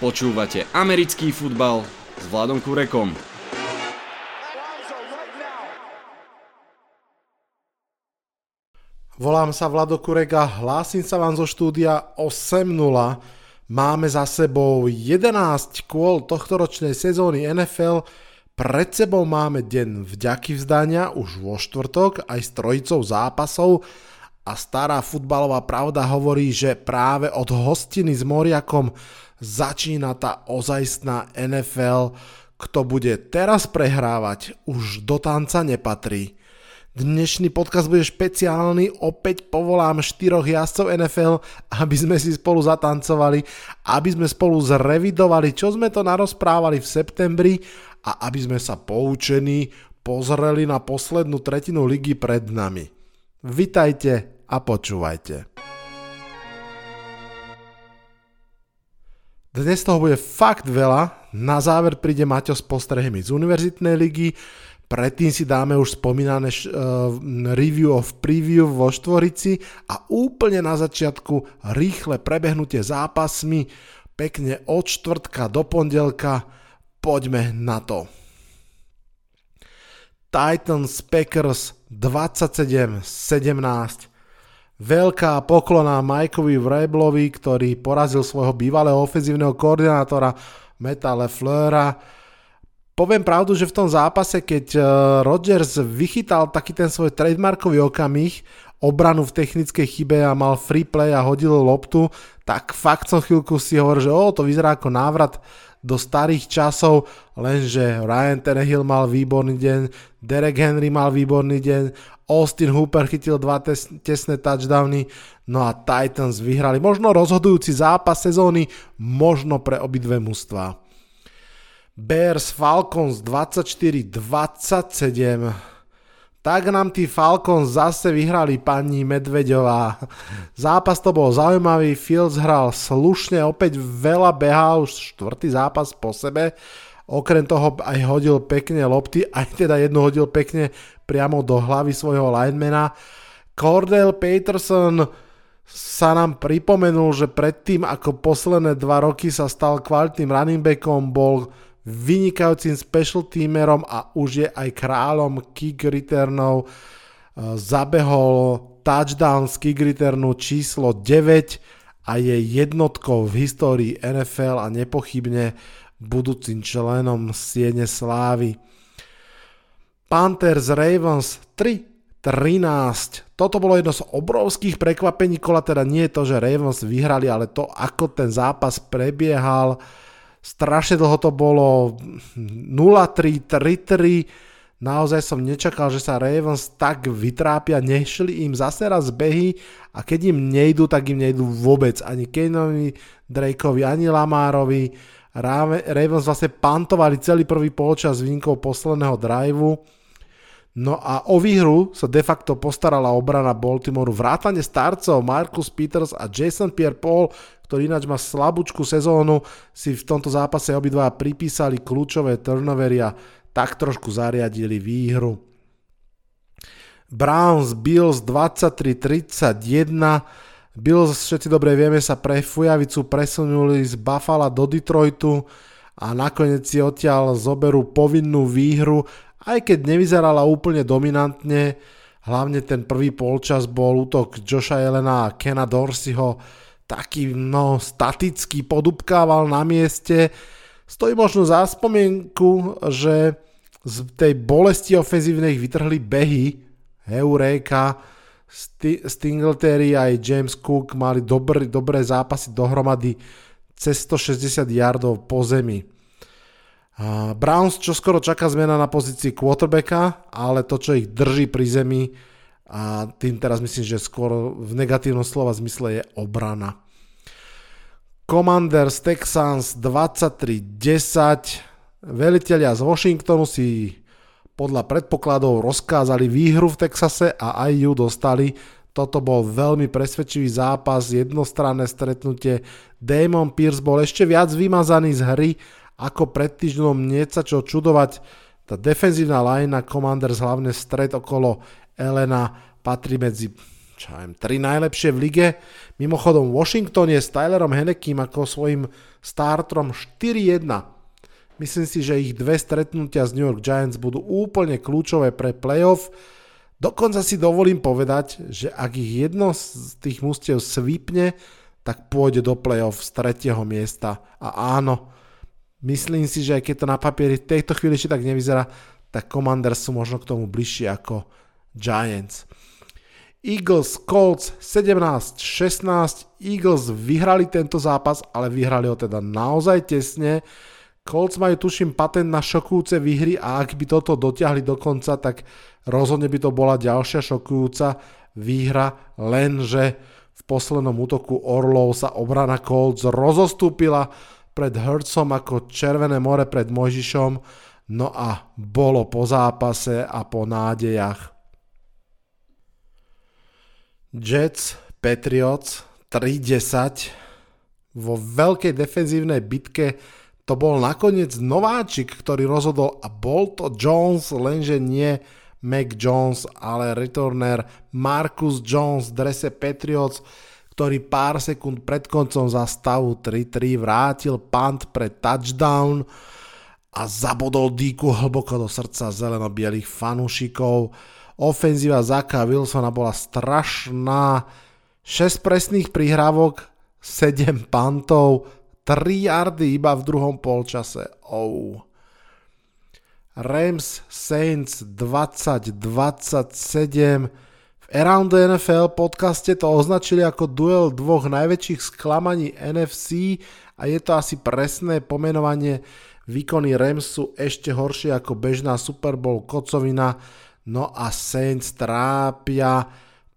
Počúvate americký futbal s Vladom Kurekom. Volám sa Vlado Kurek a hlásim sa vám zo štúdia 8.0. Máme za sebou 11 kôl tohtoročnej sezóny NFL. Pred sebou máme deň vďaky vzdania už vo štvrtok aj s trojicou zápasov a stará futbalová pravda hovorí, že práve od hostiny s Moriakom začína tá ozajstná NFL. Kto bude teraz prehrávať, už do tanca nepatrí. Dnešný podcast bude špeciálny, opäť povolám štyroch jazdcov NFL, aby sme si spolu zatancovali, aby sme spolu zrevidovali, čo sme to narozprávali v septembri a aby sme sa poučení pozreli na poslednú tretinu ligy pred nami. Vitajte a počúvajte. Dnes toho bude fakt veľa. Na záver príde Maťo s postrehmi z univerzitnej ligy. Predtým si dáme už spomínané uh, review of preview vo Štvorici a úplne na začiatku rýchle prebehnutie zápasmi pekne od čtvrtka do pondelka. Poďme na to. Titans Packers 27-17 Veľká poklona Mikeovi Vrablovi, ktorý porazil svojho bývalého ofenzívneho koordinátora Meta Lefleura. Poviem pravdu, že v tom zápase, keď eh, Rodgers vychytal taký ten svoj trademarkový okamih, obranu v technickej chybe a mal free play a hodil loptu, tak fakt som chvíľku si hovoril, že o, to vyzerá ako návrat do starých časov, lenže Ryan Tannehill mal výborný deň, Derek Henry mal výborný deň, Austin Hooper chytil dva tes- tesné touchdowny, no a Titans vyhrali možno rozhodujúci zápas sezóny, možno pre obidve mužstva. Bears Falcons 24-27 tak nám tí Falcons zase vyhrali pani Medveďová. Zápas to bol zaujímavý, Fields hral slušne, opäť veľa behal, už štvrtý zápas po sebe. Okrem toho aj hodil pekne lopty, aj teda jednu hodil pekne priamo do hlavy svojho linemana. Cordell Peterson sa nám pripomenul, že predtým ako posledné dva roky sa stal kvalitným running backom, bol vynikajúcim special teamerom a už je aj kráľom kick returnov. E, zabehol touchdown z kick returnu číslo 9 a je jednotkou v histórii NFL a nepochybne budúcim členom Siene Slávy. Panthers Ravens 3-13. Toto bolo jedno z obrovských prekvapení kola, teda nie to, že Ravens vyhrali, ale to, ako ten zápas prebiehal. Strašne dlho to bolo 0-3, 3-3. Naozaj som nečakal, že sa Ravens tak vytrápia, nešli im zase raz behy a keď im nejdu, tak im nejdu vôbec. Ani Kanovi, Drakeovi, ani Lamárovi. Ravens vlastne pantovali celý prvý polčas výnkou posledného driveu. No a o výhru sa de facto postarala obrana Baltimoru. Vrátane starcov Marcus Peters a Jason Pierre-Paul ktorý ináč má slabúčku sezónu, si v tomto zápase obidva pripísali kľúčové turnovery a tak trošku zariadili výhru. Browns Bills 23-31 Bills, všetci dobre vieme, sa pre Fujavicu presunuli z Buffalo do Detroitu a nakoniec si odtiaľ zoberú povinnú výhru, aj keď nevyzerala úplne dominantne, hlavne ten prvý polčas bol útok Josha Elena a Kena Dorseyho taký no, statický, podupkával na mieste. Stojí možno za spomienku, že z tej bolesti ofenzívnej vytrhli behy. Eureka, Stingletary aj James Cook mali dobré, dobré zápasy dohromady cez 160 yardov po zemi. Browns čo skoro čaká zmena na pozícii quarterbacka, ale to, čo ich drží pri zemi, a tým teraz myslím, že skôr v negatívnom slova zmysle je obrana. Commanders Texans 23-10. Veliteľia z Washingtonu si podľa predpokladov rozkázali výhru v Texase a aj ju dostali. Toto bol veľmi presvedčivý zápas, jednostranné stretnutie. Damon Pierce bol ešte viac vymazaný z hry ako pred týždňom, nie sa čo čudovať. Tá defenzívna line Commanders, hlavne stred okolo Elena, patrí medzi čo viem, tri najlepšie v lige. Mimochodom, Washington je s Tylerom Henekým ako svojim startrom 4-1. Myslím si, že ich dve stretnutia z New York Giants budú úplne kľúčové pre playoff. Dokonca si dovolím povedať, že ak ich jedno z tých mústiev svípne, tak pôjde do playoff z tretieho miesta. A áno, myslím si, že aj keď to na papieri v tejto chvíli ešte tak nevyzerá, tak Commanders sú možno k tomu bližšie ako Giants. Eagles Colts 17-16. Eagles vyhrali tento zápas, ale vyhrali ho teda naozaj tesne. Colts majú tuším patent na šokujúce výhry a ak by toto dotiahli do konca, tak rozhodne by to bola ďalšia šokujúca výhra, lenže v poslednom útoku Orlov sa obrana Colts rozostúpila pred Hurtsom ako Červené more pred Mojžišom, no a bolo po zápase a po nádejach. Jets, Patriots 3-10 vo veľkej defenzívnej bitke to bol nakoniec nováčik, ktorý rozhodol a bol to Jones, lenže nie Mac Jones, ale returner Marcus Jones v drese Patriots, ktorý pár sekúnd pred koncom za stavu 3-3 vrátil punt pre touchdown a zabodol díku hlboko do srdca zeleno-bielých fanúšikov. Ofenzíva Zaka Wilsona bola strašná. 6 presných prihrávok, 7 pantov, 3 yardy iba v druhom polčase. Oh. Rams Saints 2027 v Around the NFL podcaste to označili ako duel dvoch najväčších sklamaní NFC a je to asi presné pomenovanie výkony Rams sú ešte horšie ako bežná Super Bowl kocovina No a Saints trápia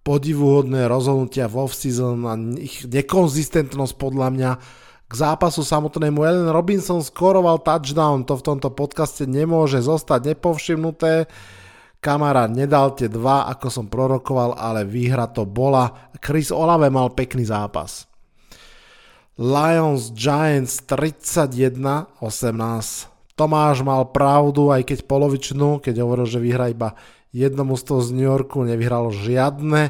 podivuhodné rozhodnutia v off-season a ich nekonzistentnosť podľa mňa k zápasu samotnému. Ellen Robinson skoroval touchdown, to v tomto podcaste nemôže zostať nepovšimnuté. Kamara, nedal tie dva, ako som prorokoval, ale výhra to bola. Chris Olave mal pekný zápas. Lions Giants 31-18. Tomáš mal pravdu, aj keď polovičnú, keď hovoril, že vyhra iba jedno mužstvo z New Yorku nevyhralo žiadne.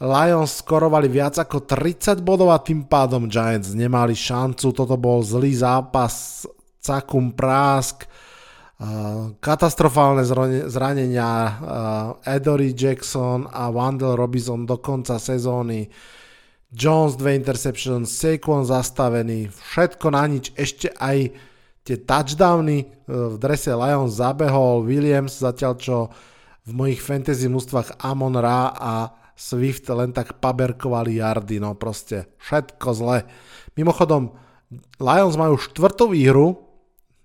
Lions skorovali viac ako 30 bodov a tým pádom Giants nemali šancu. Toto bol zlý zápas, cakum prásk, katastrofálne zranenia Edory Jackson a Wandel Robinson do konca sezóny. Jones dve interceptions, Saquon zastavený, všetko na nič, ešte aj tie touchdowny v drese Lions zabehol Williams, zatiaľ čo v mojich fantasy mústvách Amon Ra a Swift len tak paberkovali yardy, no proste všetko zle. Mimochodom, Lions majú štvrtú výhru,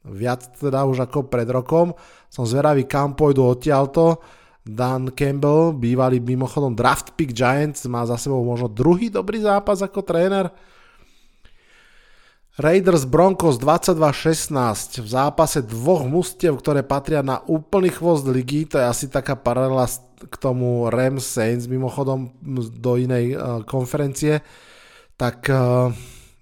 viac teda už ako pred rokom, som zveravý kam pôjdu odtiaľto. Dan Campbell, bývalý mimochodom draft pick Giants, má za sebou možno druhý dobrý zápas ako tréner. Raiders Broncos 22-16 v zápase dvoch mustiev, ktoré patria na úplný chvost ligy, to je asi taká paralela k tomu Rams Saints mimochodom do inej uh, konferencie, tak uh,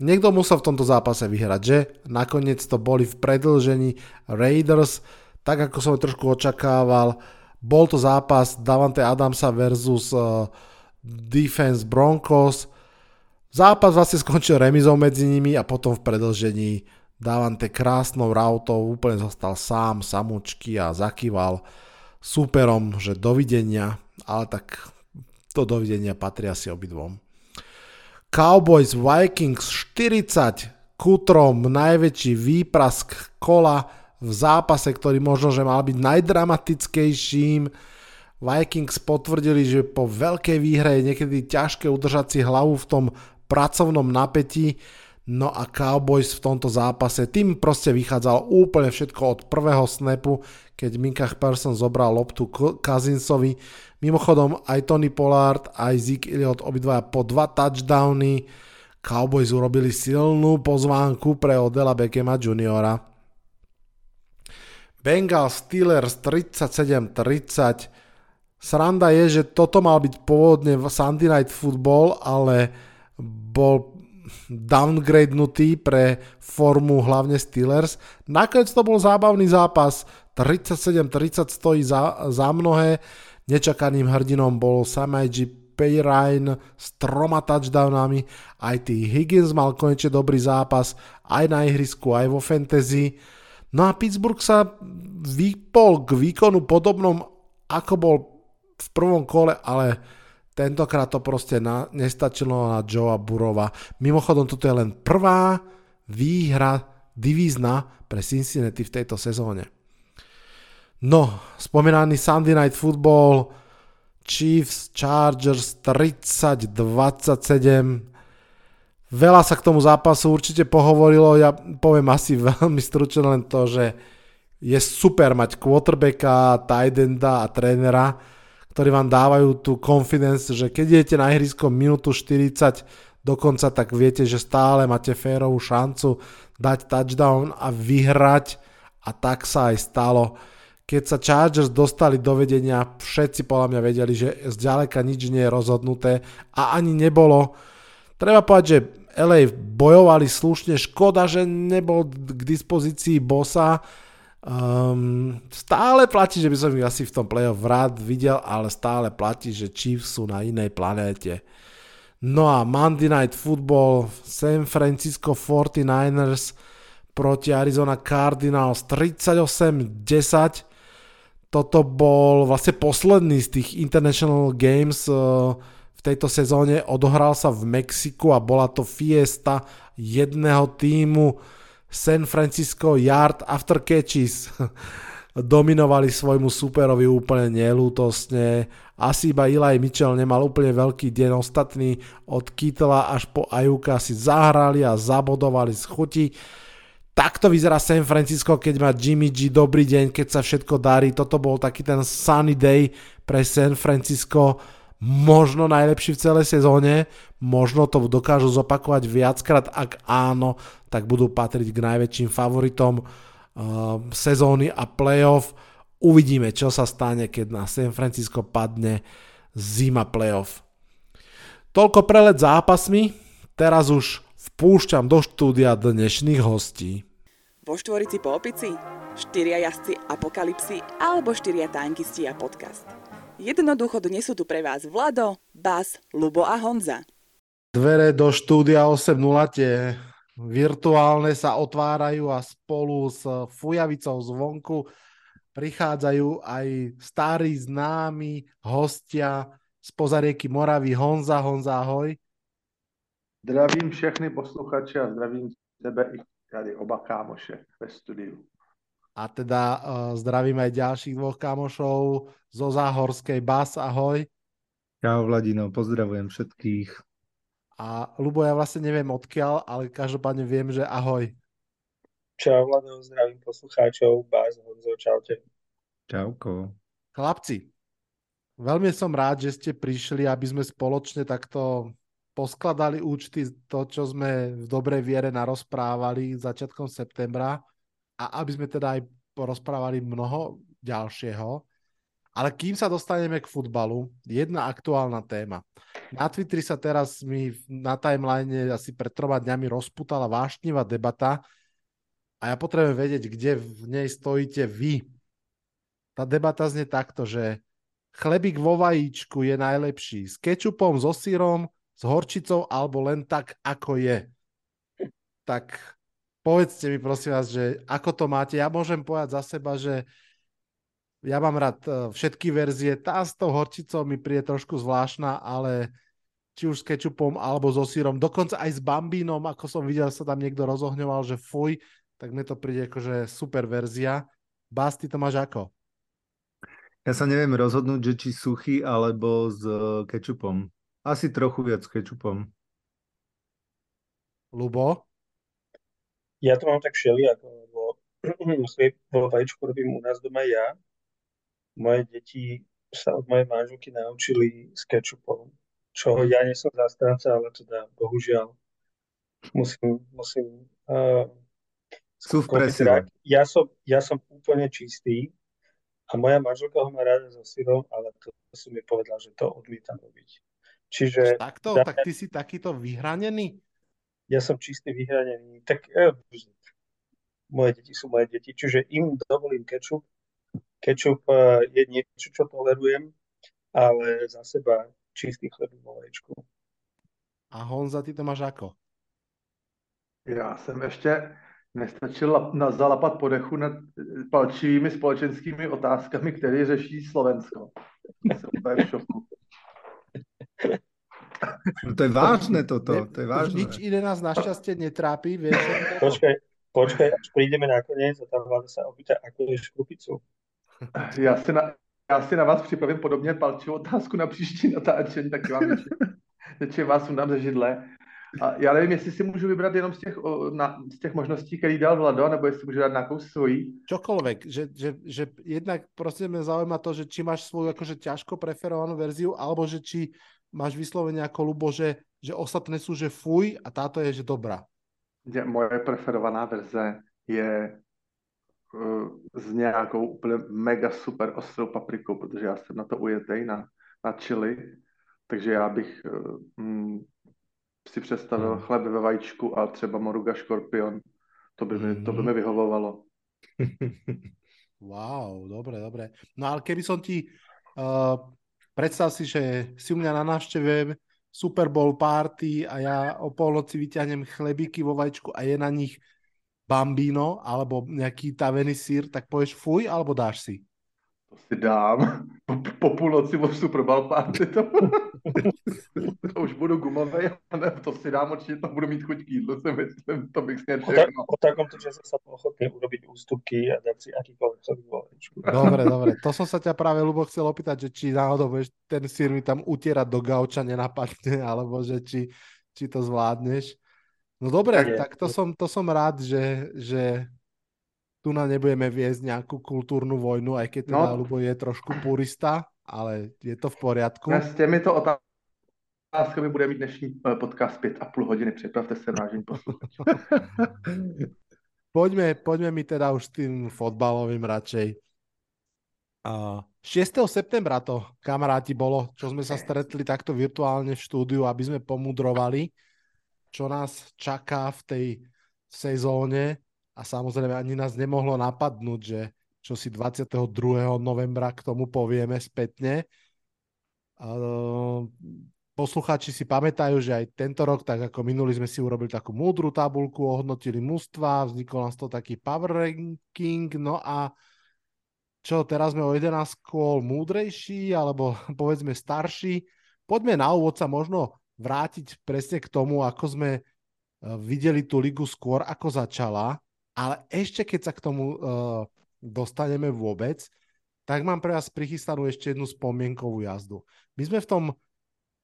niekto musel v tomto zápase vyhrať, že? Nakoniec to boli v predlžení Raiders, tak ako som trošku očakával, bol to zápas Davante Adamsa versus uh, Defense Broncos, Zápas vlastne skončil remizou medzi nimi a potom v predlžení Davante krásnou rautou úplne zostal sám, samúčky a zakýval súperom, že dovidenia, ale tak to dovidenia patria si obidvom. Cowboys Vikings 40 kutrom najväčší výprask kola v zápase, ktorý možno, že mal byť najdramatickejším. Vikings potvrdili, že po veľkej výhre je niekedy ťažké udržať si hlavu v tom pracovnom napätí, no a Cowboys v tomto zápase, tým proste vychádzalo úplne všetko od prvého snapu, keď Minkach Person zobral loptu Cousinsovi. Mimochodom aj Tony Pollard, aj Zeke Elliott obidvaja po dva touchdowny. Cowboys urobili silnú pozvánku pre Odela Beckhama juniora. Bengals Steelers 37-30. Sranda je, že toto mal byť pôvodne Sunday Night Football, ale bol downgradenutý pre formu hlavne Steelers. Nakoniec to bol zábavný zápas, 37-30 stojí za, za mnohé. Nečakaným hrdinom bol Samajji Perrine s troma touchdownami, aj tý Higgins mal konečne dobrý zápas, aj na ihrisku, aj vo fantasy. No a Pittsburgh sa vypol k výkonu podobnom, ako bol v prvom kole, ale tentokrát to proste na, nestačilo na Joea Burova. Mimochodom, toto je len prvá výhra divízna pre Cincinnati v tejto sezóne. No, spomínaný Sunday Night Football, Chiefs, Chargers 30-27. Veľa sa k tomu zápasu určite pohovorilo, ja poviem asi veľmi stručne len to, že je super mať quarterbacka, tight enda a trénera, ktorí vám dávajú tú confidence, že keď idete na ihrisko minútu 40 dokonca, tak viete, že stále máte férovú šancu dať touchdown a vyhrať. A tak sa aj stalo keď sa Chargers dostali do vedenia, všetci podľa mňa vedeli, že zďaleka nič nie je rozhodnuté a ani nebolo. Treba povedať, že LA bojovali slušne, škoda, že nebol k dispozícii bossa. Um, stále platí, že by som ich asi v tom playoff rád videl, ale stále platí, že Chiefs sú na inej planéte. No a Monday Night Football, San Francisco 49ers proti Arizona Cardinals 38-10 toto bol vlastne posledný z tých International Games eh, v tejto sezóne. Odohral sa v Mexiku a bola to fiesta jedného týmu San Francisco Yard After Catches. Dominovali svojmu superovi úplne nelútosne. Asi iba Eli Mitchell nemal úplne veľký deň. Ostatní od Kytla až po Ajuka si zahrali a zabodovali z chuti Takto vyzerá San Francisco, keď má Jimmy G dobrý deň, keď sa všetko darí. Toto bol taký ten sunny day pre San Francisco, možno najlepší v celej sezóne, možno to dokážu zopakovať viackrát, ak áno, tak budú patriť k najväčším favoritom uh, sezóny a playoff. Uvidíme, čo sa stane, keď na San Francisco padne zima playoff. Toľko prelet zápasmi, teraz už vpúšťam do štúdia dnešných hostí. Vo štvorici po opici, štyria jazdci apokalipsy alebo štyria tankisti a podcast. Jednoducho dnes sú tu pre vás Vlado, Bas, Lubo a Honza. Dvere do štúdia 8.0 tie virtuálne sa otvárajú a spolu s fujavicou zvonku prichádzajú aj starí známi hostia z pozarieky Moravy Honza. Honza, ahoj. Zdravím všechny posluchače a zdravím tebe i tady oba kámoše ve studiu. A teda uh, zdravím aj ďalších dvoch kámošov zo Záhorskej Bas, ahoj. Čau Vladino, pozdravujem všetkých. A Lubo, ja vlastne neviem odkiaľ, ale každopádne viem, že ahoj. Čau Vlado, zdravím poslucháčov, Bas, Honzo, čaute. Čauko. Chlapci, veľmi som rád, že ste prišli, aby sme spoločne takto poskladali účty to, čo sme v dobrej viere narozprávali začiatkom septembra a aby sme teda aj porozprávali mnoho ďalšieho. Ale kým sa dostaneme k futbalu, jedna aktuálna téma. Na Twitteri sa teraz mi na timeline asi pred troma dňami rozputala vášnivá debata a ja potrebujem vedieť, kde v nej stojíte vy. Tá debata znie takto, že chlebík vo vajíčku je najlepší s kečupom, so sírom, s horčicou alebo len tak, ako je. Tak povedzte mi prosím vás, že ako to máte. Ja môžem povedať za seba, že ja mám rád e, všetky verzie. Tá s tou horčicou mi príde trošku zvláštna, ale či už s kečupom alebo so sírom, dokonca aj s bambínom, ako som videl, sa tam niekto rozohňoval, že fuj, tak mne to príde akože super verzia. Bás, ty to máš ako? Ja sa neviem rozhodnúť, že či suchý alebo s e, kečupom. Asi trochu viac kečupom. Lubo? Ja to mám tak všelijako, lebo vo vajíčku robím u nás doma ja. Moje deti sa od mojej manželky naučili s kečupom, čo ja nie som zastranca, ale teda bohužiaľ musím, musím uh, sú v. Ja som, ja som úplne čistý a moja manželka ho má rada so syrom, ale to som mi povedal, že to odmietam robiť. Čiže... Takto? Da, tak ty si takýto vyhranený? Ja som čistý vyhranený. Tak eh, moje deti sú moje deti, čiže im dovolím kečup. Kečup eh, je niečo, čo tolerujem, ale za seba čistý chleb vo vajíčku. A Honza, ty to máš ako? Já jsem ještě nestačil na, zalapat podechu nad palčivými společenskými otázkami, které řeší Slovensko. Jsem v šoku. No to je vážne toto, to je vážne. nič iné nás našťastie netrápi, vieš. Počkaj, počkaj, až prídeme nakoniec a tá vláda sa opýta, ako je škrupicu. Já si na, já si na vás připravím podobně palčivou otázku na příští natáčení, tak vám něčím vás sundám ze židle. A já nevím, jestli si můžu vybrat jenom z těch, o, na, z těch možností, který dal Vlado, nebo jestli můžu dát nějakou svojí. Čokoľvek, že, že, že jednak proste mňa zaujíma to, že či máš svoju akože ťažko preferovanú verziu, alebo že či máš vyslovene ako Lubo, že, že ostatné sú, že fuj a táto je, že dobrá. Že Moje preferovaná verze je uh, s nějakou úplně mega super ostrou paprikou, protože já jsem na to ujetej, na, na chili, takže já bych uh, mm, si představil Hmm. chleb ve vajíčku a třeba moruga škorpion. To by, mi, to by mi vyhovovalo. Wow, dobre, dobre. No ale keby som ti, uh, predstav si, že si u mňa na návšteve Super Bowl party a ja o polnoci vyťahnem chlebíky vo vajíčku a je na nich bambino alebo nejaký tavený sír, tak povieš fuj alebo dáš si? To si dám. Po, po půlnoci v Super Bowl party to, to už budu gumový, ale to si dám určitě, to budu mít chuť k jídlu, si myslím, to bych sněd Po, ta, všechno. po takomto čase sa ochotný urobiť ústupky a dať si akýkoľvek. Dobre, dobre. To som sa ťa práve, Lubo, chcel opýtať, že či náhodou budeš ten sír mi tam utierať do gauča nenapadne, alebo že či, či to zvládneš. No dobre, Tak tak to som, to som rád, že, že tu na nebudeme viesť nejakú kultúrnu vojnu, aj keď teda No. Lubo je trošku purista, ale je to v poriadku. Ne, s těmito otázkami bude mít dnešní eh, podcast pět a půl hodiny. Připravte se, vážení posluchači. Poďme, poďme mi teda už tým fotbalovým radšej. A 6. septembra to, kamaráti, bolo, čo sme sa stretli takto virtuálne v štúdiu, aby sme pomudrovali, čo nás čaká v tej sezóne a samozrejme ani nás nemohlo napadnúť, že čo si 22. novembra k tomu povieme spätne. Poslucháči si pamätajú, že aj tento rok, tak ako minulý sme si urobili takú múdru tabulku, ohodnotili mužstva, vznikol nás to taký power ranking, no a čo, teraz sme o 11 kôl múdrejší, alebo povedzme starší. Poďme na úvod sa možno vrátiť presne k tomu, ako sme eh, videli tú ligu skôr, ako začala, ale ešte keď sa k tomu uh, dostaneme vôbec, tak mám pre vás prichystanú ešte jednu spomienkovú jazdu. My sme v tom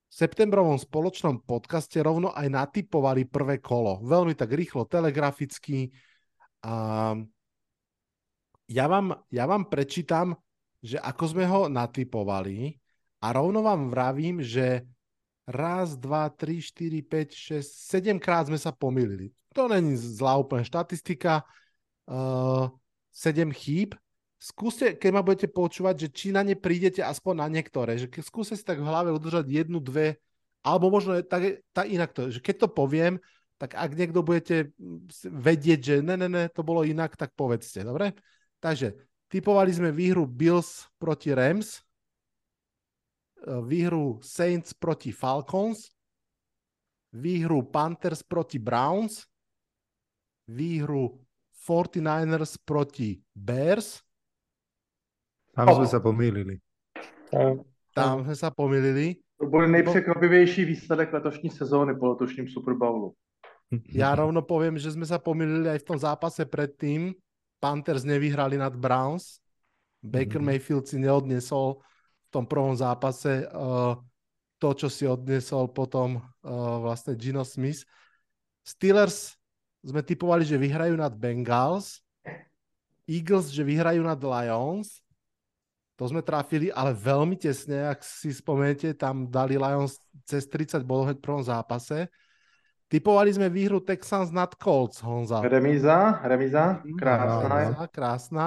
septembrovom spoločnom podcaste rovno aj natypovali prvé kolo. Veľmi tak rýchlo, telegraficky. A ja vám, ja vám prečítam, že ako sme ho natypovali a rovno vám vravím, že raz, dva, tri, štyri, päť, šesť, sedem krát sme sa pomýlili. To není zlá úplne štatistika. Uh, sedem chýb. Skúste, keď ma budete počúvať, že či na ne prídete aspoň na niektoré, že ke- skúste si tak v hlave udržať jednu, dve, alebo možno tak, tak inak to, že keď to poviem, tak ak niekto budete mm, vedieť, že ne, ne, ne, to bolo inak, tak povedzte, dobre? Takže typovali sme výhru Bills proti Rams, výhru Saints proti Falcons, výhru Panthers proti Browns, výhru 49ers proti Bears, Tam sme sa pomýlili. Tam, tam sme sa pomýlili. To bude nejpřekvapivější výsledek letošní sezóny po letošním Super Bowlu. Ja rovno poviem, že sme sa pomýlili aj v tom zápase predtým. Panthers nevyhrali nad Browns. Baker Mhm. Mayfield si neodnesol tom prvom zápase uh, to, čo si odnesol potom uh, vlastne Gino Smith. Steelers sme typovali, že vyhrajú nad Bengals. Eagles, že vyhrajú nad Lions. To sme trafili, ale veľmi tesne, ak si spomeniete, tam dali Lions cez 30 bodov hneď v prvom zápase. Typovali sme výhru Texans nad Colts, Honza. Remíza, remíza, je. Krásna, krásna.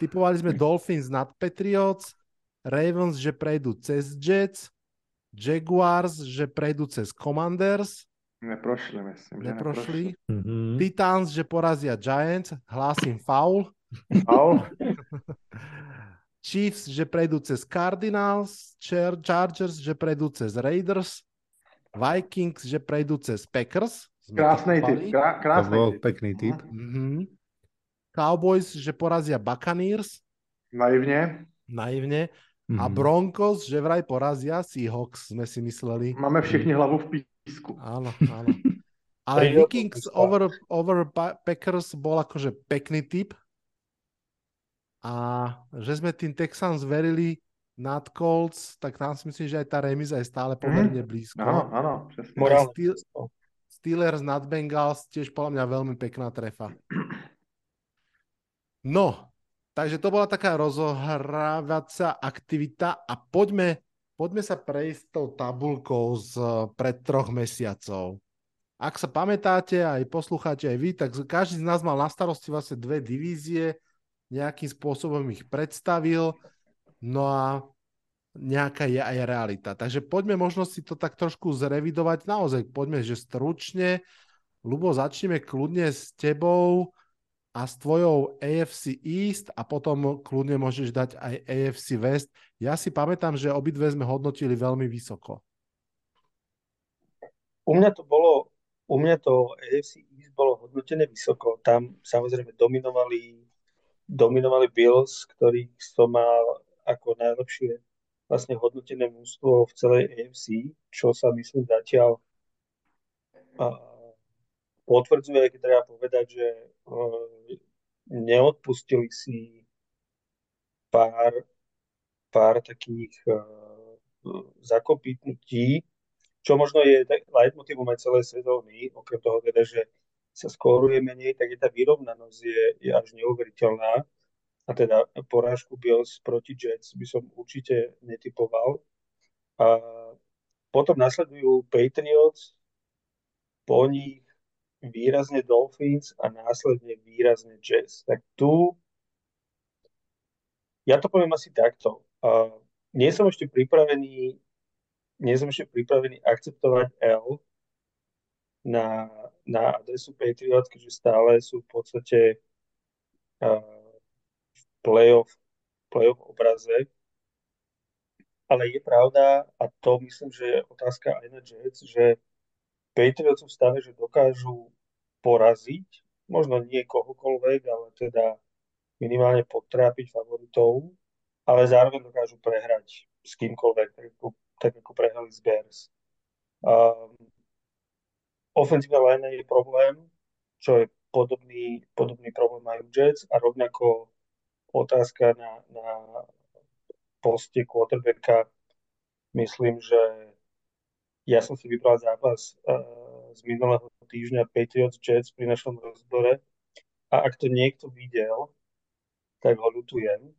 Typovali sme Dolphins nad Patriots, Ravens, že prejdú cez Jets, Jaguars, že prejdú cez Commanders, Neprošli, myslím, že neprošli. Mhm. Titans, že porazia Giants, hlásim foul. Faul. Chiefs, že prejdú cez Cardinals, Char- Chargers, že prejdú cez Raiders, Vikings, že prejdú cez Packers. Sme typovali. typ, krá, To krásnej bol typ. pekný typ. Mhm. Cowboys, že porazia Buccaneers, Naivne. naivne. A Mhm. Broncos, že vraj porazia Seahawks, sme si mysleli. Máme všichni hlavu v písku. Áno, áno. Ale Vikings over, over Pa- Packers bol akože pekný typ. A že sme tým Texans verili nad Colts, tak tam si myslím, že aj tá remiza je stále pomerne blízko. Áno, áno. Steel-. Steelers nad Bengals, tiež podľa mňa veľmi pekná trefa. No, takže to bola taká rozohrávacia aktivita a poďme, poďme sa prejsť tou tabulkou z pred troch mesiacov. Ak sa pamätáte, aj poslucháte aj vy, tak každý z nás mal na starosti vlastne dve divízie, nejakým spôsobom ich predstavil, no a nejaká je aj realita. Takže poďme možno si to tak trošku zrevidovať. Naozaj poďme, že stručne. Lubo, začneme kľudne s tebou a s tvojou AFC East a potom kľudne môžeš dať aj AFC West. Ja si pamätám, že obidve sme hodnotili veľmi vysoko. U mňa to bolo, u mňa to AFC East bolo hodnotené vysoko. Tam samozrejme dominovali, dominovali Bills, ktorých som mal ako najlepšie vlastne hodnotené mústvo v celej AFC, čo sa myslím zatiaľ a, potvrdzuje, keď treba povedať, že uh, neodpustili si pár, pár takých uh, zakopitnutí, čo možno je tak leitmotivom aj celej sezóny, okrem toho teda, že sa skóruje menej, tak je tá vyrovnanosť je, je až neuveriteľná. A teda porážku Bills proti Jets by som určite netypoval. A potom nasledujú Patriots, po nich výrazne Dolphins a následne výrazne Jets. Tak tu ja to poviem asi takto. Uh, nie som ešte pripravený nie som ešte pripravený akceptovať L na, na adresu Patriots, keďže stále sú v podstate uh, v playoff, playoff obraze. Ale je pravda, a to myslím, že je otázka aj na Jets, že Patriots v stave, že dokážu poraziť, možno nie kohokoľvek, ale teda minimálne podtrápiť favoritov, ale zároveň dokážu prehrať s kýmkoľvek, tak ako, tak ako prehrali z Bears. Um, Offensive line je problém, čo je podobný, podobný problém majú Jets a rovnako otázka na, na poste quarterbacka. Myslím, že ja som si vybral zápas uh, z minulého týždňa Patriots Jets pri našom rozbore a ak to niekto videl, tak ho ľutujem,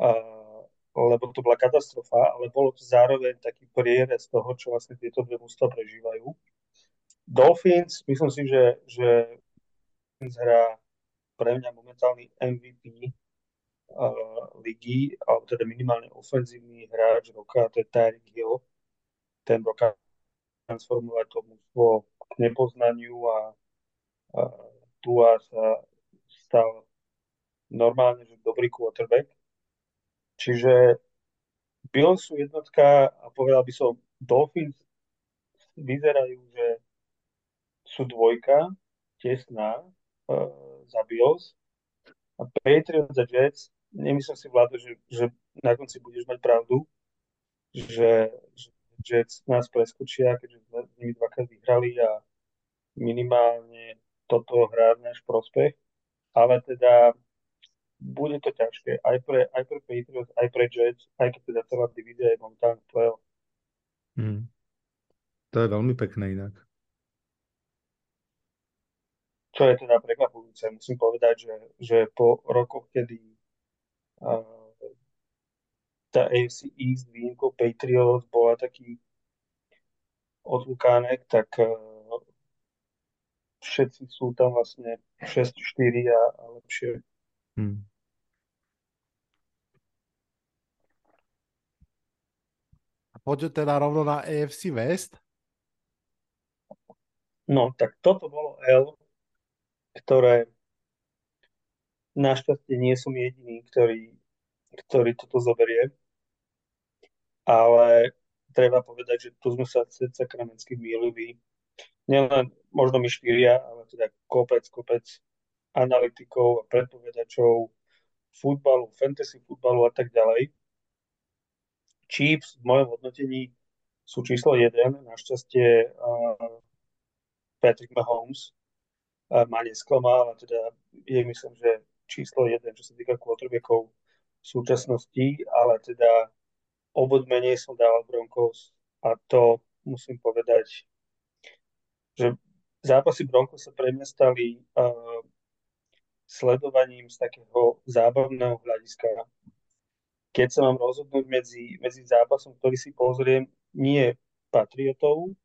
uh, lebo to bola katastrofa, ale bolo to zároveň taký prierez toho, čo vlastne tieto dve mústva prežívajú. Dolphins, myslím si, že, že hrá pre mňa momentálny MVP uh, ligy, alebo teda minimálne ofenzívny hráč roka, to je Tyreek Hill. Ten dokáže transformovať to mústvo k nepoznaniu a, a Tua sa stal normálne, že dobrý quarterback. Čiže Bills sú jednotka a povedal by som, Dolphins vyzerajú, že sú dvojka, tesná uh, za Bills a Patriots a Jets, nemyslím si, Vlado, že, že na konci budeš mať pravdu, že, že Jets nás preskočia, keďže sme s nimi dvakrát vyhrali a minimálne toto hrá v náš prospech, ale teda bude to ťažké aj pre, aj pre Patriots, aj pre Jets, aj keď teda celá divízia je momentálne v playoff. Hmm. To je veľmi pekné inak. Čo je teda prekvapujúce, musím povedať, že, že po rokoch, kedy uh, tá AFC East výnimkou Patriots bola taký odlukánek, tak uh, všetci sú tam vlastne 6-4 a, a lepšie. Hmm. A poďme teda rovno na AFC West. No, tak toto bolo L, ktoré našťastie nie som jediný, ktorý ktorý toto zoberie. Ale treba povedať, že tu sme sa sakramensky mýlili. Nielen možno my štyria, ale teda kopec, kopec analytikov a predpovedačov futbalu, fantasy futbalu a tak ďalej. Chiefs v mojom hodnotení sú číslo 1. Našťastie uh, Patrick Mahomes uh, ma nesklamal a teda je myslím, že číslo 1, čo sa týka quarterbackov v súčasnosti, ale teda obod menej som dal Broncos a to musím povedať, že zápasy Broncos sa pre mňa stali uh, sledovaním z takého zábavného hľadiska. Keď sa mám rozhodnúť medzi, medzi zápasom, ktorý si pozriem, nie Patriotov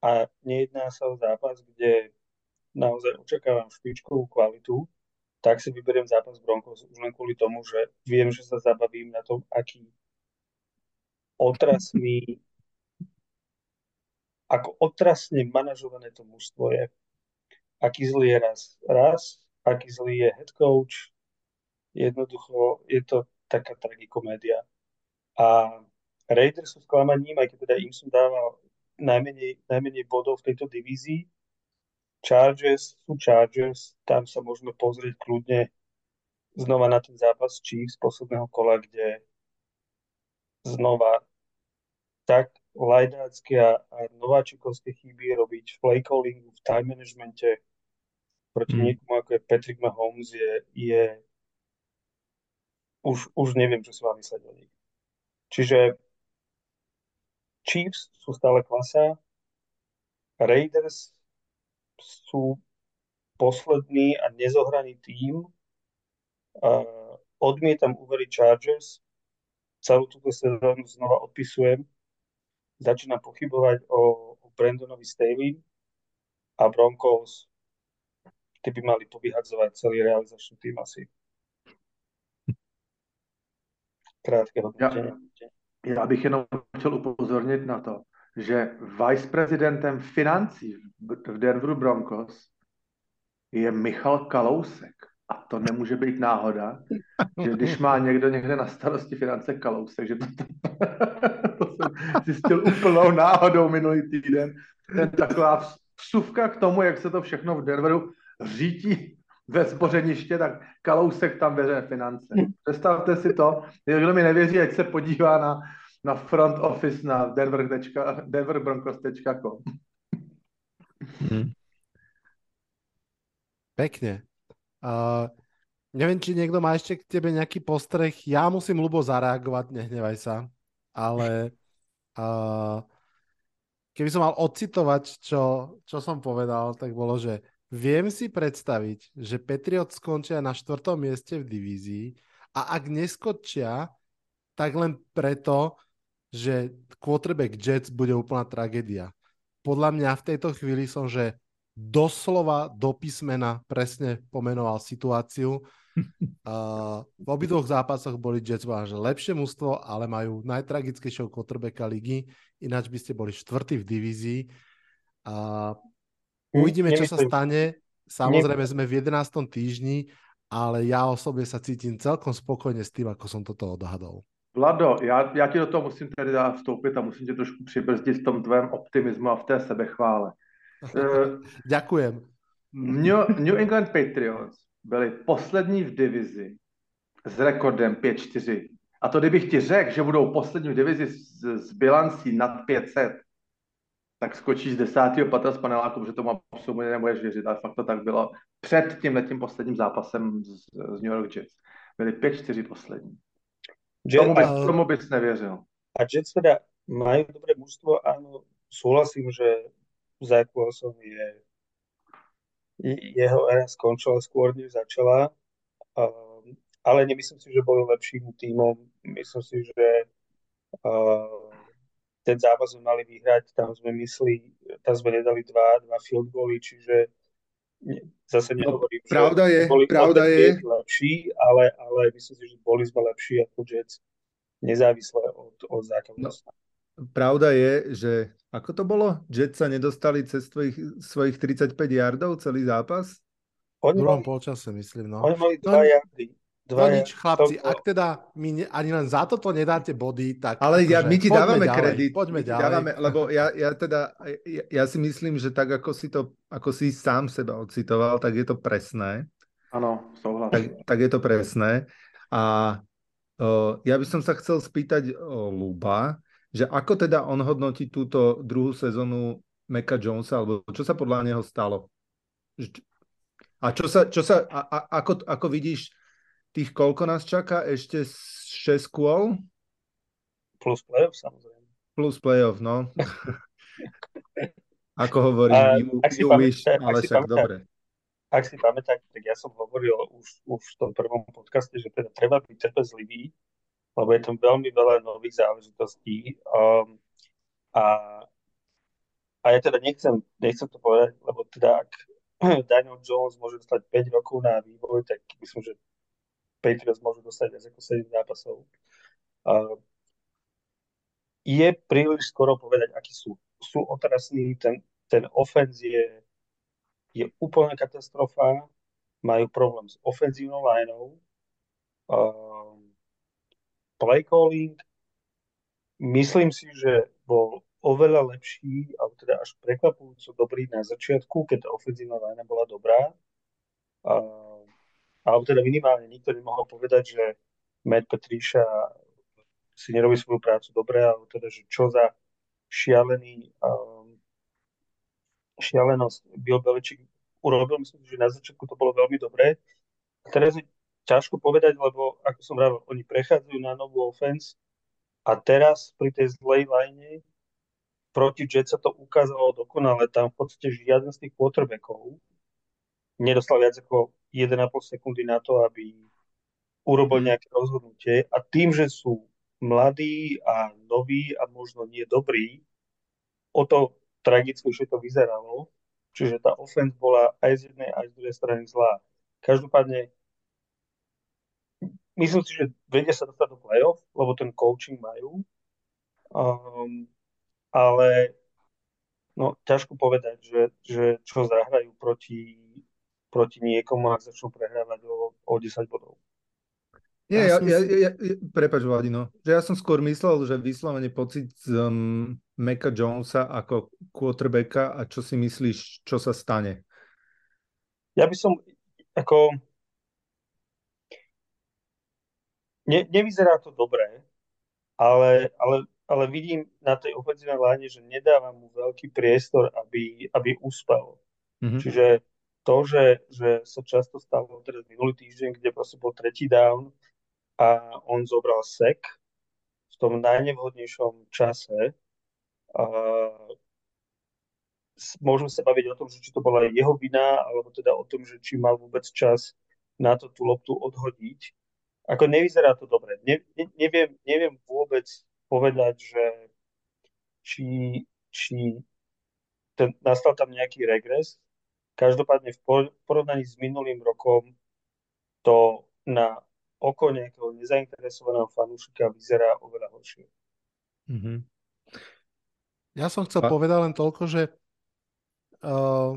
a nejedná sa o zápas, kde naozaj očakávam špičkovú kvalitu, tak si vyberiem zápas Broncos už len kvôli tomu, že viem, že sa zabavím na tom, aký otrasný ako otrasne manažované to mužstvo je. Aký zlý je raz, raz, aký zlý je head coach. Jednoducho je to taká tragikomédia. A Raiders sú sklamaním, aj keď teda im som dával najmenej, najmenej bodov v tejto divízii. Chargers sú Chargers, tam sa môžeme pozrieť kľudne znova na ten zápas Chiefs z posledného kola, kde znova tak lajdácké a, a nováčikovské chyby robiť v play callingu, v time managemente proti mm. niekomu ako je Patrick Mahomes je, je už, už neviem, čo si mám mysleť o nich. Čiže Chiefs sú stále klasa, Raiders sú posledný a nezohraný tým. Uh, odmietam uveriť Chargers. Celú túto sezónu znova odpisujem začína pochybovať o, o Brandonovi Staley a Broncos ty by mali povyhadzovať celý realizačný tým asi. Krátké hodnotenie. Já, já bych jenom chtěl upozornit na to, že viceprezidentem financí v Denveru Broncos je Michal Kalousek. A to nemůže být náhoda, že když má někdo někde na starosti finance Kalousek, že to, to, to jsem zjistil úplnou náhodou minulý týden. Ten taková vsuvka k tomu, jak se to všechno v Denveru řítí ve zbořeniště, tak Kalousek tam veře finance. Představte si to, kdo mi nevěří, ať se podívá na, na front office na denver. denverbroncos.com. Hmm. Pekne. Neviem, či niekto má ešte k tebe nejaký postreh. Ja musím ľubo zareagovať, nehnevaj sa. Ale uh, keby som mal ocitovať, čo, čo som povedal, tak bolo, že viem si predstaviť, že Patriot skončia na štvrtom mieste v divízii a ak neskočia, tak len preto, že quarterback Jets bude úplná tragédia. Podľa mňa v tejto chvíli som, že doslova do písmena presne pomenoval situáciu. Uh, v obidvoch zápasoch boli Jets že lepšie mužstvo, ale majú najtragickejšieho quarterbacka ligy, ináč by ste boli štvrtý v divízii. Uh, uvidíme, čo sa stane. Samozrejme sme v 11. týždni, ale ja osobne sa cítim celkom spokojne s tým, ako som toto odhadol. Vlado, já, já ti do toho musím tedy vstoupit a musím tě trošku přibrzdit v tom tvém optimismu a v té sebechvále. Ďakujem. New, New England Patriots byli poslední v divizi s rekordem 5-4. A to kdybych ti řekl, že budou poslední v divizi s, s bilancí nad 500, tak skočíš z desátého patra z paneláku, protože tomu absolutně nemůžeš věřit, ale fakt to tak bylo před tím letím posledním zápasem z, z New York Jets. Byli 5-4 poslední. Jet, tomu, bys, tomu bys nevěřil. A Jets teda majú dobré mužstvo, áno, súhlasím, že Zach Wilson je jeho éra skončila skôr, než začala. Um, ale nemyslím si, že boli lepším tímom. Myslím si, že uh, ten zápas sme mali vyhrať, tam sme myslí, tam sme nedali dva, dva field goally, čiže zase no, nehovorím, no, pravda že je, boli pravda je. lepší, ale, ale myslím si, že boli sme lepší ako Jets, nezávisle od, od základnosti. No, pravda je, že ako to bolo? Jets sa nedostali cez tvojich, svojich 35 yardov celý zápas? Oni v druhom polčase, myslím. No. Oni mali 2 no, yardy. No nič, chlapci, ak teda mi ne, ani len za toto nedáte body, tak... Ale ja, my ti dávame ďalej, kredit. Poďme ďalej. dávame, lebo ja, ja teda, ja, ja si myslím, že tak ako si to, ako si sám seba ocitoval, tak je to presné. Ano, souhlas. Tak, tak je to presné. A o, ja by som sa chcel spýtať o Luba, že ako teda on hodnotí túto druhú sezónu Meka Jonesa, alebo čo sa podľa neho stalo? A čo sa, čo sa a, a, ako, ako vidíš tých, koľko nás čaká? Ešte 6 kôl? Plus playoff samozrejme. Plus playoff, no. ako hovorí, A you, ak you pamätá- wish, ak ale však pamätá- dobre. Ak si pamätáte, tak ja som hovoril už, už v tom prvom podcaste, že teda treba byť trpezlivý, lebo je tam veľmi veľa nových záležitostí. Um, a, a ja teda nechcem, nechcem to povedať, lebo teda ak Daniel Jones môže dostať 5 rokov na vývoj, tak myslím, že Patriots môžu dostať viac ako 7 zápasov. Uh, je príliš skoro povedať, akí sú. Sú otrasní, ten, ten offense je, je úplná katastrofa, majú problém s ofenzívnou lineou, um, play calling, myslím si, že bol oveľa lepší, alebo teda až prekvapujúco dobrý na začiatku, keď tá ofenzívna line bola dobrá. Um, alebo teda minimálne nikto nemohol povedať, že Matt Patricia si nerobí svoju prácu dobre, alebo teda, že čo za šialený um, šialenosť Bill Belichick urobil. Myslím, že na začiatku to bolo veľmi dobré. A teraz je ťažko povedať, lebo ako som hovoril, oni prechádzajú na novú offense a teraz pri tej zlej line proti Jets sa to ukázalo dokonale. Tam v podstate žiaden z tých quarterbackov nedostal viac ako 1,5 sekundy na to, aby urobil nejaké rozhodnutie. A tým, že sú mladí a noví a možno nie dobrí, o to tragickejšie to vyzeralo. Čiže tá offense bola aj z jednej, aj z druhej strany zlá. Každopádne myslím si, že vedia sa dostať do play-off, lebo ten coaching majú. Um, ale no, ťažko povedať, že, že čo zahrajú proti, proti niekomu, ak začnú prehrávať o, o 10 bodov. Nie, Ja ja, ja, ja, ja, prepač, Vladino, že ja som skôr myslel, že vyslovene pocit z um, Meka Jonesa ako quarterbacka a čo si myslíš, čo sa stane? Ja by som ako ne, nevyzerá to dobré, ale, ale, ale vidím na tej ofenzívnej line, že nedáva mu veľký priestor, aby, aby uspel. Mhm. Čiže to, že, že sa často stalo teraz minulý týždeň, kde proste bol tretí down a on zobral sek v tom najnevhodnejšom čase, a môžeme sa baviť o tom, že či to bola jeho vina, alebo teda o tom, že či mal vôbec čas na to tú loptu odhodiť. Ako nevyzerá to dobre. Ne, ne, neviem, neviem vôbec povedať, že či, či ten, nastal tam nejaký regres. Každopádne v por- porovnaní s minulým rokom to na oko nejakého nezainteresovaného fanúšika vyzerá oveľa horšie. Mhm. Ja som chcel A- povedať len toľko, že uh,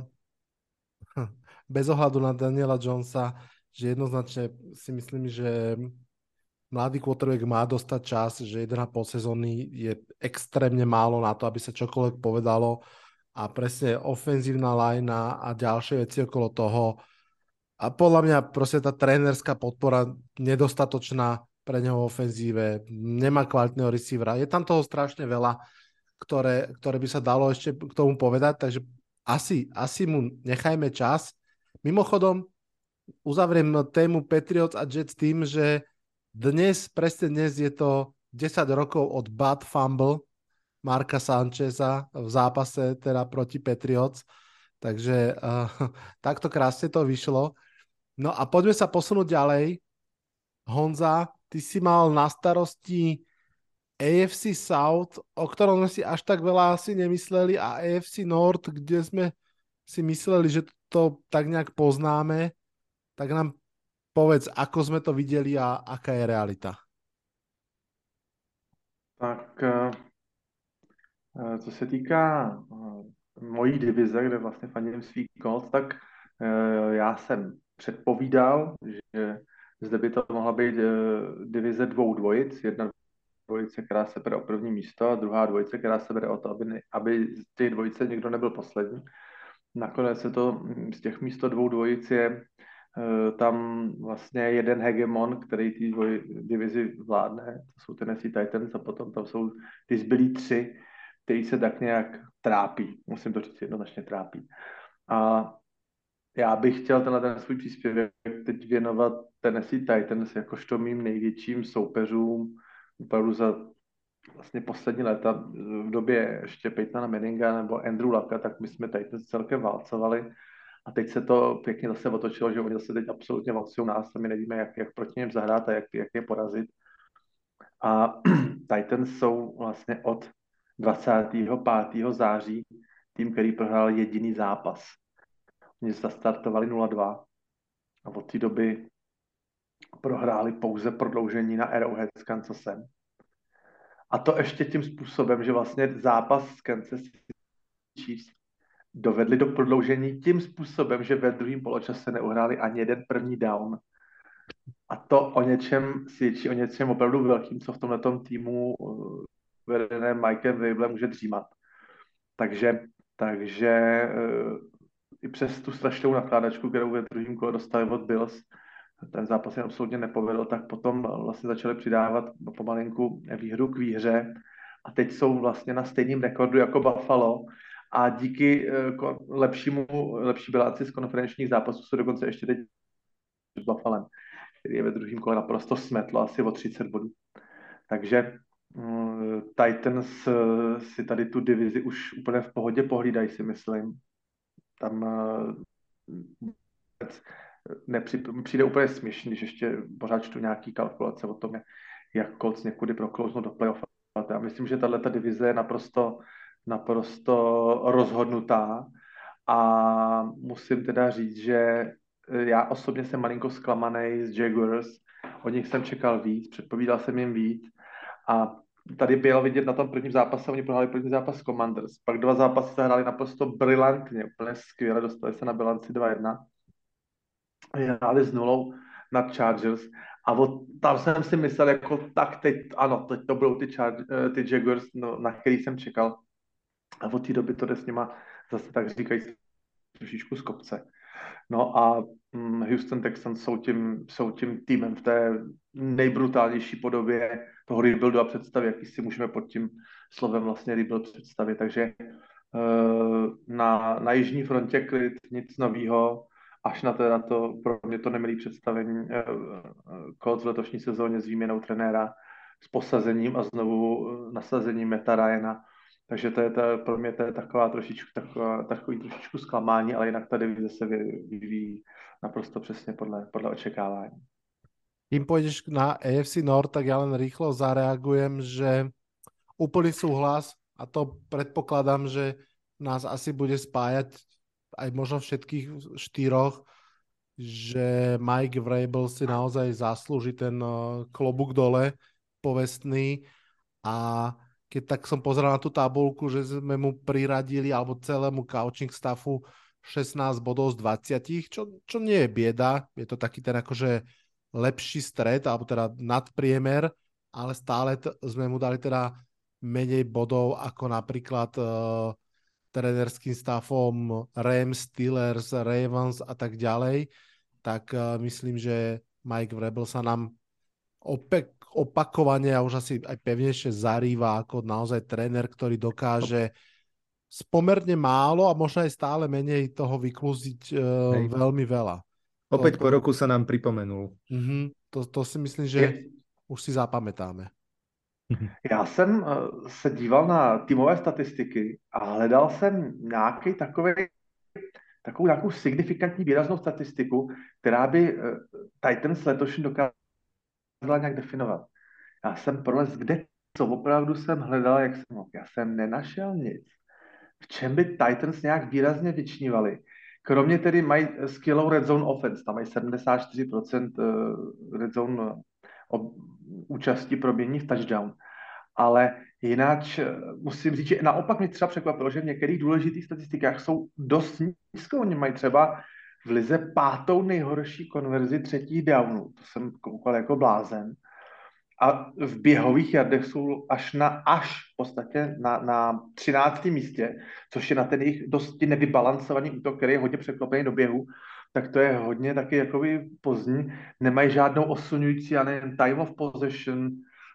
bez ohľadu na Daniela Jonesa, že jednoznačne si myslím, že mladý quarterback má dostať čas, že 1,5 sezóny je extrémne málo na to, aby sa čokoľvek povedalo a presne ofenzívna line a ďalšie veci okolo toho. A podľa mňa proste tá trénerská podpora nedostatočná pre neho v ofenzíve, nemá kvalitného receivera. Je tam toho strašne veľa, ktoré, ktoré by sa dalo ešte k tomu povedať, takže asi, asi mu nechajme čas. Mimochodom, uzavriem tému Patriots a Jets tým, že dnes, presne dnes je to 10 rokov od bad fumble Marka Sancheza v zápase teda proti Patriots, takže uh, takto krásne to vyšlo. No a poďme sa posunúť ďalej. Honza, ty si mal na starosti AFC South, o ktorom sme si až tak veľa asi nemysleli a AFC North, kde sme si mysleli, že to tak nejak poznáme, tak nám povedz, ako sme to videli a aká je realita. Tak eh, eh, co se týká eh, mojí divize, kde vlastně fandím svý Colts, tak já jsem předpovídal, že Zde by to mohla být divize dvou dvojic, jedna dvojice, která se bere o první místo a druhá dvojice, která se bere o to, aby, aby z těch dvojice někdo nebyl poslední. Nakonec se to mm, z těch místo dvou dvojic je tam vlastně jeden hegemon, který dvoj, divizi vládne, to jsou Tennessee Titans a potom tam jsou ty zbylí tři, který se tak nějak trápí, musím to říct jednoznačně trápí. A já bych chtěl tenhle ten svůj příspěvek teď věnovat Tennessee Titans jakožto mým největším soupeřům opravdu za vlastně poslední léta v době ještě Peytona Manninga nebo Andrew Laka, tak my jsme tady celkem válcovali a teď se to pěkně zase otočilo, že oni zase teď absolutně válcují nás a my nevíme, jak, jak proti něm zahrát a jak, jak je porazit. A Titans jsou vlastně od 25. září tým, který prohrál jediný zápas. Oni zastartovali 0-2 a od té doby prohráli pouze prodloužení na Arrowhead s Kansasem. A to ještě tím způsobem, že vlastně zápas s Kansas Chiefs dovedli do prodloužení tím způsobem, že ve druhém poločase neuhráli ani jeden první down. A to o něčem svědčí, o něčem opravdu velkým, co v tomhle týmu uh, vedené Mikem Weiblem může dřímat. Takže, takže uh, i přes tu strašnou nakládačku, kterou ve druhém kole dostali od Bills, ten zápas se absolutně nepovedl, tak potom vlastně začali přidávat pomalinku výhru k výhře a teď jsou vlastně na stejném rekordu jako Buffalo a díky eh, lepšímu, lepší bilanci z konferenčních zápasů se dokonce ještě teď s Buffalem, který je ve druhém kole naprosto smetlo asi o 30 bodů. Takže um, Titans uh, si tady tu divizi už úplně v pohodě pohlídají, si myslím. Tam uh, nepři, přijde úplně směšný, když ještě pořád čtu nějaký kalkulace o tom, jak Colts někudy proklouznout do playoff. Já myslím, že tahle divize je naprosto, naprosto rozhodnutá. A musím teda říct, že já osobně jsem malinko zklamaný z Jaguars, od nich jsem čekal víc, předpovídal jsem jim víc. A tady bylo vidět na tom prvním zápase, oni prohráli první zápas Commanders, pak dva zápasy se hráli naprosto brilantně, úplně skvěle, dostali se na bilanci 2-1 hráli s nulou nad Chargers. A od, tam jsem si myslel, jako tak teď, ano, teď to budou ty, Char, eh, ty Jaguars, no, na který jsem čekal. A od té doby to jde s nima zase tak říkají trošičku z kopce. No a hm, Houston Texans jsou tím, jsou tím týmem v té nejbrutálnější podobě toho rebuildu a představy, jaký si můžeme pod tím slovem vlastně rebuild představit. Takže eh, na, na jižní frontě klid, nic nového až na, to, na to, pro mě to nemilý představení eh, Colts v letošní sezóně s výměnou trenéra, s posazením a znovu eh, nasazením Meta Ryana. Takže to je to, pro mě to je taková trošičku, taková, takový trošičku zklamání, ale jinak ta divize se vyvíjí naprosto přesně podle, podle očekávání. Kým pôjdeš na AFC North, tak ja len rýchlo zareagujem, že úplný súhlas a to predpokladám, že nás asi bude spájať aj možno všetkých štyroch, že Mike Vrabel si naozaj zaslúži ten eh, klobúk dole povestný a keď tak som pozeral na tú tabulku, že sme mu priradili alebo celému coaching staffu 16 bodov z 20, čo, čo nie je bieda, je to taký ten akože lepší stred, alebo teda nadpriemer, ale stále t- sme mu dali teda menej bodov ako napríklad uh, trenerským stavom Rams, Steelers, Ravens a tak ďalej, tak uh, myslím, že Mike Vrabel sa nám opek, opakovane a už asi aj pevnejšie zarýva ako naozaj tréner, ktorý dokáže s pomerne málo a možno aj stále menej toho vyklúziť uh, veľmi veľa. Opäť to, po roku sa nám pripomenul. Uh-huh, to, to si myslím, že je... už si zapamätáme. Já jsem eh, se díval na týmové statistiky a hledal jsem nějaký takový, takovou nějakou signifikantní výraznou statistiku, která by eh, Titans letošní dokázala nějak definovat. Já jsem prolez, kde co opravdu jsem hledal, jak jsem mohl. Já jsem nenašel nic. V čem by Titans nějak výrazně vyčnívali. Kromě tedy mají skvělou red zone offense, tam mají 74% eh, red zone účastí proběhní v touchdown. Ale jinak eh, musím říct, že naopak mě třeba překvapilo, že v některých důležitých statistikách jsou dost nízko. Oni mají třeba v lize pátou nejhorší konverzi třetích downů. To jsem koukal jako blázen. A v běhových jardech jsou až na až v podstatě na, na 13. místě, což je na ten jejich dosti nevybalancovaný útok, který je hodně překlopený do běhu, tak to je hodně taky jakoby pozdní. Nemají žádnou osunující, nevím, time of possession,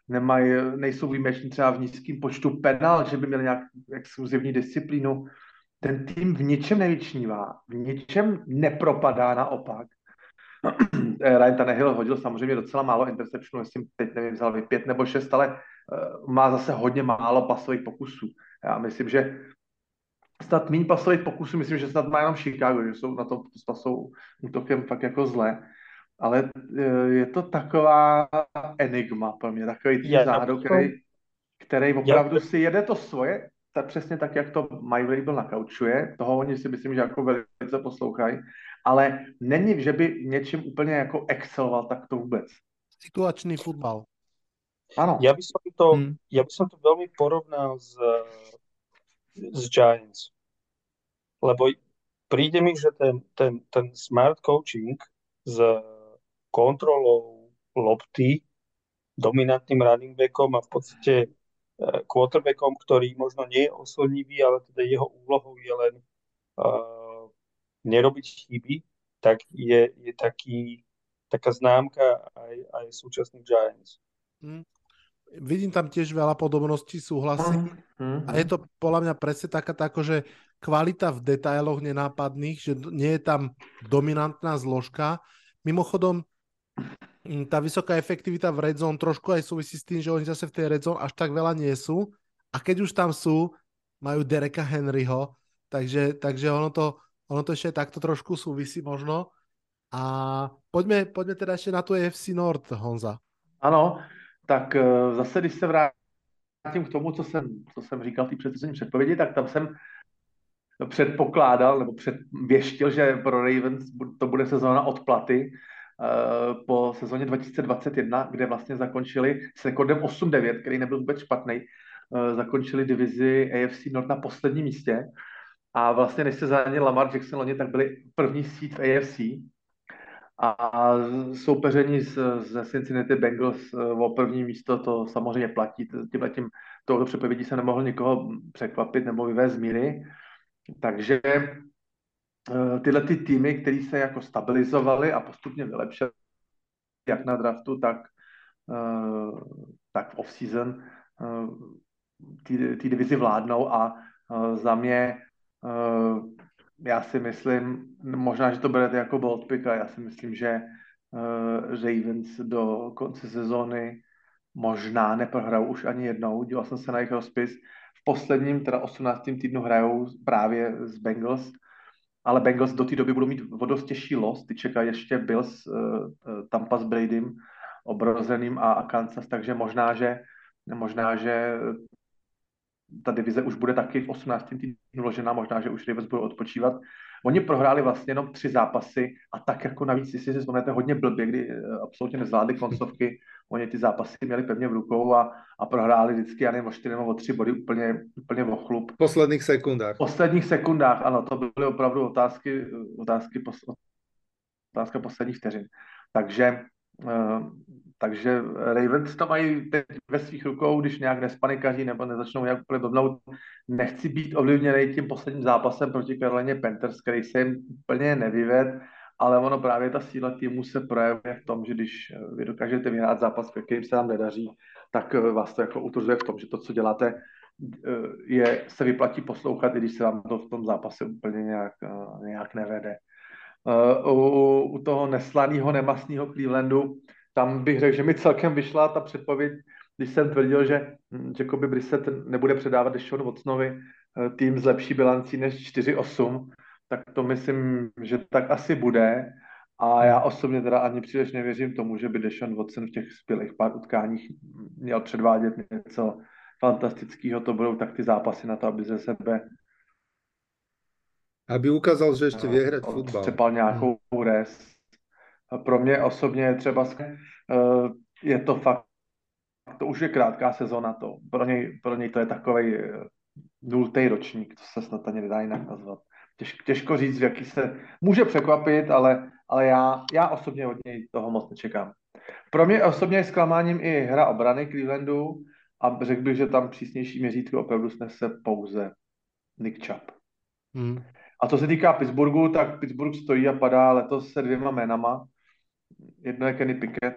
nemají, nejsou výjimeční třeba v nízkém počtu penal, že by měli nějak exkluzivní disciplínu. Ten tým v ničem nevyčnívá, v ničem nepropadá naopak. Ryan Tannehill hodil samozřejmě docela málo interceptionů, jestli teď nevím, vzal pět nebo šest, ale uh, má zase hodně málo pasových pokusů. Já myslím, že snad méně pasových pokusů, myslím, že snad má jenom Chicago, že jsou na tom pasou útokem fakt jako zle. Ale uh, je to taková enigma pro mě, takový tým záhadu, který, který opravdu si jede to svoje, tak přesně tak, jak to My Label nakaučuje, toho oni si myslím, že jako velice poslouchají, ale není, že by něčím úplně jako exceloval, tak to vůbec. Situačný futbal. Áno. Ja by som to, hmm. ja by som to veľmi porovnal s, s Giants. Lebo príde mi, že ten, ten, ten smart coaching s kontrolou lopty, dominantným running backom a v podstate quarterbackom, ktorý možno nie je oslnivý, ale teda jeho úlohou je len uh, nerobiť chyby, tak je, je taký, taká známka aj, aj súčasných Giants. Hmm. Vidím tam tiež veľa podobností, súhlasím. Mm-hmm. A je to podľa mňa presne taká, tako, že kvalita v detailoch nenápadných, že nie je tam dominantná zložka. Mimochodom, tá vysoká efektivita v red zone trošku aj súvisí s tým, že oni zase v tej red zone až tak veľa nie sú. A keď už tam sú, majú Dereka Henryho, takže, takže ono to, ono to ešte takto trošku súvisí možno. A poďme, poďme teda ešte na tu FC Nord, Honza. Ano, tak eh, zase, když se vrátím k tomu, co jsem, co jsem říkal v té předchozí předpovědi, tak tam jsem předpokládal nebo předvěštil, že pro Ravens to bude sezóna odplaty po sezóně 2021, kde vlastně zakončili s rekordem 8-9, který nebyl vůbec špatný, eh, zakončili divizi AFC North na posledním místě a vlastně než se zranil Lamar Jackson loni, tak byli první síť v AFC a soupeření s Cincinnati Bengals eh, o první místo to samozřejmě platí. Tímhle tím tohoto přepovědí se nemohl nikoho překvapit nebo vyvést z míry. Takže eh, tyhle ty týmy, které se jako stabilizovaly a postupně vylepšily, jak na draftu, tak, eh, tak v off-season ty divizi vládnou a za mě já si myslím, možná, že to berete jako bold pick a já si myslím, že Ravens do konce sezóny možná neprohrajou už ani jednou. Díval jsem se na jejich rozpis. V posledním, teda 18. týdnu hrajou právě z Bengals, ale Bengals do té doby budou mít o dost těžší los. Ty čekají ještě Bills, uh, Tampa s Bradym, obrozeným a, Kansas, takže možná, že možná, že ta divize už bude taky v 18. týdnu vložená, možná, že už Ravens budou odpočívat. Oni prohráli vlastně jenom tři zápasy a tak jako navíc, jestli si vzpomínáte, hodně blbě, kdy eh, absolutně nezvládli koncovky, oni ty zápasy měli pevně v rukou a, a prohráli vždycky, já nevím, o čtyři nebo o tři body úplně, úplně o chlup. V posledních sekundách. V posledních sekundách, ano, to byly opravdu otázky, otázky, otázka posledních vteřin. Takže uh, takže Ravens to mají teď ve svých rukou, když nějak nespanikaří nebo nezačnou nějak úplně blbnout. Nechci být ovlivněný tím posledním zápasem proti Karolině Panthers, který se jim úplně nevyved, ale ono právě ta síla týmu se projevuje v tom, že když vy dokážete vyhrát zápas, který se vám nedaří, tak vás to jako utvrzuje v tom, že to, co děláte, je, se vyplatí poslouchat, i když se vám to v tom zápase úplně nějak, nějak nevede. U, u toho neslaného, nemastného Clevelandu tam bych řekl, že mi celkem vyšla ta předpověď, když jsem tvrdil, že hm, Jacoby Brissett nebude předávat Deshaun Watsonovi eh, tým s lepší bilancí než 4-8, tak to myslím, že tak asi bude. A já osobně teda ani příliš nevěřím tomu, že by Deshaun Watson v těch zbylých pár utkáních měl předvádět něco fantastického. To budou tak ty zápasy na to, aby ze sebe aby ukázal, že ještě vie hrať futbal. Přepal nějakou res pro mě osobně třeba eh, je to fakt, to už je krátká sezóna to. Pro něj, pro něj to je takový eh, nultý ročník, to se snad ani nedá jinak nazvat. Těž, těžko říct, v jaký se může překvapit, ale, ale já, já osobně od něj toho moc nečekám. Pro mě osobně je zklamáním i hra obrany Clevelandu a řekl bych, že tam přísnější měřítko opravdu snese pouze Nick Chubb. Hmm. A co se týká Pittsburghu, tak Pittsburgh stojí a padá letos se dvěma jménama. Jedno je Kenny Pickett,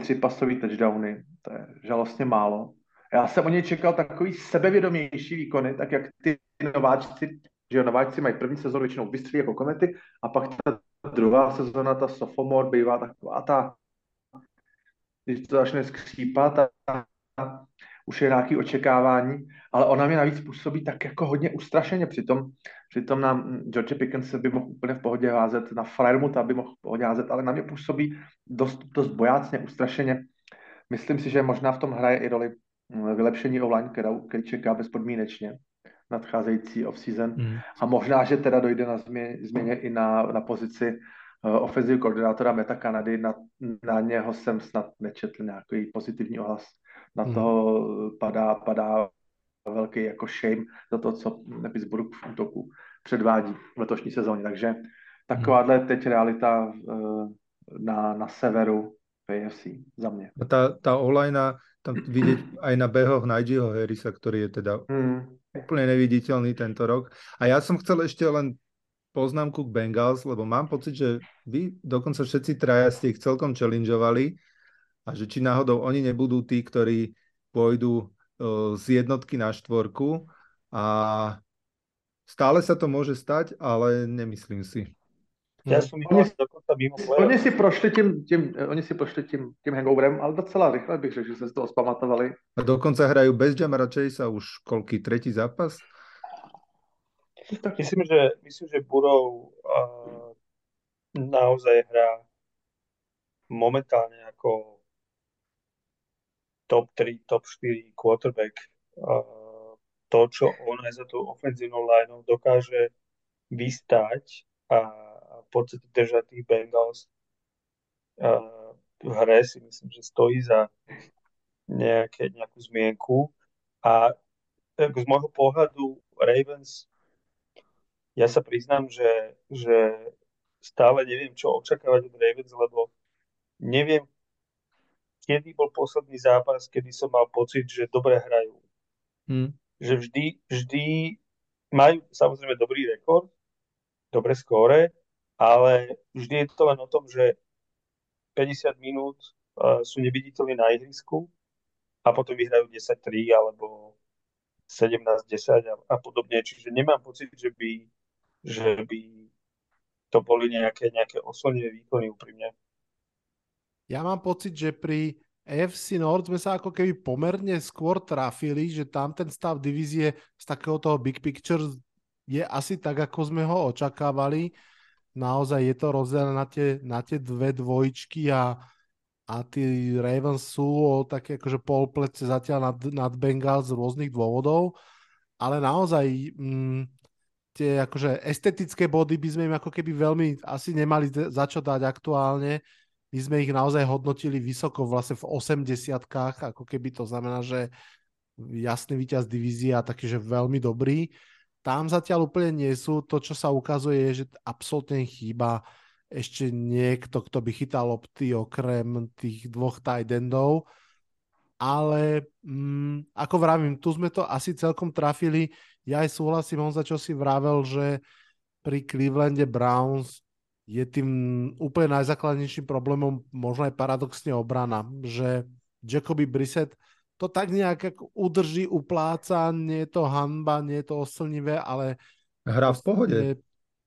tři pasové touchdowny, to je žalostně málo. Já jsem o něj čekal takový sebevědomější výkony, tak jak ty nováčci, že nováčci mají první sezónu většinou vystřelí jako komety a pak ta druhá sezóna, ta sophomore, bývá taková ta, když to začne skřípat, ta, už je nějaké očekávání, ale ona mě navíc působí tak jako hodně ustrašeně. Přitom, přitom nám George Pickens by mohl úplně v pohodě házet, na Fryermuta by mohl v pohodě házet, ale na mě působí dost, dost bojácně, ustrašeně. Myslím si, že možná v tom hraje i roli mm, vylepšení online, kterou, který čeká bezpodmínečně nadcházející off-season. Mm. A možná, že teda dojde na změ, změně i na, na pozici uh, offensive koordinátora Meta Kanady. Na, na něho jsem snad nečetl nějaký pozitivní ohlas na hmm. toho padá, padá velký jako shame za to, co Pittsburgh v útoku předvádí v letošní sezóně. Takže takováhle hmm. teď realita eh, na, na severu AFC za mě. Tá, tá online tam vidieť aj na behoch Najdžiho Harrisa, ktorý je teda hmm. úplne neviditeľný tento rok. A ja som chcel ešte len poznámku k Bengals, lebo mám pocit, že vy dokonca všetci traja ste ich celkom challengeovali a že či náhodou oni nebudú tí, ktorí pôjdu z jednotky na štvorku a stále sa to môže stať, ale nemyslím si. Já jsem oni, dokonce mimo oni si prošli tím, tím, oni si prošli tím, tím hangoverem, ale docela rychle bych řekl, že se z toho spamatovali. A dokonce hrajú bez Jamara Chase už koľký tretí zápas? Tak myslím, že, myslím, že Burov uh, naozaj hrá momentálne ako top 3, top 4 quarterback. To, čo on aj za tú ofenzívnou lineou dokáže vystať a v podstate držať tých Bengals v hre si myslím, že stojí za nejaké, nejakú zmienku. A z môjho pohľadu Ravens, ja sa priznám, že, že stále neviem, čo očakávať od Ravens, lebo neviem, kedy bol posledný zápas, kedy som mal pocit, že dobre hrajú. Hmm. Že vždy, vždy majú samozrejme dobrý rekord, dobre skóre, ale vždy je to len o tom, že 50 minút uh, sú neviditeľní na ihrisku a potom vyhrajú 10-3 alebo 17-10 a, a podobne. Čiže nemám pocit, že by, že by to boli nejaké, nejaké oslnené výkony úprimne. Ja mám pocit, že pri AFC North sme sa ako keby pomerne skôr trafili, že tam ten stav divízie z takého toho big picture je asi tak, ako sme ho očakávali. Naozaj je to rozdelené na tie, na tie dve dvojčky a, a tí Ravens sú o také akože polplece zatiaľ nad, nad Bengals z rôznych dôvodov, ale naozaj mm, tie akože estetické body by sme im ako keby veľmi asi nemali za čo dať aktuálne my sme ich naozaj hodnotili vysoko vlastne v 80 ako keby to znamená, že jasný víťaz divízie a taký, že veľmi dobrý. Tam zatiaľ úplne nie sú. To, čo sa ukazuje, je, že absolútne chýba ešte niekto, kto by chytal opty okrem tých dvoch tight endov. Ale mm, ako vravím, tu sme to asi celkom trafili. Ja aj súhlasím, za čo si vravel, že pri Clevelande Browns je tým úplne najzákladnejším problémom možno aj paradoxne obrana, že Jacoby Brissett to tak nejak udrží, upláca, nie je to hanba, nie je to oslnivé, ale Hra v pohode.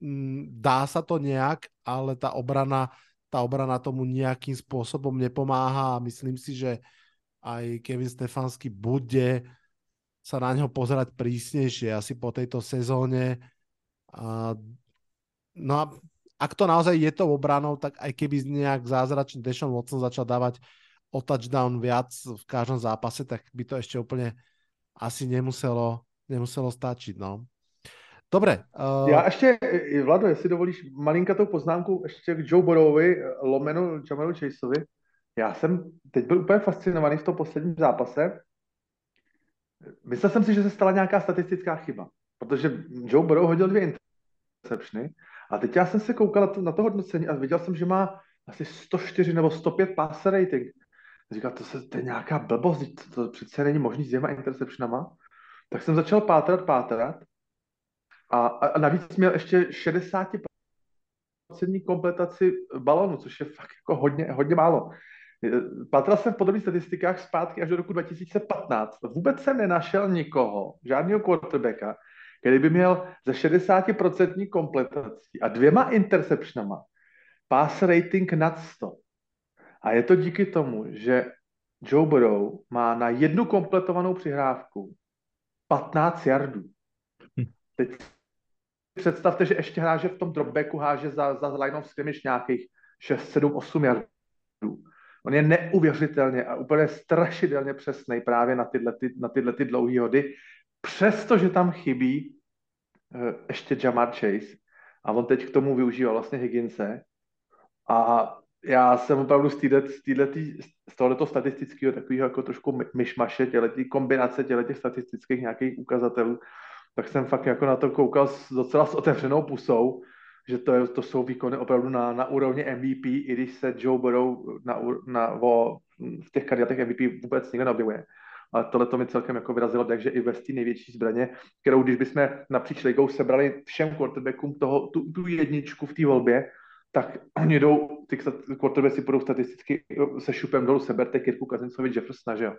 Mm, dá sa to nejak, ale tá obrana, tá obrana tomu nejakým spôsobom nepomáha a myslím si, že aj Kevin Stefanský bude sa na neho pozerať prísnejšie asi po tejto sezóne. A, no a ak to naozaj je to obranou, tak aj keby nejak zázračný Deshaun Watson začal dávať o touchdown viac v každom zápase, tak by to ešte úplne asi nemuselo, nemuselo stačiť. No. Dobre. Uh... Já ještě, Vlado, jestli dovolíš malinkatou poznámku ještě k Joe Borovi, lomenu Jamalu Chaseovi. Já jsem teď byl úplně fascinovaný v tom posledním zápase. Myslel jsem si, že se stala nějaká statistická chyba, protože Joe Burrow hodil dvě interceptiony. A teď já jsem se koukal na to, hodnocení a viděl jsem, že má asi 104 nebo 105 passer rating. Říkal, to, se, to je nějaká blbost, to, to přece není možný s dvěma interceptionama. Tak jsem začal pátrat, pátrat a, a navíc měl ještě 60% kompletaci balonu, což je fakt jako hodně, hodně málo. Pátral jsem v podobných statistikách zpátky až do roku 2015. Vůbec jsem nenašel nikoho, žádného quarterbacka, který by měl ze 60% kompletací a dvěma interceptionama pass rating nad 100. A je to díky tomu, že Joe Burrow má na jednu kompletovanou přihrávku 15 yardů. Hm. Teď představte, že ještě hráže v tom dropbacku, háže za, za line of scrimmage nějakých 6, 7, 8 yardů. On je neuvěřitelně a úplně strašidelně přesný právě na tyhle, ty, na tyhle ty dlouhé hody, přestože tam chybí uh, ještě Jamar Chase a on teď k tomu využívá vlastně Higginse a já jsem opravdu z, týhle, z, týhle, z tohoto statistického takového jako trošku myšmaše, těletí kombinace těchto statistických nějakých ukazatelů, tak jsem fakt jako na to koukal s, docela s otevřenou pusou, že to, je, to jsou výkony opravdu na, na úrovni MVP, i když se Joe Burrow na, na, vo, v těch kandidátech MVP vůbec nikdo neobjevuje. Ale tohle to mi celkem jako vyrazilo, takže i ve té největší zbraně, kterou když bychom napříč ligou sebrali všem quarterbackům toho, tu, tu jedničku v té volbě, tak oni jdou, ty quarterbacki půjdou statisticky se šupem dolů, seberte Kirku Kazincovi Jeffersona, že jo.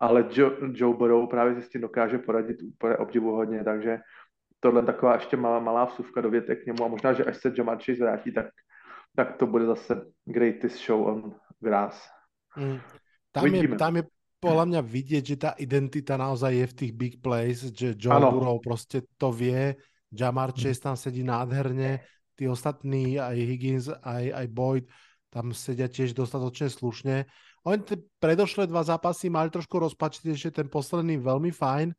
Ale Joe, Joe Burrow právě si s tím dokáže poradit úplně obdivuhodně, takže tohle taková ještě malá, malá vsuvka do větek k němu a možná, že až se Jamar Chase vrátí, tak, tak to bude zase greatest show on grass. Mm. Tam, je, tam je podľa mňa vidieť, že tá identita naozaj je v tých big plays, že Joe ano. Burrow proste to vie, Jamar Chase tam sedí nádherne, tí ostatní, aj Higgins, aj, aj Boyd, tam sedia tiež dostatočne slušne. Oni tie predošlé dva zápasy mali trošku rozpačitejšie, ten posledný veľmi fajn.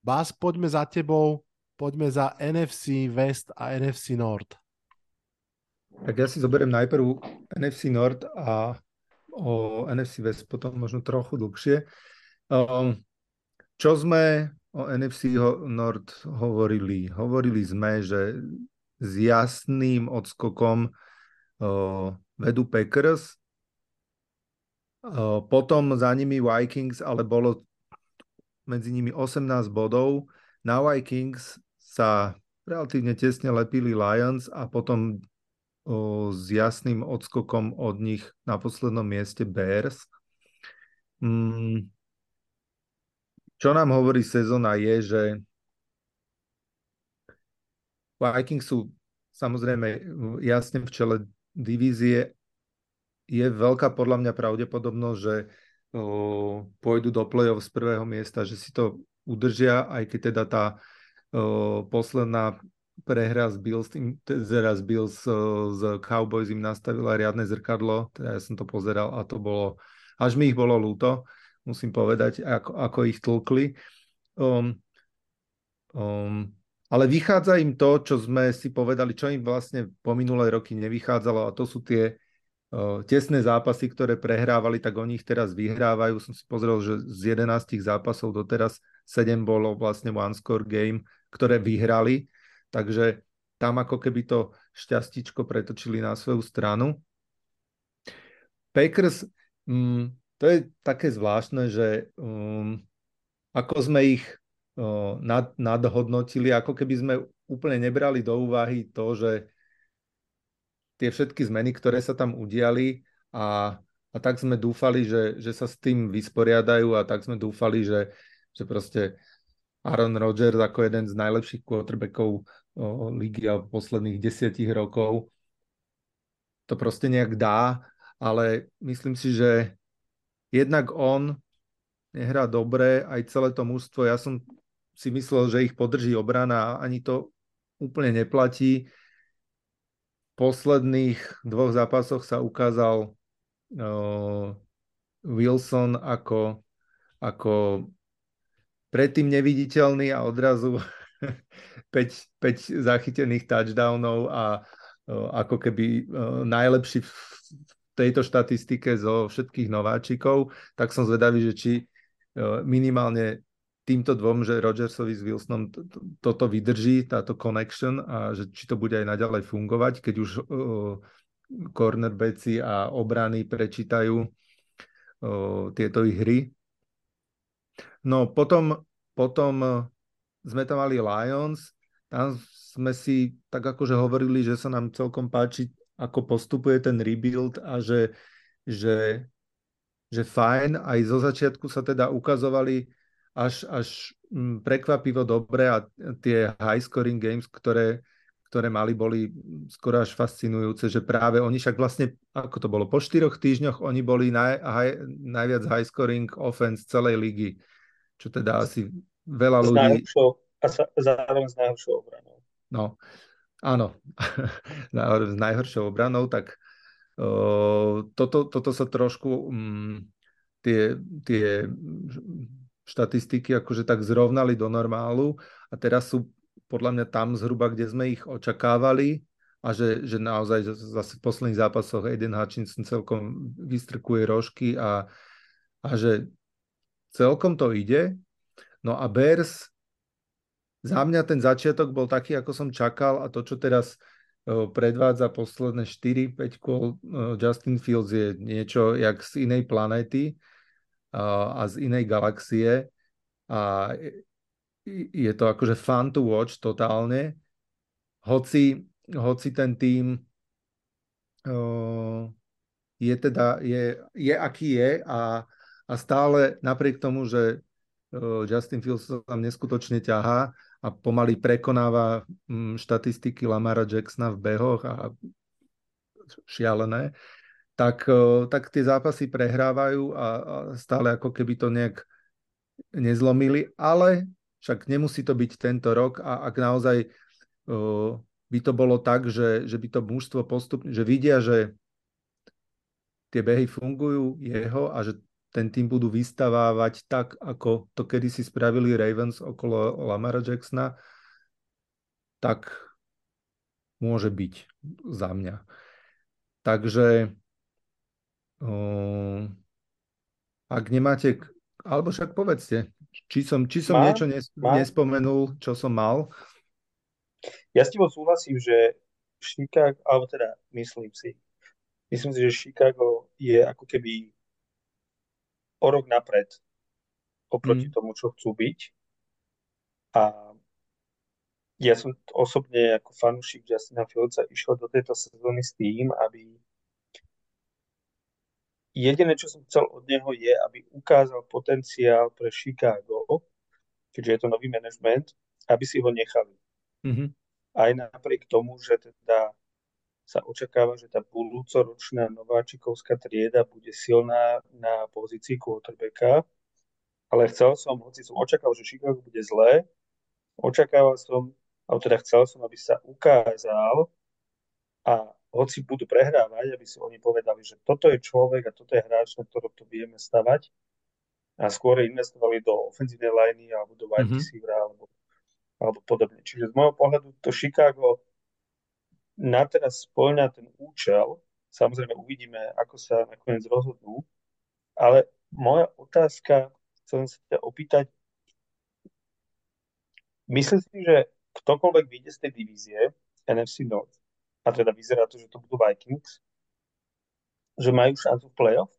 Bas, poďme za tebou poďme za NFC West a NFC North. Tak ja si zoberiem najprv NFC North a o NFC West potom možno trochu dlhšie. Um, čo sme o NFC North hovorili? Hovorili sme, že s jasným odskokom vedú Packers, potom za nimi Vikings, ale bolo medzi nimi 18 bodov. Na Vikings sa relatívne tesne lepili Lions a potom s jasným odskokom od nich na poslednom mieste Bears. Mm, čo nám hovorí sezóna je, že Vikings sú samozrejme jasne v čele divízie. Je veľká podľa mňa pravdepodobnosť, že pôjdu do play-off z prvého miesta, že si to udržia, aj keď teda tá posledná prehra z Bills, teda z Bills z Cowboys im nastavila riadne zrkadlo, teda ja som to pozeral a to bolo, až mi ich bolo ľúto, musím povedať, ako, ako ich tlkli. Um, um, ale vychádza im to, čo sme si povedali, čo im vlastne po minulé roky nevychádzalo a to sú tie uh, tesné zápasy, ktoré prehrávali, tak oni ich teraz vyhrávajú. Som si pozrel, že z 11 zápasov doteraz 7 bolo vlastne one score game, ktoré vyhrali, takže tam ako keby to šťastičko pretočili na svoju stranu. Packers, um, to je také zvláštne, že um, ako sme ich uh, nad, nadhodnotili, ako keby sme úplne nebrali do úvahy to, že tie všetky zmeny, ktoré sa tam udiali a, a tak sme dúfali, že, že sa s tým vysporiadajú a tak sme dúfali, že, že proste Aaron Rodgers ako jeden z najlepších quarterbackov ligy a posledných desiatich rokov to proste nejak dá, ale myslím si, že jednak on nehrá dobre, aj celé to mužstvo, ja som si myslel, že ich podrží obrana a ani to úplne neplatí. V posledných dvoch zápasoch sa ukázal uh, Wilson ako, ako predtým neviditeľný a odrazu 5, 5 zachytených touchdownov a ako keby najlepší v tejto štatistike zo všetkých nováčikov, tak som zvedavý, že či minimálne týmto dvom, že Rodgersovi s Wilsonom toto vydrží, táto connection a že či to bude aj naďalej fungovať, keď už uh, cornerbacki a obrany prečítajú tieto hry. No potom, potom uh, sme tam mali Lions, tam sme si tak akože hovorili, že sa nám celkom páči, ako postupuje ten rebuild a že, že, že fajn, aj zo začiatku sa teda ukazovali až, až mm, prekvapivo dobre a tie high scoring games, ktoré, ktoré mali, boli skoro až fascinujúce, že práve oni však vlastne, ako to bolo, po štyroch týždňoch oni boli naj, high, najviac high scoring offense celej ligy, čo teda asi veľa ľudí... a sa, zároveň s najhoršou obranou. No, áno, s najhoršou obranou, tak uh, toto, toto sa trošku um, tie, tie štatistiky akože tak zrovnali do normálu a teraz sú podľa mňa tam zhruba, kde sme ich očakávali a že, že naozaj zase v posledných zápasoch Aiden Hutchinson celkom vystrkuje rožky a, a že celkom to ide. No a Bears, za mňa ten začiatok bol taký, ako som čakal a to, čo teraz predvádza posledné 4-5 kol Justin Fields je niečo jak z inej planéty a z inej galaxie a je to akože fun to watch totálne. Hoci, hoci ten tým je teda, je, je aký je a, a stále napriek tomu, že Justin Fields sa tam neskutočne ťahá a pomaly prekonáva štatistiky Lamara Jacksona v behoch a šialené, tak, tak tie zápasy prehrávajú a, a stále ako keby to nejak nezlomili, ale však nemusí to byť tento rok a ak naozaj uh, by to bolo tak, že, že by to mužstvo postupne, že vidia, že tie behy fungujú jeho a že ten tým budú vystavávať tak, ako to kedysi spravili Ravens okolo Lamara Jacksona, tak môže byť za mňa. Takže Uh, ak nemáte, alebo však povedzte, či som, či som má, niečo nes, má. nespomenul, čo som mal. Ja s tým súhlasím, že Chicago, alebo teda myslím si, myslím si, že Chicago je ako keby o rok napred oproti mm. tomu, čo chcú byť. A ja som osobne ako fanúšik Justina Fieldsa išiel do tejto sezóny s tým, aby Jediné, čo som chcel od neho, je, aby ukázal potenciál pre Chicago, keďže je to nový management, aby si ho nechali. Mm-hmm. Aj napriek tomu, že teda sa očakáva, že tá budúcoročná nováčikovská trieda bude silná na pozícii quarterbacka, ale chcel som, hoci som očakával, že Chicago bude zlé, očakával som, alebo teda chcel som, aby sa ukázal a hoci budú prehrávať, aby si oni povedali, že toto je človek a toto je hráč, na ktorom to vieme stavať a skôr investovali do ofenzívnej liney alebo do wide mm-hmm. receivera alebo, alebo podobne. Čiže z môjho pohľadu to Chicago na teraz spĺňa ten účel. Samozrejme uvidíme, ako sa nakoniec rozhodnú. Ale moja otázka, chcem sa ťa opýtať, myslím si, že ktokoľvek vyjde z tej divízie NFC North, a teda vyzerá to, že to budú Vikings, že majú šancu v playoff,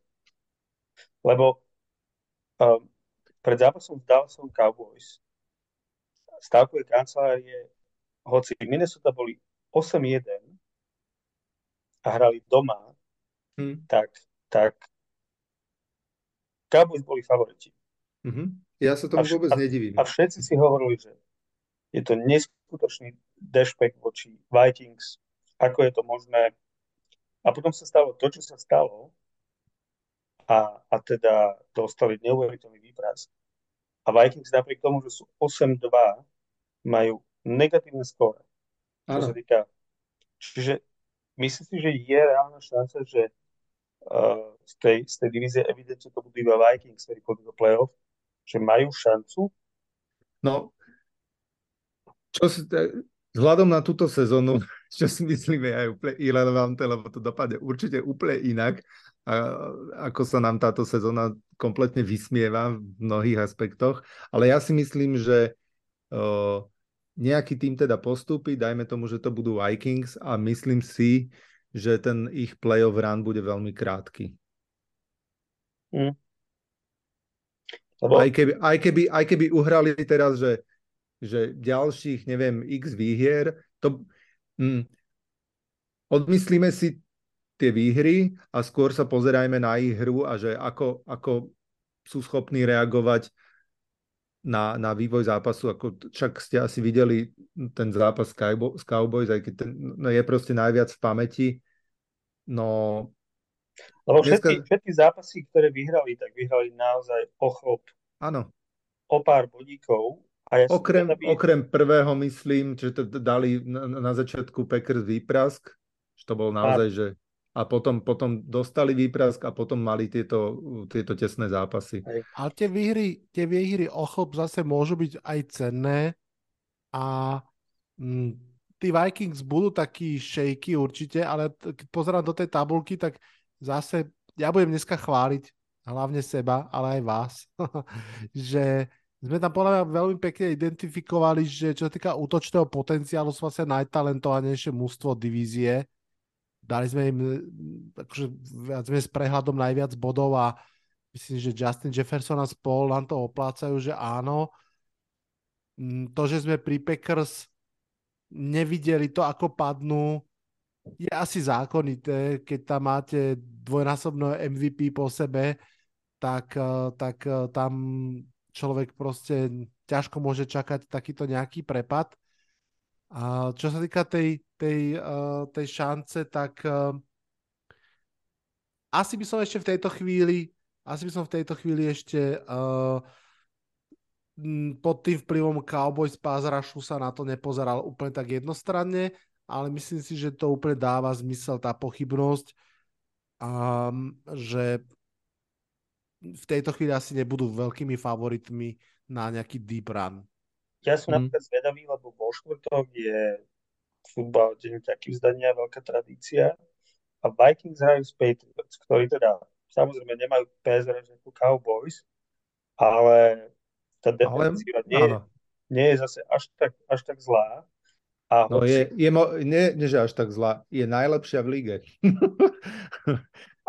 lebo um, pred zápasom s Dallasom Cowboys stávkové kancelárie, hoci Minnesota boli 8-1 a hrali doma, hmm. tak, tak Cowboys boli favoriti. Mm-hmm. Ja sa tomu a, vôbec nedivím. A všetci si hovorili, že je to neskutočný dashback voči Vikings, ako je to možné. A potom sa stalo to, čo sa stalo a, a teda dostali neuveriteľný výpras. A Vikings napriek tomu, že sú 8-2, majú negatívne skóre. Čo sa týka. Čiže myslím si, že je reálna šanca, že uh, z, tej, z tej divízie evidentne to budú iba Vikings, ktorí pôjdu do play-off, že majú šancu. No, čo si, Vzhľadom na túto sezónu, čo si myslíme aj úplne irrelevantné, lebo to dopadne určite úplne inak, a, ako sa nám táto sezóna kompletne vysmieva v mnohých aspektoch. Ale ja si myslím, že o, nejaký tým teda postúpi, dajme tomu, že to budú Vikings a myslím si, že ten ich playoff run bude veľmi krátky. Mm. Lebo... Aj, keby, aj, keby, aj keby uhrali teraz, že že ďalších, neviem, x výhier, to hm, odmyslíme si tie výhry a skôr sa pozerajme na ich hru a že ako, ako sú schopní reagovať na, na vývoj zápasu, ako však ste asi videli ten zápas s Cowboys, aj keď ten no je proste najviac v pamäti. No, lebo všetky, dneska... všetky zápasy, ktoré vyhrali, tak vyhrali naozaj ochop. Áno. O pár bodíkov a ja okrem, by... okrem prvého myslím, že to dali na, na začiatku Packers výprask, že to bol naozaj, a... že a potom, potom dostali výprask a potom mali tieto, tieto tesné zápasy. Ale tie výhry, tie výhry ochlop zase môžu byť aj cenné a m, mm, tí Vikings budú takí shaky určite, ale keď pozerám do tej tabulky, tak zase ja budem dneska chváliť hlavne seba, ale aj vás, že sme tam podľa mňa veľmi pekne identifikovali, že čo sa týka útočného potenciálu sú vlastne najtalentovanejšie mústvo divízie. Dali sme im akože viac s prehľadom najviac bodov a myslím, že Justin Jefferson a spol nám to oplácajú, že áno. Mm, to, že sme pri Packers nevideli to, ako padnú, je asi zákonité, keď tam máte dvojnásobné MVP po sebe, tak, eh, tak eh, tam človek proste ťažko môže čakať takýto nejaký prepad. A čo sa týka tej, tej, uh, tej šance, tak uh, asi by som ešte v tejto chvíli asi by som v tejto chvíli ešte uh, pod tým vplyvom Cowboys Pass sa na to nepozeral úplne tak jednostranne, ale myslím si, že to úplne dáva zmysel tá pochybnosť, um, že v tejto chvíli asi nebudú veľkými favoritmi na nejaký deep run. Ja som hmm. napríklad zvedavý, lebo vo štvrtok je futbal deň taký vzdania, veľká tradícia a Vikings hrajú s Patriots, ktorí teda samozrejme nemajú PSR ako Cowboys, ale tá defensíva nie, nie je zase až tak, až tak zlá. A no hoci... je, je mo- nie, nie, že až tak zlá, je najlepšia v lige.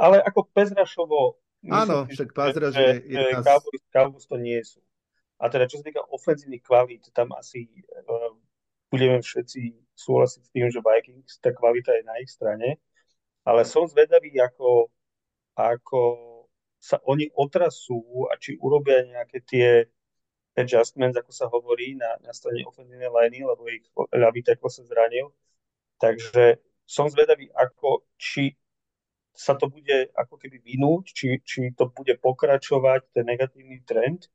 ale ako Pezrašovo Áno, však Pázra, že, že nás... Cowboys, Cowboys to nie sú. A teda čo sa týka ofenzívnych kvalít, tam asi uh, budeme všetci súhlasiť s tým, že Vikings, tá kvalita je na ich strane, ale som zvedavý, ako, ako sa oni otrasú a či urobia nejaké tie adjustments, ako sa hovorí, na, na strane ofenzívnej liney, lebo ich ľavý tackle sa zranil. Takže som zvedavý, ako, či sa to bude ako keby vynúť, či, či to bude pokračovať, ten negatívny trend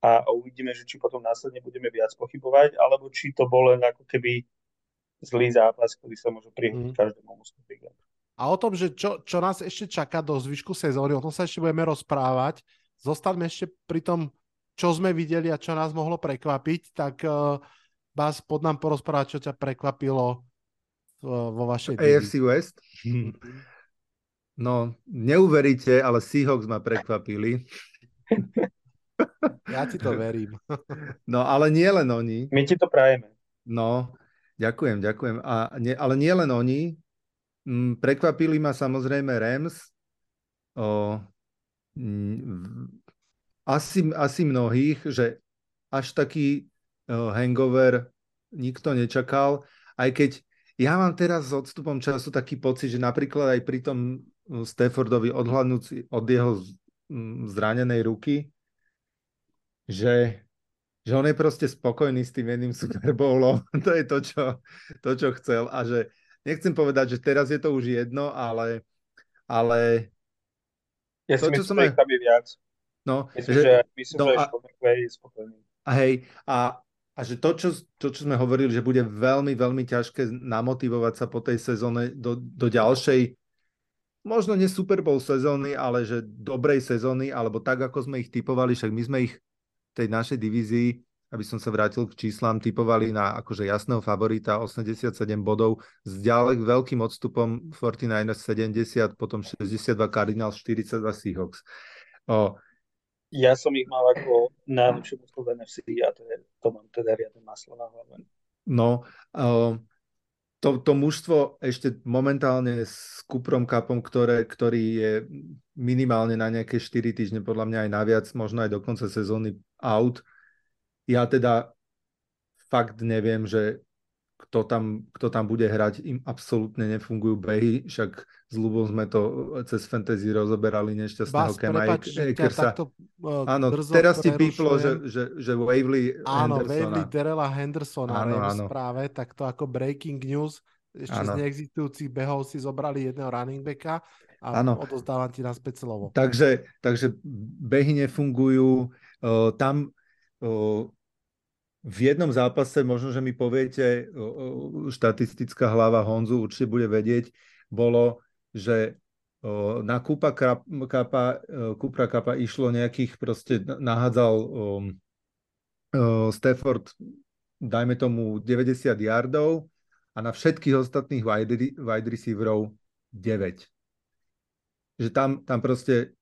a uvidíme, že či potom následne budeme viac pochybovať, alebo či to bol len ako keby zlý zápas, ktorý sa môže prihnúť mm. každému mústvu A o tom, že čo, čo nás ešte čaká do zvyšku sezóny, o tom sa ešte budeme rozprávať. Zostaňme ešte pri tom, čo sme videli a čo nás mohlo prekvapiť, tak uh, Bas, pod nám porozprávať, čo ťa prekvapilo uh, vo vašej AFC West? No, neuveríte, ale Seahawks ma prekvapili. Ja ti to verím. No, ale nie len oni. My ti to prajeme. No, ďakujem, ďakujem. A nie, ale nie len oni. Mm, prekvapili ma samozrejme Rams. O, m, mm, asi, asi mnohých, že až taký o, hangover nikto nečakal, aj keď ja mám teraz s odstupom času taký pocit, že napríklad aj pri tom Staffordovi odhľadnúci od jeho zranenej ruky, že, že on je proste spokojný s tým jedným Super Bowlom. to je to čo, to, čo chcel. A že nechcem povedať, že teraz je to už jedno, ale, ale ja to, že tam je viac. No, myslím, že, že, myslím, no, že a, je spokojný. A hej, a, a že to čo, to, čo sme hovorili, že bude veľmi, veľmi ťažké namotivovať sa po tej sezóne do, do ďalšej možno nie Super Bowl sezóny, ale že dobrej sezóny, alebo tak, ako sme ich typovali, však my sme ich tej našej divízii aby som sa vrátil k číslam, typovali na akože jasného favorita 87 bodov s ďalek veľkým odstupom 49ers 70, potom 62 Cardinals, 42 Seahawks. O, ja som ich mal ako najlepšiu mužstvo v NFC a to, je, to mám teda riadne maslo na hlave. No, uh, to, to mužstvo ešte momentálne s Kuprom Kapom, ktoré, ktorý je minimálne na nejaké 4 týždne, podľa mňa aj naviac, možno aj do konca sezóny out. Ja teda fakt neviem, že kto tam, kto tam bude hrať, im absolútne nefungujú behy, však s Lubom sme to cez fantasy rozoberali nešťastného Kema Ekersa. uh, áno, teraz ti píplo, že, že, že Wavely Áno, Wavely Derela Hendersona áno, áno. správe, tak to ako breaking news, ešte áno. z neexistujúcich behov si zobrali jedného running backa a áno. odozdávam ti naspäť slovo. Takže, takže behy nefungujú, tam v jednom zápase, možno, že mi poviete, štatistická hlava Honzu určite bude vedieť, bolo, že na Kúpa Kapa, Kúpra Kapa išlo nejakých, proste nahádzal Stafford, dajme tomu 90 yardov a na všetkých ostatných wide, wide receiverov 9. Že tam, tam proste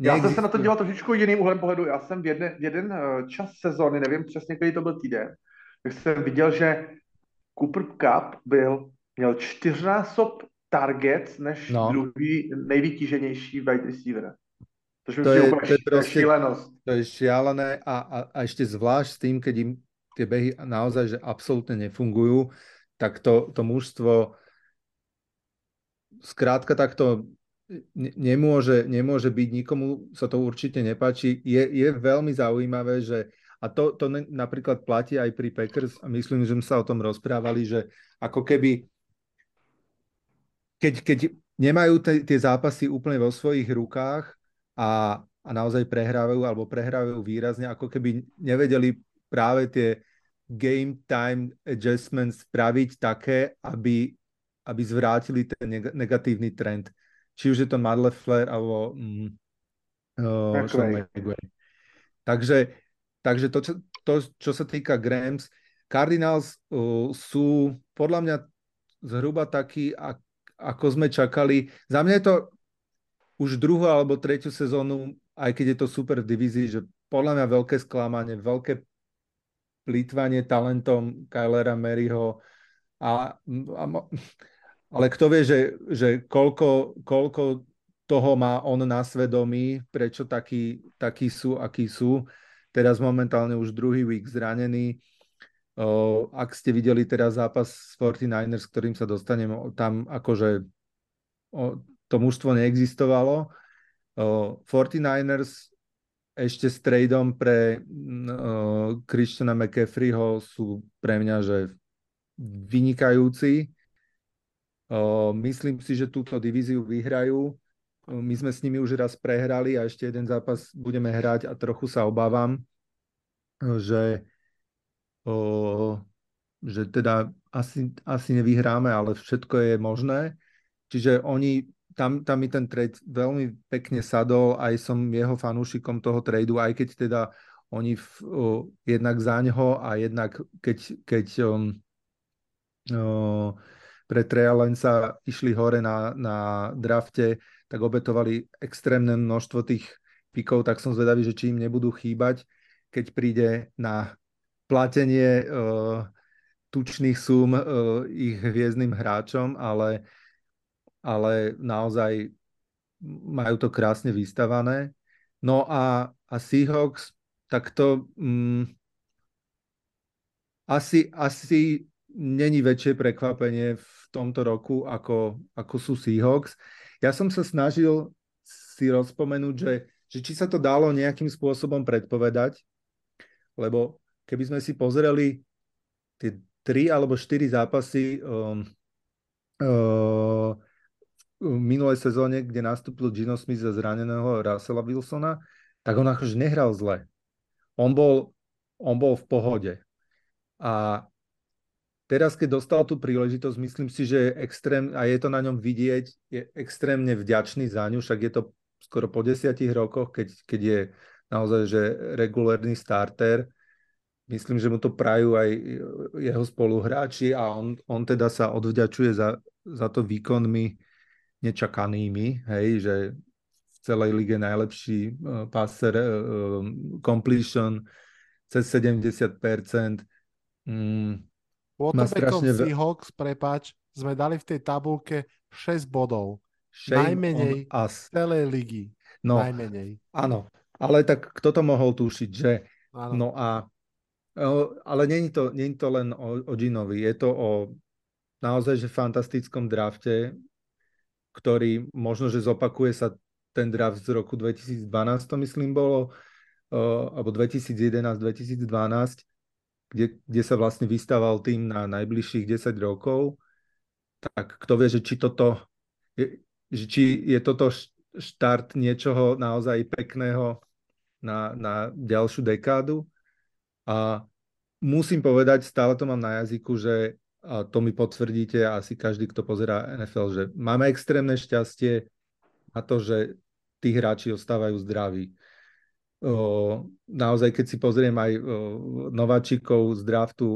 já jsem se na to díval trošičku jiným úhlem pohledu. Já jsem v jeden, jeden eh, čas sezóny, nevím přesně, který to byl týden, tak jsem viděl, že Cooper Cup byl, měl čtyřnásob targets než no. druhý nejvytíženější wide receiver. To je, to je proste. To je šialené a, a, a ešte zvlášť s tým, keď im tie behy naozaj že absolútne nefungujú, tak to, to mužstvo skrátka takto nemôže, nemôže byť, nikomu sa to určite nepáči. Je, je veľmi zaujímavé, že a to, to napríklad platí aj pri Packers a myslím, že sme sa o tom rozprávali, že ako keby keď, keď nemajú tie zápasy úplne vo svojich rukách a, a naozaj prehrávajú alebo prehrávajú výrazne, ako keby nevedeli práve tie game time adjustments spraviť také, aby, aby zvrátili ten negatívny trend či už je to Matt Leffler alebo mm, uh, Sean McVay. Takže, takže to, čo, to, čo sa týka Grams, Cardinals uh, sú podľa mňa zhruba takí, ako sme čakali. Za mňa je to už druhú alebo tretiu sezónu, aj keď je to super v divízii, že podľa mňa veľké sklamanie, veľké plýtvanie talentom Kylera Maryho a, a ale kto vie, že, že koľko, koľko toho má on na svedomí, prečo takí, takí sú, akí sú. Teraz momentálne už druhý week zranený. Ak ste videli teraz zápas s 49ers, ktorým sa dostanem, tam akože to mužstvo neexistovalo. O, 49ers ešte s tradeom pre o, Christiana McCaffreyho sú pre mňa, že vynikajúci Myslím si, že túto divíziu vyhrajú. My sme s nimi už raz prehrali a ešte jeden zápas budeme hrať a trochu sa obávam, že, že teda asi, asi nevyhráme, ale všetko je možné. Čiže oni, tam, tam mi ten trade veľmi pekne sadol, aj som jeho fanúšikom toho tradu, aj keď teda oni v, o, jednak za ňoho a jednak keď, keď um, o, pre Treja sa išli hore na, na drafte, tak obetovali extrémne množstvo tých pikov, tak som zvedavý, že či im nebudú chýbať, keď príde na platenie uh, tučných sum uh, ich hviezdnym hráčom, ale, ale naozaj majú to krásne vystavané. No a, a Seahawks, tak to um, asi, asi není väčšie prekvapenie v tomto roku, ako, ako sú Seahawks. Ja som sa snažil si rozpomenúť, že, že či sa to dalo nejakým spôsobom predpovedať, lebo keby sme si pozreli tie tri alebo štyri zápasy um, uh, v minulej sezóne, kde nastúpil Gino Smith za zraneného Russella Wilsona, tak on akože nehral zle. On bol, on bol v pohode. A teraz, keď dostal tú príležitosť, myslím si, že je extrém, a je to na ňom vidieť, je extrémne vďačný za ňu, však je to skoro po desiatich rokoch, keď, keď je naozaj že regulárny starter, myslím, že mu to prajú aj jeho spoluhráči a on, on teda sa odvďačuje za, za to výkonmi nečakanými, hej, že v celej lige najlepší uh, passer, uh, completion cez 70%. Mm, Quarterbackom strašne... Seahawks, prepáč, sme dali v tej tabulke 6 bodov. Shame Najmenej z celej ligy. No, Najmenej. Áno, ale tak kto to mohol tušiť, že... Áno. No a ale není to, není to len o, o Ginovi, je to o naozaj že fantastickom drafte, ktorý možno, že zopakuje sa ten draft z roku 2012, to myslím bolo, alebo 2011-2012, kde, kde sa vlastne vystával tým na najbližších 10 rokov, tak kto vie, že či toto, že či je toto štart niečoho naozaj pekného na, na ďalšiu dekádu. A musím povedať, stále to mám na jazyku, že a to mi potvrdíte asi každý, kto pozerá NFL, že máme extrémne šťastie na to, že tí hráči ostávajú zdraví. Naozaj, keď si pozriem aj nováčikov z draftu,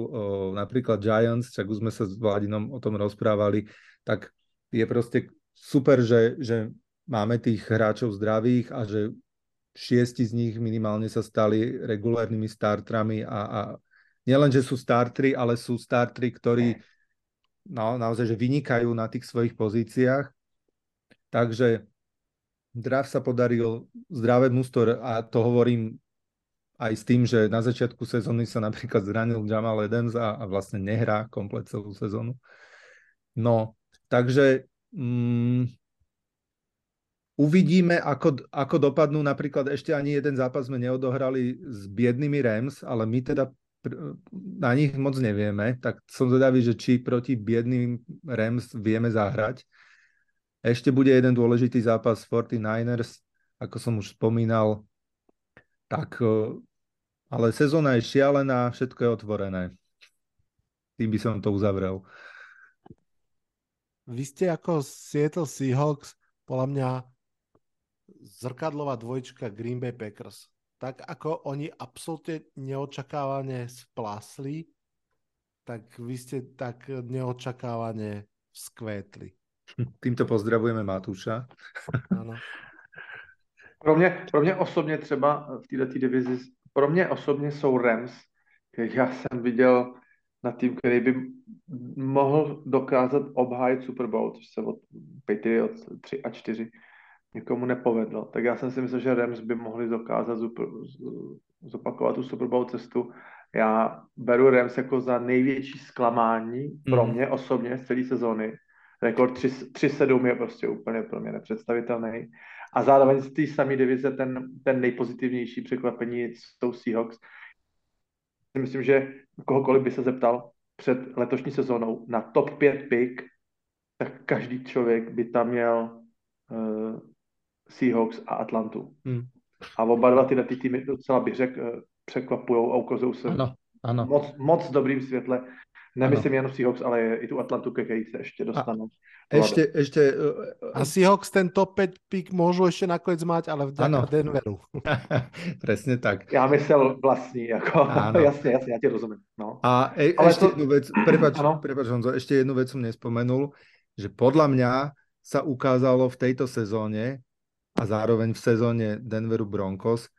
napríklad Giants, čak už sme sa s Vladinom o tom rozprávali, tak je proste super, že, že máme tých hráčov zdravých a že šiesti z nich minimálne sa stali regulárnymi startrami a, a nielen, že sú startri, ale sú startri, ktorí no, naozaj že vynikajú na tých svojich pozíciách. Takže draft sa podaril, zdravé mústvo a to hovorím aj s tým, že na začiatku sezóny sa napríklad zranil Jamal Adams a, a vlastne nehrá komplet celú sezónu. No, takže mm, uvidíme, ako, ako dopadnú. Napríklad ešte ani jeden zápas sme neodohrali s biednými Rams, ale my teda na nich moc nevieme, tak som zvedavý, že či proti biedným Rams vieme zahrať. Ešte bude jeden dôležitý zápas 49ers, ako som už spomínal. Tak, e, ale sezóna je šialená, všetko je otvorené. Tým by som to uzavrel. Vy ste ako Seattle Seahawks, podľa mňa zrkadlová dvojčka Green Bay Packers. Tak ako oni absolútne neočakávane splásli, tak vy ste tak neočakávane skvétli. Tímto pozdravujeme Matúša. Ano. Pro mě, pro mě osobně třeba v této divizi, pro mě osobně jsou Rams, já jsem viděl na tým, který by mohl dokázat obhájit Super Bowl, což se od Patriots 3 a 4 někomu nepovedlo. Tak já jsem si myslel, že Rams by mohli dokázat zopakovat tu Super Bowl cestu. Já beru Rams jako za největší zklamání pro mhm. mě osobně z celé sezóny rekord 3-7 je prostě úplně pro mě nepředstavitelný. A zároveň z té samé divize ten, ten nejpozitivnější překvapení jsou Seahawks. Myslím, že kohokoliv by se zeptal před letošní sezónou na top 5 pick, tak každý člověk by tam měl uh, Seahawks a Atlantu. Hmm. A oba dva tyhle ty týmy docela bych řekl, uh, překvapují a ukazují se ano, ano. Moc, moc dobrým světle. Nemyslím jen Seahawks, ale i tu Atlantu, keď sa ešte dostanú. A ešte, ešte... A Seahawks ten top 5 pick môžu ešte nakoniec mať, ale vďaka ano. Denveru. Presne tak. Ja myslel vlastní, ako, jasne, jasne, ja ti rozumiem. No. A e, ale ešte to... jednu vec, prepač, prepač Honzo, ešte jednu vec som nespomenul, že podľa mňa sa ukázalo v tejto sezóne a zároveň v sezóne Denveru Broncos,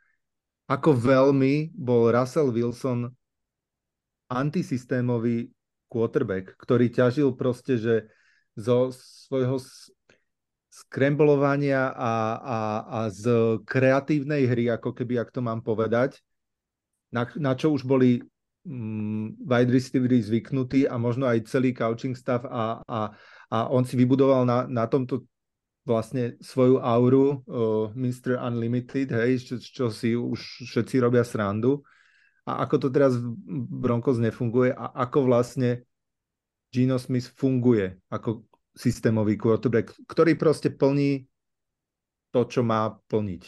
ako veľmi bol Russell Wilson antisystémový quarterback, ktorý ťažil proste, že zo svojho skremblovania a, a, a z kreatívnej hry, ako keby, ak to mám povedať, na, na čo už boli mm, wide receivery zvyknutí a možno aj celý coaching staff a, a, a on si vybudoval na, na tomto vlastne svoju auru uh, Mr. Unlimited, hej, čo, čo si už všetci robia srandu a ako to teraz v Broncos nefunguje a ako vlastne Gino Smith funguje ako systémový quarterback, ktorý proste plní to, čo má plniť.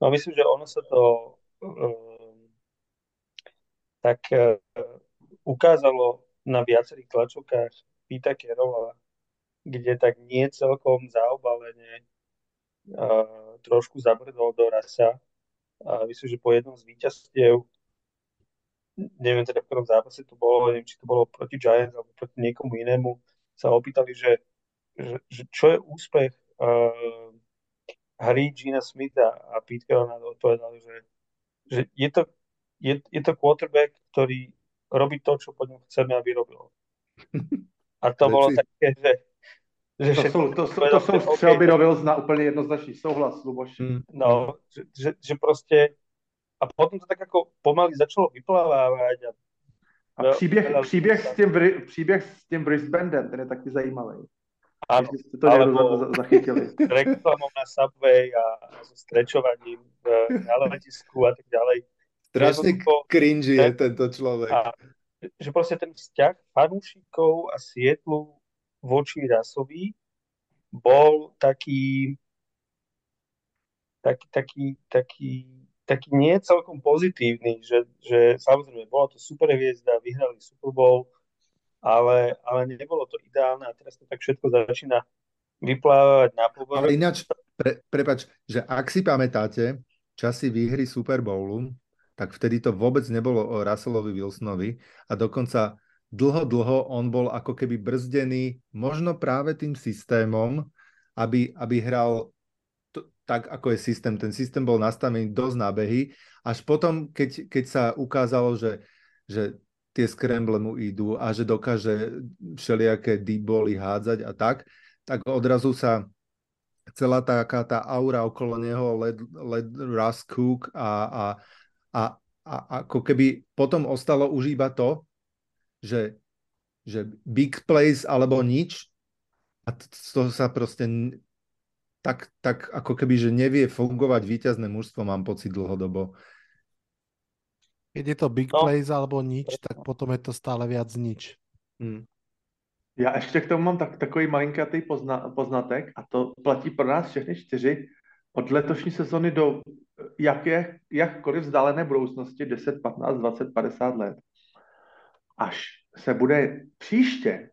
No myslím, že ono sa to um, tak uh, ukázalo na viacerých tlačovkách Pita Kerova, kde tak nie celkom zaobalene uh, trošku zabrdol do rasa a myslím, že po jednom z víťazstiev neviem teda v ktorom zápase to bolo, neviem, či to bolo proti Giants alebo proti niekomu inému, sa opýtali, že, že, že čo je úspech uh, hry Gina Smitha a Pete Carroll na to odpovedal, že, že je, to, je, je to quarterback, ktorý robí to, čo po ňom chceme, aby robil. A to bolo také, že že to, sú, to, to, to jsou střelby do Wilsona úplně jednoznačný souhlas, Luboš. Hmm. No, že, že, že prostě a potom to tak jako pomaly začalo vyplavávať. A, a příběh, příběh, s tím, příběh s tím wristbandem, ten je taky zajímavý. Áno, jste to alebo za, zachytili. reklamou na Subway a, a so strečovaním na letisku a tak ďalej. Strašne cringe je tento človek. A, že proste ten vzťah fanúšikov a Sietlu voči Rasovi bol taký taký, taký, taký, taký nie celkom pozitívny, že, že samozrejme bola to super hviezda, vyhrali Super Bowl, ale, ale nebolo to ideálne a teraz to tak všetko začína vyplávať na povrch. Ale ináč, pre, prepač, že ak si pamätáte časy výhry Super Bowlu, tak vtedy to vôbec nebolo o Russellovi Wilsonovi a dokonca dlho, dlho on bol ako keby brzdený možno práve tým systémom, aby, aby hral to, tak, ako je systém. Ten systém bol nastavený dosť nábehy. Až potom, keď, keď sa ukázalo, že, že tie scramble mu idú a že dokáže všelijaké bally hádzať a tak, tak odrazu sa celá taká tá aura okolo neho led, led Russ Cook a, a, a, a ako keby potom ostalo už iba to, že, že big plays alebo nič a z toho sa proste tak, tak ako keby, že nevie fungovať víťazné mužstvo, mám pocit dlhodobo. Keď je to big no. plays alebo nič, tak potom je to stále viac nič. Hmm. Já ještě k tomu mám tak, takový malinkatý pozna, poznatek a to platí pro nás všechny čtyři. Od letošní sezony do jaké, jakkoliv vzdálené budoucnosti, 10, 15, 20, 50 let, až se bude příště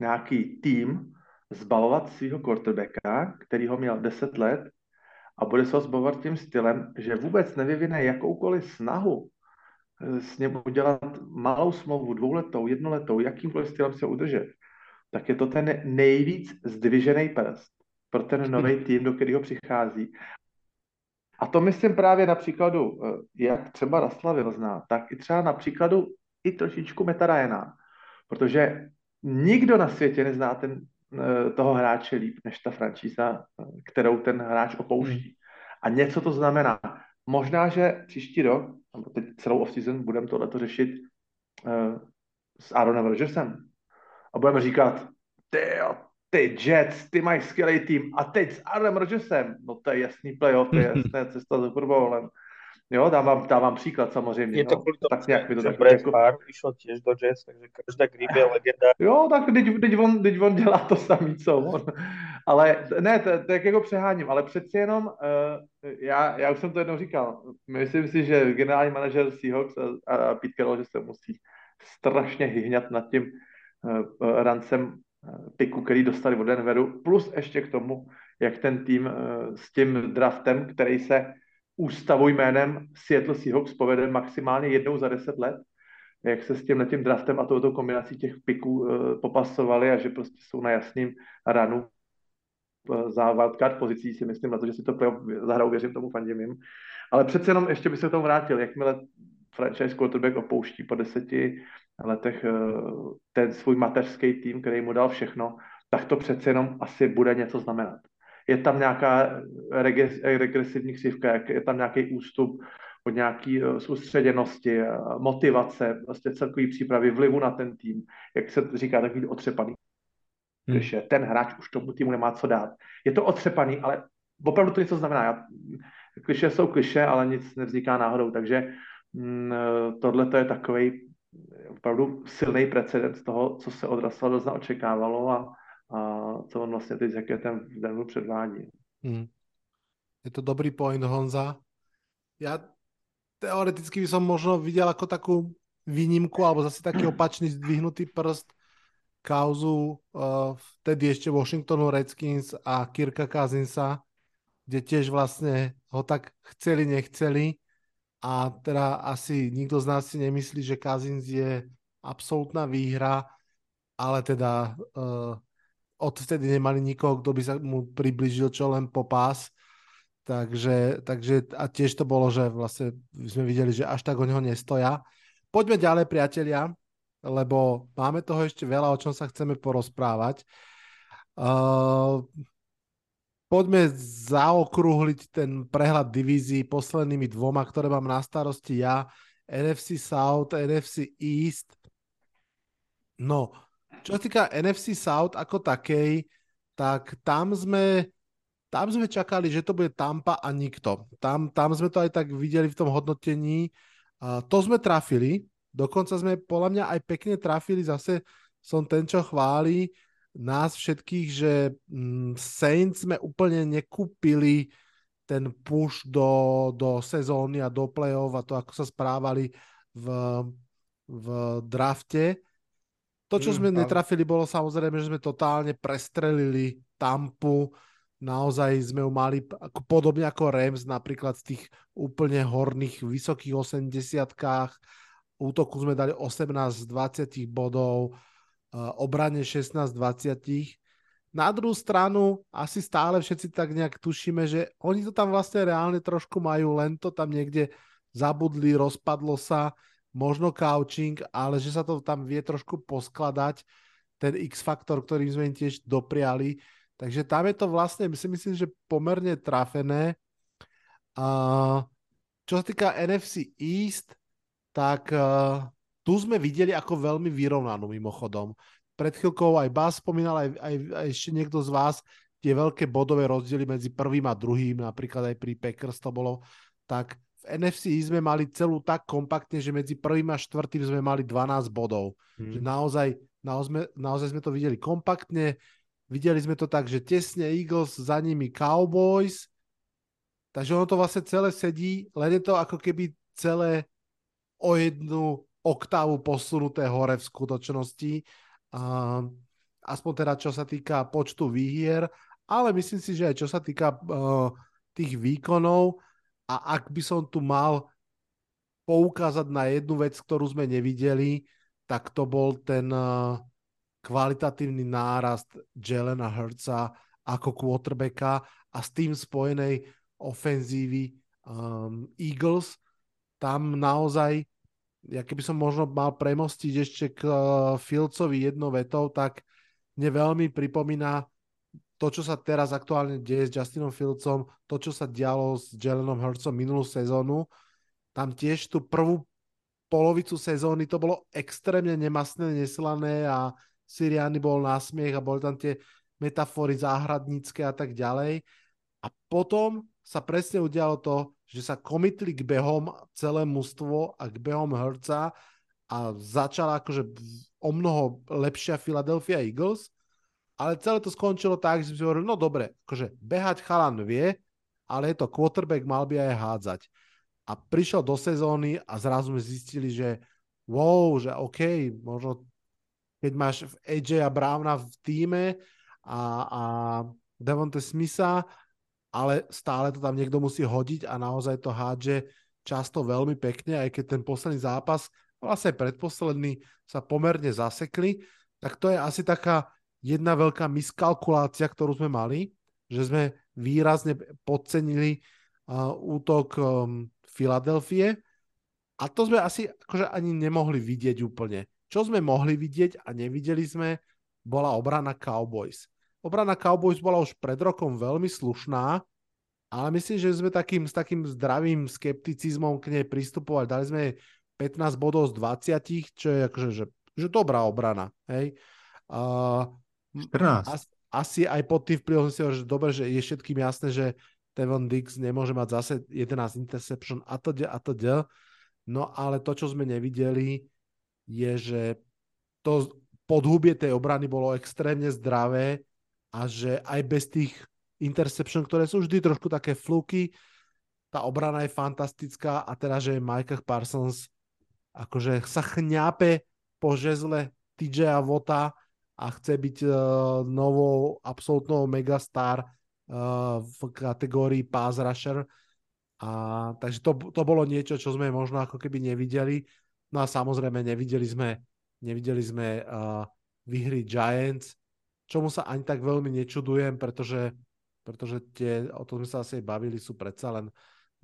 nějaký tým zbavovat svého quarterbacka, který ho měl 10 let a bude se ho zbavovat tím stylem, že vůbec nevyvine jakoukoliv snahu eh, s ním udělat malou smlouvu, dvouletou, jednoletou, jakýmkoliv stylem se udržet, tak je to ten nejvíc zdvižený prst pro ten nový tým, do kterého přichází. A to myslím právě na příkladu, eh, jak třeba Raslavil zná, tak i třeba na příkladu i trošičku Meta Ryana, protože nikdo na světě nezná ten, eh, toho hráče líp než ta franšíza, eh, kterou ten hráč opouští. Hmm. A něco to znamená. Možná, že příští rok, nebo teď celou off-season, budeme tohleto řešit uh, s Aaronem Rodgersem. A budeme říkat, ty, ty Jets, ty mají skvělý tým. A teď s Aaronem Rodgersem, no to je jasný playoff, to je jasné cesta za Super Jo, dávám, dávám příklad samozřejmě. Je to no. tomu, tak nějak mi to tak Brad jako... Favre vyšel těž do Jets, takže každá grip je legenda. Jo, tak teď, teď, on, teď on dělá to samý, co on. Ale ne, jak jako přeháním, ale přeci jenom, uh, já, já už jsem to jednou říkal, myslím si, že generální manažer Seahawks a, a Pete Carroll, že se musí strašně hyhňat nad tím uh, rancem uh, piku, který dostali od Denveru, plus ještě k tomu, jak ten tým uh, s tím draftem, který se ústavu jménem Seattle Seahawks povede maximálně jednou za deset let, jak se s tím tím draftem a touto kombinací těch piků uh, popasovali a že prostě jsou na jasným ranu uh, za wildcard pozicí si myslím na to, že si to zahrajou, věřím tomu, fandím. Ale přece jenom ještě by se k tomu vrátil, jakmile franchise quarterback opouští po deseti letech uh, ten svůj mateřský tým, který mu dal všechno, tak to přece jenom asi bude něco znamenat je tam nějaká regresivní křivka, je tam nějaký ústup od nějaké eh, soustředěnosti, motivace, vlastně celkový přípravy, vlivu na ten tým, jak se říká, takový otřepaný. Hmm. Když je ten hráč už tomu týmu nemá co dát. Je to otřepaný, ale opravdu to něco znamená. Já, kliše jsou kliše, ale nic nevzniká náhodou, takže mm, eh, tohle je takový opravdu silný precedent toho, co se od Russella očekávalo a, a co on vlastně teď jaké ten Denver předvádí. Hmm. Je to dobrý point Honza. Ja teoreticky by som možno videl ako takú výnimku alebo zase taký opačný zdvihnutý prst kauzu uh, vtedy ešte Washingtonu Redskins a Kirka Cousinsa, kde tiež vlastne ho tak chceli, nechceli a teda asi nikto z nás si nemyslí, že Kazins je absolútna výhra, ale teda uh, odvtedy nemali nikoho, kto by sa mu približil čo len po pás. Takže, takže a tiež to bolo, že vlastne sme videli, že až tak o neho nestoja. Poďme ďalej, priatelia, lebo máme toho ešte veľa, o čom sa chceme porozprávať. Uh, poďme zaokrúhliť ten prehľad divízií poslednými dvoma, ktoré mám na starosti ja. NFC South, NFC East. No, čo sa týka NFC South ako takej, tak tam sme, tam sme čakali, že to bude Tampa a nikto. Tam, tam sme to aj tak videli v tom hodnotení. Uh, to sme trafili, dokonca sme podľa mňa aj pekne trafili, zase som ten, čo chváli nás všetkých, že mm, Saints sme úplne nekúpili ten push do, do sezóny a do play-off a to, ako sa správali v, v drafte. To, čo mm, sme netrafili, bolo samozrejme, že sme totálne prestrelili Tampu. Naozaj sme ju mali podobne ako Rams, napríklad z tých úplne horných, vysokých 80 Útoku sme dali 18 z 20 bodov, obrane 16 z 20. Na druhú stranu asi stále všetci tak nejak tušíme, že oni to tam vlastne reálne trošku majú, len to tam niekde zabudli, rozpadlo sa možno couching, ale že sa to tam vie trošku poskladať, ten X-faktor, ktorým sme im tiež dopriali. Takže tam je to vlastne, si myslím, že pomerne trafené. A čo sa týka NFC East, tak uh, tu sme videli ako veľmi vyrovnanú mimochodom. Pred chvíľkou aj Bas spomínal, aj, aj, aj ešte niekto z vás, tie veľké bodové rozdiely medzi prvým a druhým, napríklad aj pri Packers to bolo, tak v NFC sme mali celú tak kompaktne, že medzi prvým a štvrtým sme mali 12 bodov. Hmm. Že naozaj, naozaj, naozaj sme to videli kompaktne. Videli sme to tak, že tesne Eagles, za nimi Cowboys. Takže ono to vlastne celé sedí, len je to ako keby celé o jednu oktávu posunuté hore v skutočnosti. Uh, aspoň teda čo sa týka počtu výhier, ale myslím si, že aj čo sa týka uh, tých výkonov, a ak by som tu mal poukázať na jednu vec, ktorú sme nevideli, tak to bol ten uh, kvalitatívny nárast Jelena Hurtsa ako quarterbacka a s tým spojenej ofenzívy um, Eagles. Tam naozaj, ja keby som možno mal premostiť ešte k uh, Filcovi jednou vetou, tak mne veľmi pripomína to, čo sa teraz aktuálne deje s Justinom Fieldsom, to, čo sa dialo s Jalenom Hurtsom minulú sezónu, tam tiež tú prvú polovicu sezóny to bolo extrémne nemasné, neslané a Siriany bol násmiech a boli tam tie metafory záhradnícke a tak ďalej. A potom sa presne udialo to, že sa komitli k behom celé mužstvo a k behom Hurtsa a začala akože o mnoho lepšia Philadelphia Eagles ale celé to skončilo tak, že si hovorili, no dobre, akože behať chalan vie, ale je to quarterback, mal by aj hádzať. A prišiel do sezóny a zrazu sme zistili, že wow, že OK, možno keď máš AJ a Browna v týme a, a Devonte Smitha, ale stále to tam niekto musí hodiť a naozaj to hádže často veľmi pekne, aj keď ten posledný zápas, vlastne predposledný, sa pomerne zasekli, tak to je asi taká jedna veľká miskalkulácia, ktorú sme mali, že sme výrazne podcenili útok um, Filadelfie a to sme asi akože ani nemohli vidieť úplne. Čo sme mohli vidieť a nevideli sme, bola obrana Cowboys. Obrana Cowboys bola už pred rokom veľmi slušná, ale myslím, že sme takým, s takým zdravým skepticizmom k nej pristupovali. Dali sme 15 bodov z 20, čo je akože, že, že dobrá obrana. Hej? Uh, 14. As, asi aj pod tým vplyvom si že dobre, že je všetkým jasné, že Tevon Dix nemôže mať zase 11 interception a to a to No ale to, čo sme nevideli, je, že to podhubie tej obrany bolo extrémne zdravé a že aj bez tých interception, ktoré sú vždy trošku také fluky, tá obrana je fantastická a teda, že Michael Parsons akože sa chňape po žezle TJ Vota a chce byť uh, novou absolútnou megastar uh, v kategórii pass rusher, A, takže to, to bolo niečo, čo sme možno ako keby nevideli. No a samozrejme nevideli sme, nevideli sme uh, vyhry Giants, čomu sa ani tak veľmi nečudujem, pretože, pretože tie, o tom sme sa asi bavili, sú predsa len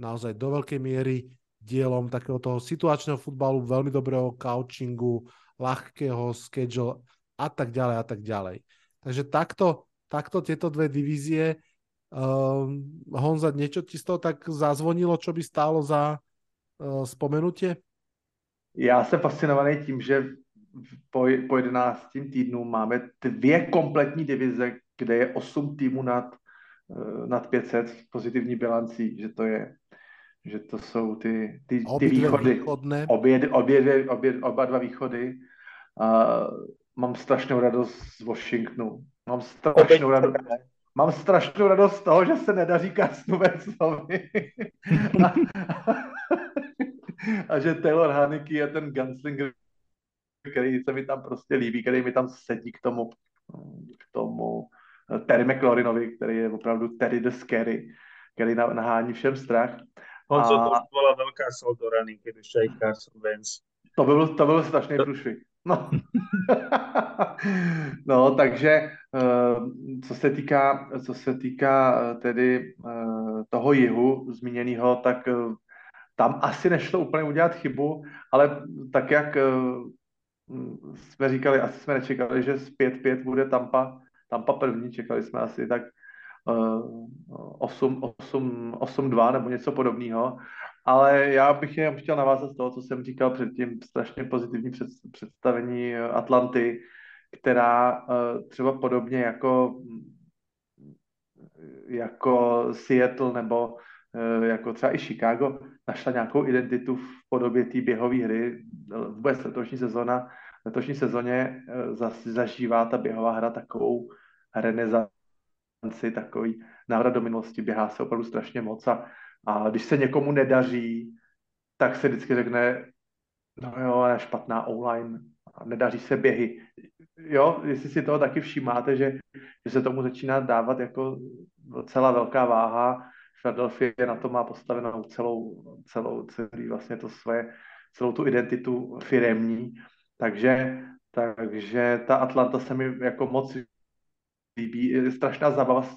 naozaj do veľkej miery dielom takého toho situačného futbalu, veľmi dobrého coachingu, ľahkého schedule a tak ďalej a tak ďalej. Takže takto, takto tieto dve divízie Uh, Honza, niečo ti z toho tak zazvonilo, čo by stálo za uh, spomenutie? Já jsem fascinovaný tím, že po, po 11 týdnu máme dvě kompletní divize, kde je 8 týmů nad, uh, nad 500 pozitivní bilancí, že to je že to jsou ty, ty, ty východy, východné. obě, obě, obě, oba dva východy. Uh, mám strašnou radost z Washingtonu. Mám strašnou radost. Mám strašnou radost z toho, že se nedaří Karsnu Wentzlovi. a, a že Taylor Haneke je ten gunslinger, který se mi tam prostě líbí, který mi tam sedí k tomu, k tomu Terry McLaurinovi, který je opravdu Terry the Scary, který nahání všem strach. Honzo, a... to bola veľká Soldorany, keď ešte aj Carson Wentz. To by byl, to byl strašný průšvih. No. no, takže eh, co se týká, co se týká eh, tedy eh, toho jihu zmíněného, tak tam asi nešlo úplně udělat chybu, ale tak jak jsme říkali, asi jsme nečekali, že z 5-5 bude Tampa, Tampa první, čekali jsme asi tak 8-2 nebo něco podobného. Ale já bych jen chtěl navázat z toho, co jsem říkal předtím, strašně pozitivní představení Atlanty, která eh, třeba podobně jako, jako Seattle nebo eh, jako třeba i Chicago našla nějakou identitu v podobě té běhové hry. Vůbec letošní sezona, letošní sezóně eh, zažívá ta běhová hra takovou renesanci, takový návrat do minulosti, běhá se opravdu strašně moc a a když se někomu nedaří, tak se vždycky řekne, no jo, je špatná online, nedaří se běhy. Jo, jestli si toho taky všímáte, že, že se tomu začíná dávat jako docela velká váha. Philadelphia na to má postavenou celou, celou, celý vlastně to svoje, celou tu identitu firemní. Takže, takže ta Atlanta se mi jako moc líbí. Je strašná zábava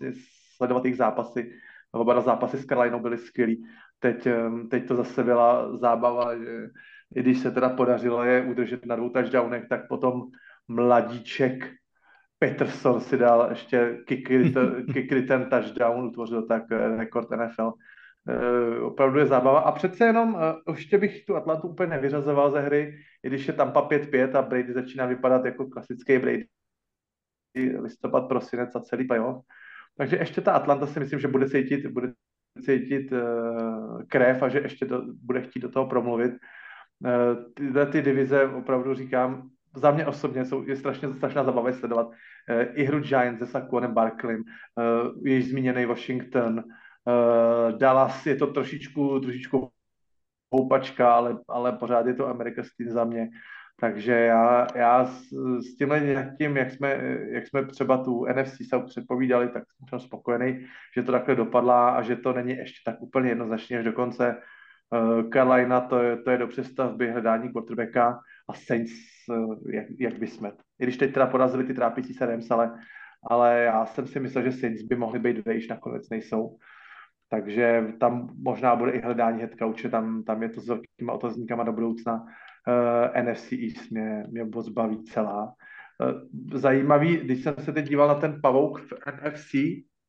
sledovat jejich zápasy oba zápasy s Karolinou byly skvělý. Teď, teď to zase byla zábava, že i když se teda podařilo je udržet na dvou touchdownech, tak potom mladíček Peterson si dal ještě kick return touchdown, utvořil tak eh, rekord NFL. Uh, eh, opravdu je zábava. A přece jenom uh, ještě bych tu Atlantu úplně nevyřazoval ze hry, i když je tam 5-5 a Brady začíná vypadat jako klasický Brady listopad, prosinec a celý playoff. Takže ještě ta Atlanta si myslím, že bude cítit, bude cítit uh, krev a že ještě to, bude chtít do toho promluvit. Uh, tyhle ty divize opravdu říkám, za mě osobně jsou, je strašně strašná zabava sledovat uh, i hru Giants se Saquonem Barkleym, uh, již zmíněný Washington, uh, Dallas je to trošičku, trošičku houpačka, ale, ale pořád je to America Steam za mě. Takže já, já s, s tímhle tím, jak jsme, jak jsme třeba tu NFC se předpovídali, tak jsem spokojený, že to takhle dopadla a že to není ještě tak úplně jednoznačně až do konce. Uh, Carolina, to je, to je do přestavby hledání quarterbacka a Saints, uh, jak, jak by jsme. I když teď teda porazili ty trápící se Rams, ale, ale já jsem si myslel, že Saints by mohli být když nakonec nejsou. Takže tam možná bude i hledání head coache, tam, tam je to s velkýma otazníkama do budoucna NFC East mě, mě moc baví celá. Uh, zajímavý, když jsem se teď díval na ten pavouk v NFC,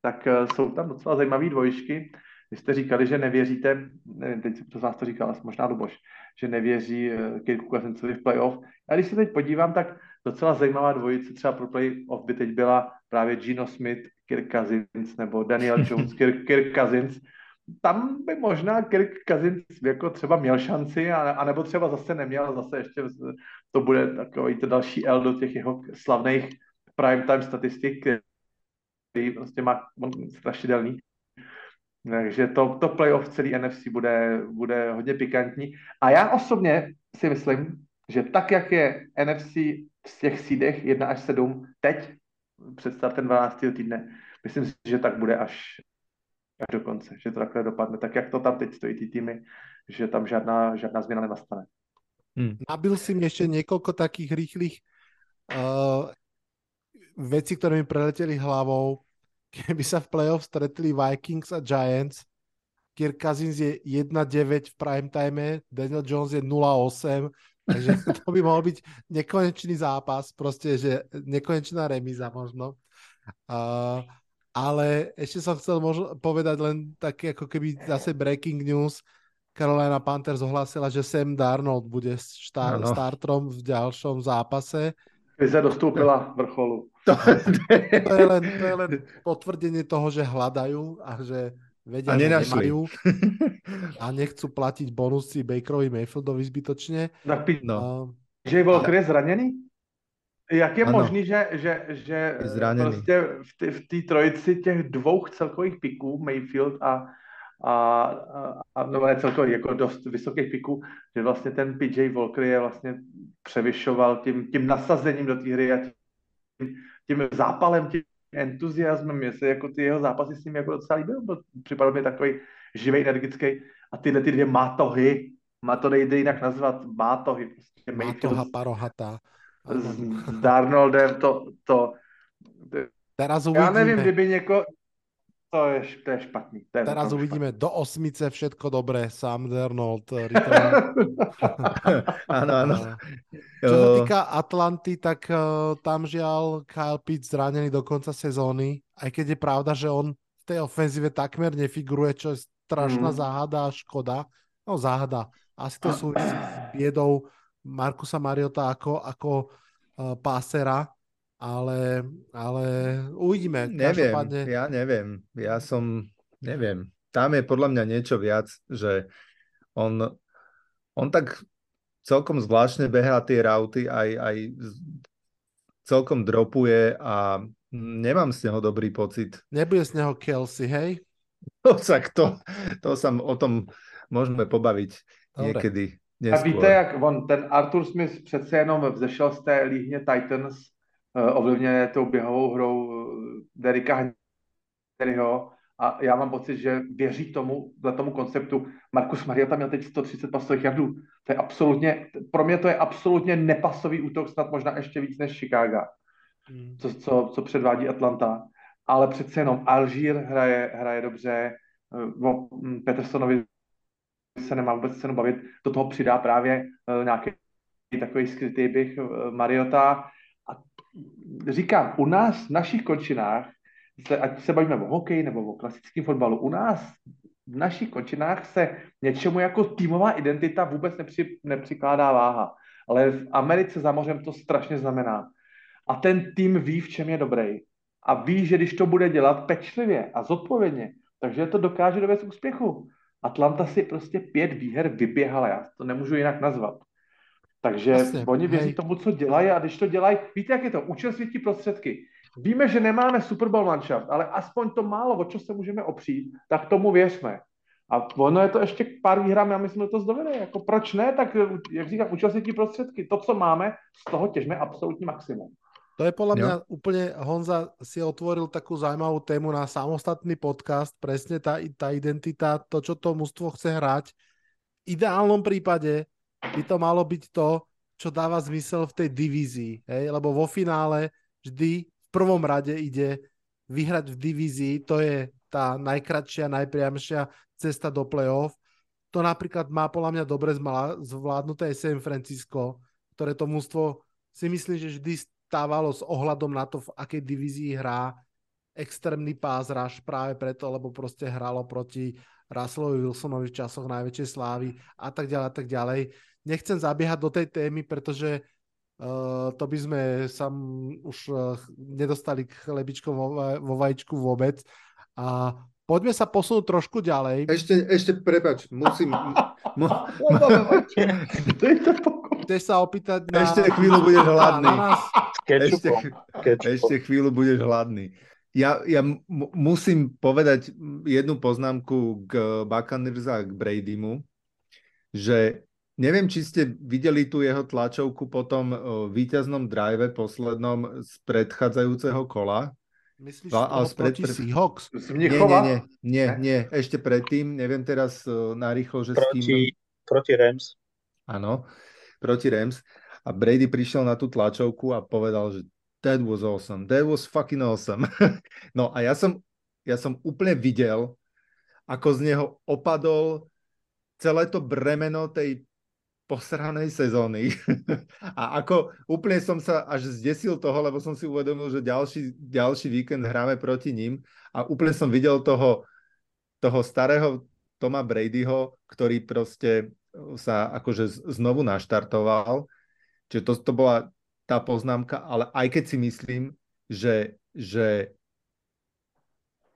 tak uh, jsou tam docela zajímavé dvojčky. Vy jste říkali, že nevěříte, nevím, teď z vás to říkal, možná Luboš, že nevěří Kirku Cousinsovi v playoff. A když se teď podívám, tak docela zajímavá dvojice třeba pro playoff by teď byla právě Gino Smith, Kirk Cousins, nebo Daniel Jones, Kirk, Kirk Cousins tam by možná Kirk Cousins jako třeba měl šanci, anebo třeba zase neměl, zase ještě to bude takový to další L do těch jeho slavných primetime statistik, který prostě má strašidelný. Takže to, to playoff celý NFC bude, bude hodně pikantní. A já osobně si myslím, že tak, jak je NFC v těch sídech 1 až 7 teď, před startem 12. týdne, myslím si, že tak bude až až do konce, že to takhle dopadne. Tak jak to tam teď stojí ty týmy, že tam žádná, žádná změna nenastane. Hmm. Nabil si mi ešte niekoľko takých rýchlych uh, vecí, ktoré mi preleteli hlavou. Keby sa v playoff stretli Vikings a Giants, Kirk Cousins je 1-9 v prime time, Daniel Jones je 0-8, takže to by mohol byť nekonečný zápas, proste, že nekonečná remíza možno. Uh, ale ešte som chcel možno povedať len také ako keby zase breaking news. Carolina Panthers ohlásila, že Sam Darnold bude štar- no, no. startrom v ďalšom zápase. Krize dostúpila vrcholu. To, to, je len, to je len potvrdenie toho, že hľadajú a že vedia, a že nemajú a nechcú platiť bonusy Bakerovi Mayfieldovi zbytočne. Tak no. Uh, že bol je zranený? Jak je ano. možný, že, že, že prostě v té trojici těch dvou celkových piků, Mayfield a, a, a no ne celkových, jako dost vysokých piků, že vlastně ten PJ Walker je vlastně převyšoval tím, tím nasazením do té hry a tím, tím zápalem, tím entuziasmem, mě se jako ty jeho zápasy s ním jako docela líbil, byl, připadal mi takový živý, energický a tyhle ty dvě mátohy, má to nejde jinak nazvat, mátohy. Prostě Mátoha parohatá s, s Darnoldem, to, to, Teraz uvidíme. Já nevím, kdyby něko, to je, to je špatný. To je Teraz uvidíme špatný. do osmice všetko dobré, Sam Darnold. áno, áno. Čo sa týka Atlanty, tak uh, tam žiaľ Kyle Pitts zranený do konca sezóny, aj keď je pravda, že on v tej ofenzíve takmer nefiguruje, čo je strašná mm. záhada a škoda. No záhada. Asi to súvisí s biedou Markusa Mariota ako, ako uh, pásera, ale, ale uvidíme. Neviem, Každopádne... ja neviem. Ja som, neviem. Tam je podľa mňa niečo viac, že on, on tak celkom zvláštne behá tie rauty, aj, aj celkom dropuje a nemám z neho dobrý pocit. Nebude z neho Kelsey, hej? No tak to, to sa o tom môžeme pobaviť Dobre. niekedy. Neskôr. A víte, jak on, ten Arthur Smith přece jenom vzešel z té líhně Titans, uh, ovlivněné tou běhovou hrou uh, Derika Henryho a já mám pocit, že věří tomu, za tomu konceptu. Markus Mariota měl teď 130 pasových jardů. To je absolutně, pro mě to je absolutně nepasový útok, snad možná ještě víc než Chicago, hmm. co, co, co předvádí Atlanta. Ale přece jenom Alžír hraje, hraje dobře, uh, Petersonovi se nemá vůbec cenu bavit, do toho přidá právě uh, nějaký takový skrytý bych uh, Mariota. A říkám, u nás v našich končinách, ať se bavíme o hokeji nebo o klasickém fotbalu, u nás v našich končinách se něčemu jako týmová identita vůbec nepři, nepřikládá váha. Ale v Americe za mořem to strašně znamená. A ten tým ví, v čem je dobrý. A ví, že když to bude dělat pečlivě a zodpovědně, takže to dokáže dovést úspěchu. Atlanta si prostě pět výher vyběhala, já to nemůžu jinak nazvat. Takže Jasně, oni věří hej. tomu, co dělají a když to dělají, víte, jak je to, učil světí prostředky. Víme, že nemáme Super Bowl manšaft, ale aspoň to málo, o čo se můžeme opřít, tak tomu věřme. A ono je to ještě k pár výhrám, já myslím, že to zdovede. Jako proč ne, tak jak říkám, učil světí prostředky. To, co máme, z toho těžme absolutní maximum. To je podľa mňa úplne, Honza si otvoril takú zaujímavú tému na samostatný podcast, presne tá, tá identita, to, čo to mužstvo chce hrať. V ideálnom prípade by to malo byť to, čo dáva zmysel v tej divízii, hej? lebo vo finále vždy v prvom rade ide vyhrať v divízii, to je tá najkratšia, najpriamšia cesta do play-off. To napríklad má podľa mňa dobre zvládnuté San Francisco, ktoré to mužstvo si myslím, že vždy stávalo s ohľadom na to, v akej divízii hrá extrémny pás rush práve preto, lebo proste hralo proti Russellovi Wilsonovi v časoch najväčšej slávy a tak ďalej a tak ďalej. Nechcem zabiehať do tej témy, pretože uh, to by sme sa už uh, nedostali k chlebičkom vo, vo vajíčku vôbec. A poďme sa posunúť trošku ďalej. Ešte, ešte prepač, musím... Mu, Chceš sa opýtať na... Ešte chvíľu budeš hladný. Ešte, ešte chvíľu budeš hladný. Ja, ja m- musím povedať jednu poznámku k Buccaneers a k Bradymu, že neviem, či ste videli tú jeho tlačovku po tom víťaznom drive poslednom z predchádzajúceho kola, Myslíš A- a to spred- proti pred- Seahawks? Z Nie, nie, nie, nie, Ne? nie, ešte predtým, neviem teraz uh, narýchlo, že s kým... Proti, proti Rams. Áno, proti Rams. A Brady prišiel na tú tlačovku a povedal, že that was awesome, that was fucking awesome. no a ja som, ja som úplne videl, ako z neho opadol celé to bremeno tej posranej sezóny. a ako úplne som sa až zdesil toho, lebo som si uvedomil, že ďalší, ďalší víkend hráme proti ním a úplne som videl toho, toho starého Toma Bradyho, ktorý proste sa akože znovu naštartoval. Čiže to, to bola tá poznámka, ale aj keď si myslím, že, že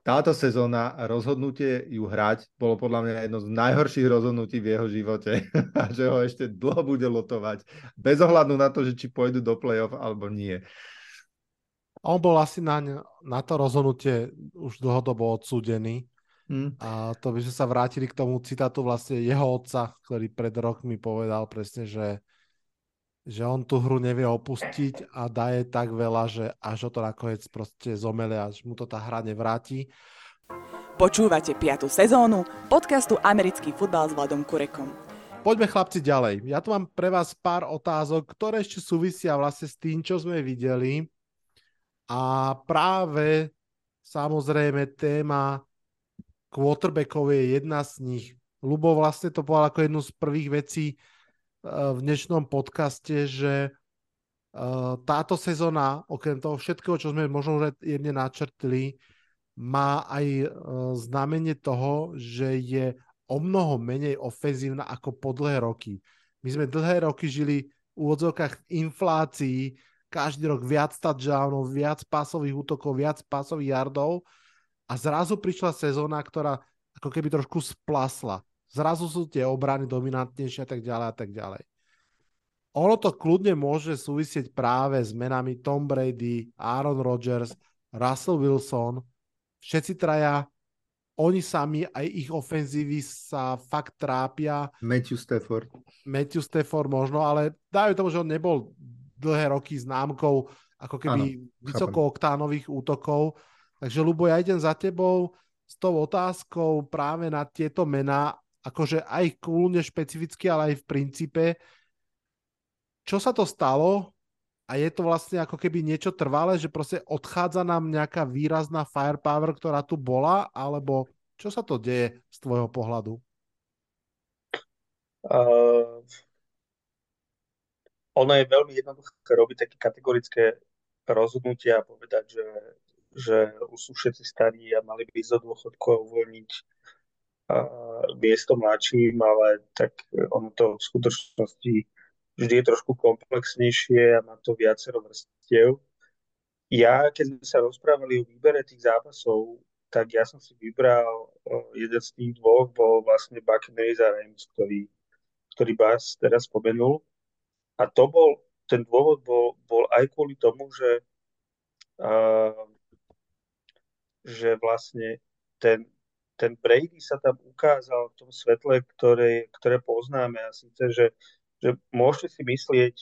táto sezóna a rozhodnutie ju hrať bolo podľa mňa jedno z najhorších rozhodnutí v jeho živote a že ho ešte dlho bude lotovať bez ohľadu na to, že či pôjdu do play-off alebo nie. On bol asi na, na to rozhodnutie už dlhodobo odsúdený. Hm. A to by sme sa vrátili k tomu citátu vlastne jeho otca, ktorý pred rokmi povedal presne, že, že on tú hru nevie opustiť a daje tak veľa, že až o to nakoniec proste zomele, až mu to tá hra nevráti. Počúvate 5. sezónu podcastu Americký futbal s Vladom Kurekom. Poďme chlapci ďalej. Ja tu mám pre vás pár otázok, ktoré ešte súvisia vlastne s tým, čo sme videli. A práve samozrejme téma quarterbackov je jedna z nich. Lubo vlastne to povedal ako jednu z prvých vecí v dnešnom podcaste, že eh, táto sezóna, okrem toho všetkého, čo sme možno už aj jemne načrtli, má aj eh, znamenie toho, že je o mnoho menej ofenzívna ako po dlhé roky. My sme dlhé roky žili v úvodzovkách v inflácii, každý rok viac touchdownov, viac pásových útokov, viac pásových yardov a zrazu prišla sezóna, ktorá ako keby trošku splasla. Zrazu sú tie obrany dominantnejšie a tak ďalej a tak ďalej. Ono to kľudne môže súvisieť práve s menami Tom Brady, Aaron Rodgers, Russell Wilson, všetci traja, oni sami, aj ich ofenzívy sa fakt trápia, Matthew Stafford. Matthew Stafford možno, ale dajú tomu, že on nebol dlhé roky známkou ako keby Áno, vysokooktánových útokov. Takže Lubo, ja idem za tebou s tou otázkou práve na tieto mená, akože aj kľúne špecificky, ale aj v princípe. Čo sa to stalo a je to vlastne ako keby niečo trvalé, že proste odchádza nám nejaká výrazná firepower, ktorá tu bola, alebo čo sa to deje z tvojho pohľadu? Uh, ono je veľmi jednoduché robiť také kategorické rozhodnutia a povedať, že, že už sú všetci starí a mali by ísť do dôchodku a uvoľniť miesto mladším, ale tak ono to v skutočnosti vždy je trošku komplexnejšie a má to viacero vrstiev. Ja, keď sme sa rozprávali o výbere tých zápasov, tak ja som si vybral uh, jeden z tých dvoch, bol vlastne Buccaneers a Rams, ktorý, ktorý Bas teraz spomenul. A to bol, ten dôvod bol, bol aj kvôli tomu, že, uh, že vlastne ten, ten Brady sa tam ukázal v tom svetle, ktoré, ktoré poznáme a síce, že, že môžete si myslieť,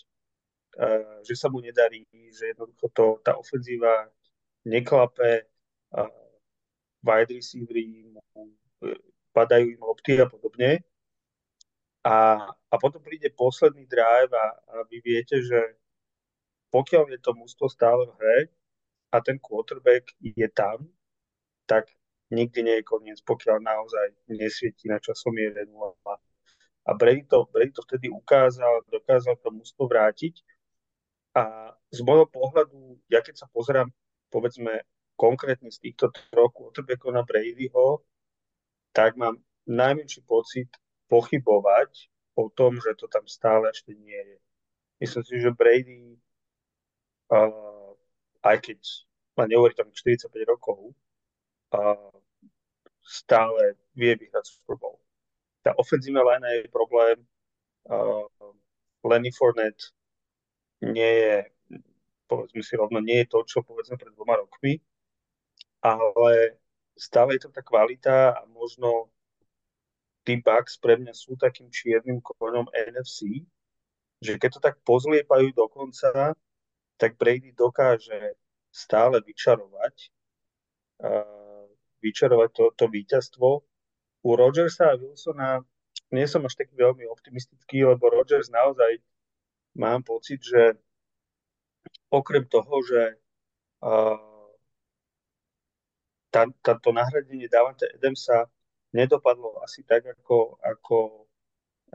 že sa mu nedarí, že jednoducho to, tá ofenzíva neklape, wide receivery mu uh, padajú im lopty a podobne. A, a potom príde posledný drive a, a vy viete, že pokiaľ je to mústvo stále v hre a ten quarterback je tam, tak nikdy nie je koniec, pokiaľ naozaj nesvietí na časomiere 0. A Brady to, Brady to vtedy ukázal, dokázal to mústvo vrátiť. A z môjho pohľadu, ja keď sa pozerám, povedzme, konkrétne z týchto troch quarterbackov na Bradyho, tak mám najmenší pocit pochybovať o tom, že to tam stále ešte nie je. Myslím si, že Brady, uh, aj keď má neuveriteľných 45 rokov, uh, stále vie vyhrať Super Bowl. Tá ofenzívna line je problém. Uh, Lenny Fournette nie je, povedzme si rovno, nie je to, čo povedzme pred dvoma rokmi, ale stále je to tá kvalita a možno tí Bucks pre mňa sú takým čiernym koňom NFC, že keď to tak pozliepajú do konca, tak Brady dokáže stále vyčarovať vyčarovať to, to víťazstvo. U Rodgersa a Wilsona nie som až taký veľmi optimistický, lebo Rodgers naozaj mám pocit, že okrem toho, že uh, tá, tá, to nahradenie Davante Adamsa nedopadlo asi tak, ako, ako,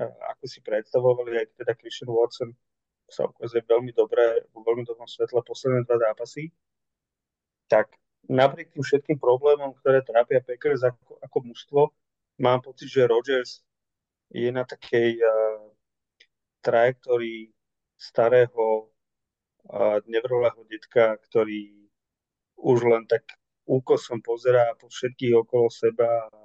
uh, ako si predstavovali, aj teda Christian Watson sa ukazuje veľmi dobre, vo veľmi dobrom svetle posledné dva zápasy, tak napriek tým všetkým problémom, ktoré trápia Packers ako, ako mužstvo, mám pocit, že Rodgers je na takej uh, trajektórii starého uh, nevrolého detka, ktorý už len tak úkosom pozerá po všetkých okolo seba a,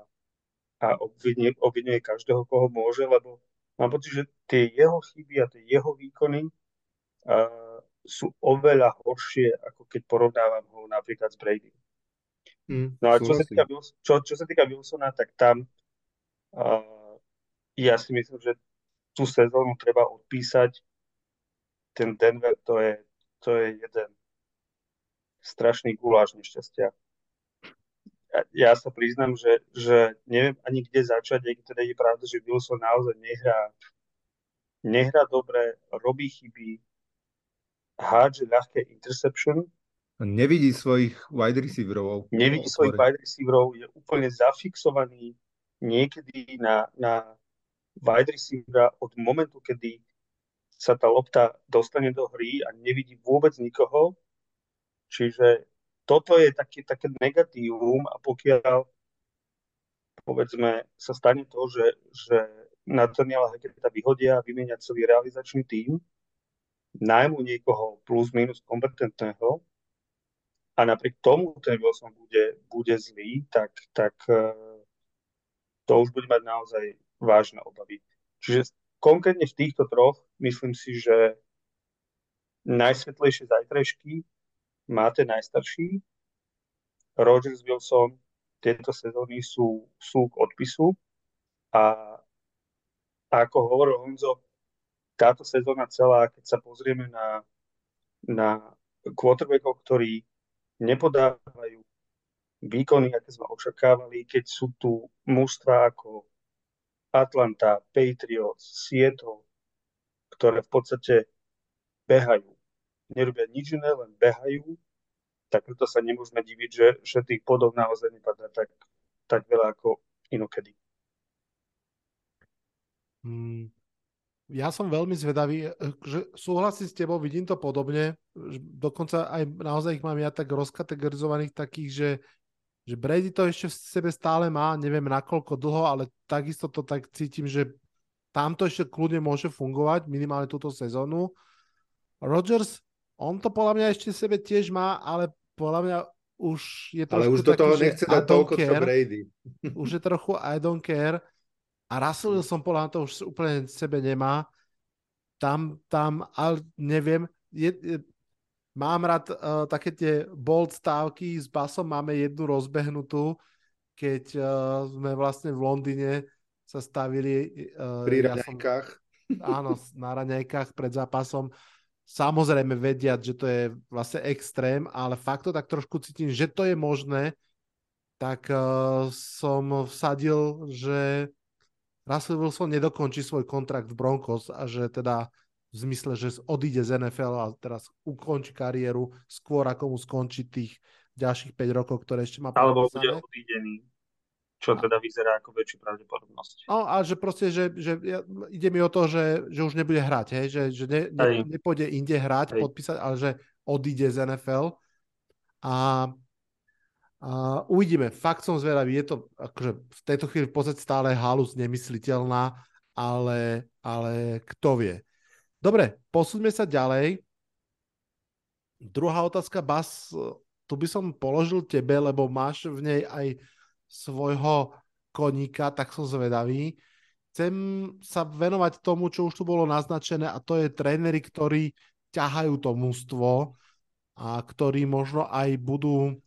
a obvinuje, obvinuje každého, koho môže, lebo mám pocit, že tie jeho chyby a tie jeho výkony uh, sú oveľa horšie, ako keď porovnávam ho napríklad s Brady. Mm, no a čo sa, týka, čo, čo sa týka Wilsona, tak tam uh, ja si myslím, že tú sezónu treba odpísať. Ten Denver to je, to je jeden strašný guláš nešťastia. Ja, ja sa priznám, že, že neviem ani kde začať, aj teda je pravda, že Wilson naozaj nehrá, nehrá dobre, robí chyby, hádže ľahké interception, Nevidí svojich wide receiverov. Nevidí svojich wide receiverov, je úplne zafixovaný niekedy na, na wide receivera od momentu, kedy sa tá lopta dostane do hry a nevidí vôbec nikoho. Čiže toto je také, také negatívum a pokiaľ povedzme sa stane to, že, že Nathaniela Hackett'a vyhodia a vymieňať celý realizačný tím, najmu niekoho plus minus kompetentného, a napriek tomu ten Wilson bude, bude zlý, tak, tak e, to už bude mať naozaj vážne obavy. Čiže konkrétne v týchto troch myslím si, že najsvetlejšie zajtrajšky má ten najstarší. Rogers Wilson tieto sezóny sú, sú k odpisu a ako hovoril Honzo, táto sezóna celá, keď sa pozrieme na, na quarterbackov, ktorí nepodávajú výkony, aké sme očakávali, keď sú tu mužstva ako Atlanta, Patriots, Seattle, ktoré v podstate behajú. Nerobia nič iné, len behajú, tak preto sa nemôžeme diviť, že, že tých podov naozaj nepadá tak, tak veľa ako inokedy. Hmm, ja som veľmi zvedavý, eh, že súhlasím s tebou, vidím to podobne, dokonca aj naozaj ich mám ja tak rozkategorizovaných takých, že, že Brady to ešte v sebe stále má, neviem nakoľko dlho, ale takisto to tak cítim, že tam to ešte kľudne môže fungovať, minimálne túto sezónu. Rodgers, on to podľa mňa ešte v sebe tiež má, ale podľa mňa už je trošku Ale už do toho nechce dať toľko, care. čo Brady. Už je trochu I don't care a Russell som podľa to už úplne sebe nemá. Tam, tam, ale neviem, je, je, mám rád uh, také tie bold stávky s basom, máme jednu rozbehnutú, keď uh, sme vlastne v Londýne sa stavili. Uh, Pri ja raňajkách. Som, áno, na raňajkách pred zápasom. Samozrejme vediať, že to je vlastne extrém, ale fakt to tak trošku cítim, že to je možné, tak uh, som vsadil, že Russell Wilson nedokončí svoj kontrakt v Broncos a že teda v zmysle, že odíde z NFL a teraz ukončí kariéru skôr, ako mu skončí tých ďalších 5 rokov, ktoré ešte má Alebo bude odídený, čo teda vyzerá ako väčšiu pravdepodobnosť. No, a že proste, že, že ja, ide mi o to, že, že už nebude hrať, hej? že, že ne, ne, nepôjde inde hrať, hej. podpísať, ale že odíde z NFL. A a uvidíme, fakt som zvedavý, je to akože v tejto chvíli v podstate stále halus nemysliteľná, ale, ale kto vie. Dobre, posúďme sa ďalej. Druhá otázka, Bas, tu by som položil tebe, lebo máš v nej aj svojho koníka, tak som zvedavý. Chcem sa venovať tomu, čo už tu bolo naznačené a to je tréneri, ktorí ťahajú to mústvo a ktorí možno aj budú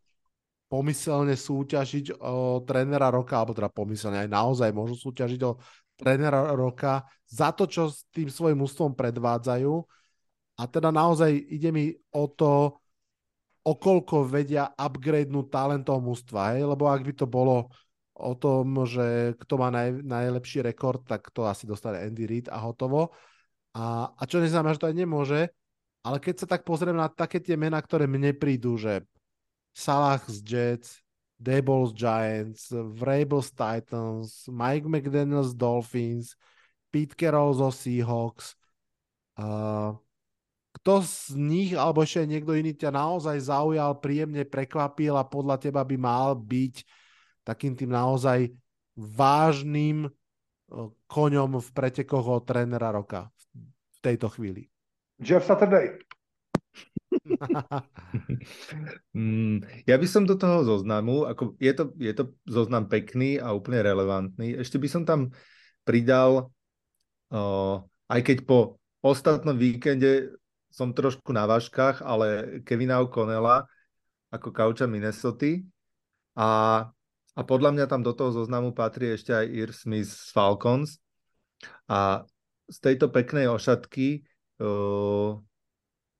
pomyselne súťažiť o trénera roka, alebo teda pomyselne aj naozaj môžu súťažiť o trénera roka za to, čo s tým svojim ústvom predvádzajú. A teda naozaj ide mi o to, okolko vedia upgradenúť talentov mústva, hej? lebo ak by to bolo o tom, že kto má naj, najlepší rekord, tak to asi dostane Andy Reid a hotovo. A, a čo neznamená, že to aj nemôže, ale keď sa tak pozriem na také tie mená, ktoré mne prídu, že Salah z Jets, Dable z Giants, Vrabel z Titans, Mike McDaniel z Dolphins, Pete Carroll zo Seahawks, uh, kto z nich, alebo ešte niekto iný ťa naozaj zaujal, príjemne prekvapil a podľa teba by mal byť takým tým naozaj vážnym koňom v pretekoch o trénera roka v tejto chvíli? Jeff Saturday. Mm, ja by som do toho zoznamu, ako je to, je to zoznam pekný a úplne relevantný, ešte by som tam pridal, uh, aj keď po ostatnom víkende som trošku na váškach, ale Kevina O'Connella ako kauča Minnesota a a podľa mňa tam do toho zoznamu patrí ešte aj Ir Smith z Falcons. A z tejto peknej ošatky uh,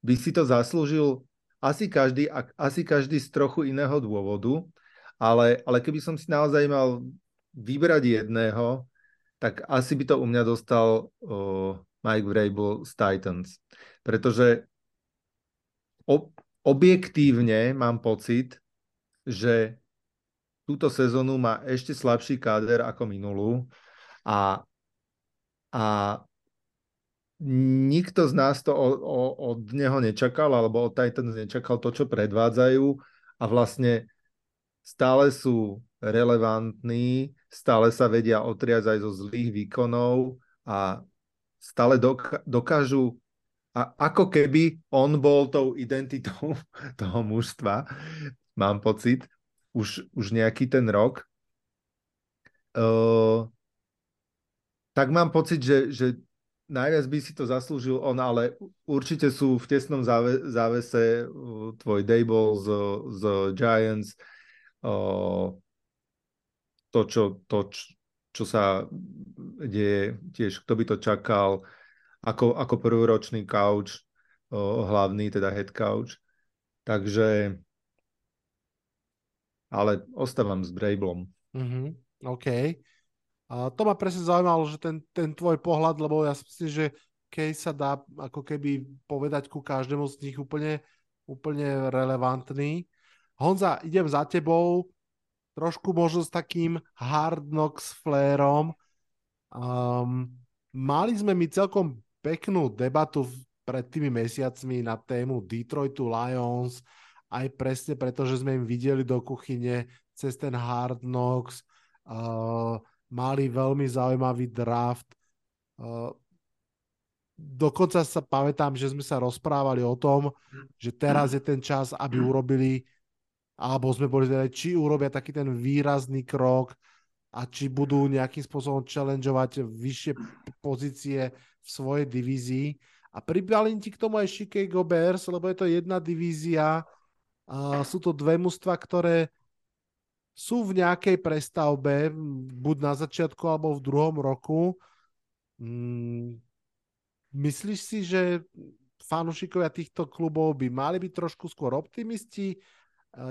by si to zaslúžil asi každý, asi každý z trochu iného dôvodu, ale, ale keby som si naozaj mal vybrať jedného, tak asi by to u mňa dostal uh, Mike Vrabel z Titans. Pretože ob, objektívne mám pocit, že túto sezónu má ešte slabší káder ako minulú a, a nikto z nás to o, o, od neho nečakal, alebo od Titans nečakal to, čo predvádzajú. A vlastne stále sú relevantní, stále sa vedia otriať aj zo zlých výkonov a stále dok- dokážu a ako keby on bol tou identitou toho mužstva, mám pocit už, už nejaký ten rok, uh, tak mám pocit, že, že najviac by si to zaslúžil on, ale určite sú v tesnom záve, závese uh, tvoj Dable z, z Giants, uh, to, čo, to, čo sa deje, tiež kto by to čakal, ako, ako prvoročný couch, uh, hlavný, teda head couch. Takže ale ostávam s Brablom. Mm-hmm, OK. A to ma presne zaujímalo, že ten, ten tvoj pohľad, lebo ja si myslím, že keď sa dá ako keby povedať ku každému z nich úplne, úplne relevantný. Honza, idem za tebou, trošku možno s takým hard knocks flérom. Um, mali sme mi celkom peknú debatu pred tými mesiacmi na tému Detroitu Lions, aj presne preto, že sme im videli do kuchyne cez ten Hard Knocks, uh, mali veľmi zaujímavý draft. Uh, dokonca sa pamätám, že sme sa rozprávali o tom, že teraz je ten čas, aby urobili, alebo sme boli zvedali, či urobia taký ten výrazný krok a či budú nejakým spôsobom challengeovať vyššie pozície v svojej divízii. A pribalím ti k tomu aj Chicago Bears, lebo je to jedna divízia, a sú to dve mužstva, ktoré sú v nejakej prestavbe, buď na začiatku alebo v druhom roku. Mm, myslíš si, že fanúšikovia týchto klubov by mali byť trošku skôr optimisti?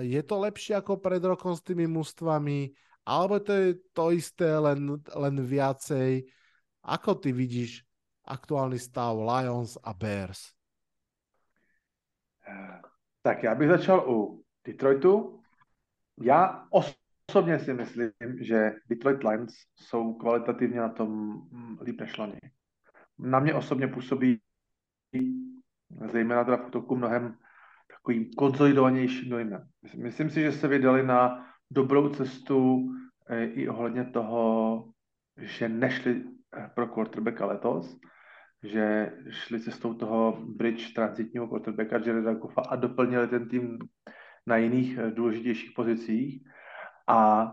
Je to lepšie ako pred rokom s tými mužstvami? Alebo to je to isté, len, len viacej? Ako ty vidíš aktuálny stav Lions a Bears? Tak já bych začal u Detroitu. Já osobně si myslím, že Detroit Lions jsou kvalitativně na tom líp než loni. Na mě osobně působí zejména teda v útoku mnohem takový konsolidovanější dojme. Myslím si, že se vydali na dobrou cestu eh, i ohledně toho, že nešli eh, pro quarterbacka letos, že šli cestou toho bridge transitního quarterbacka Jareda Goffa a doplnili ten tým na jiných eh, důležitějších pozicích. A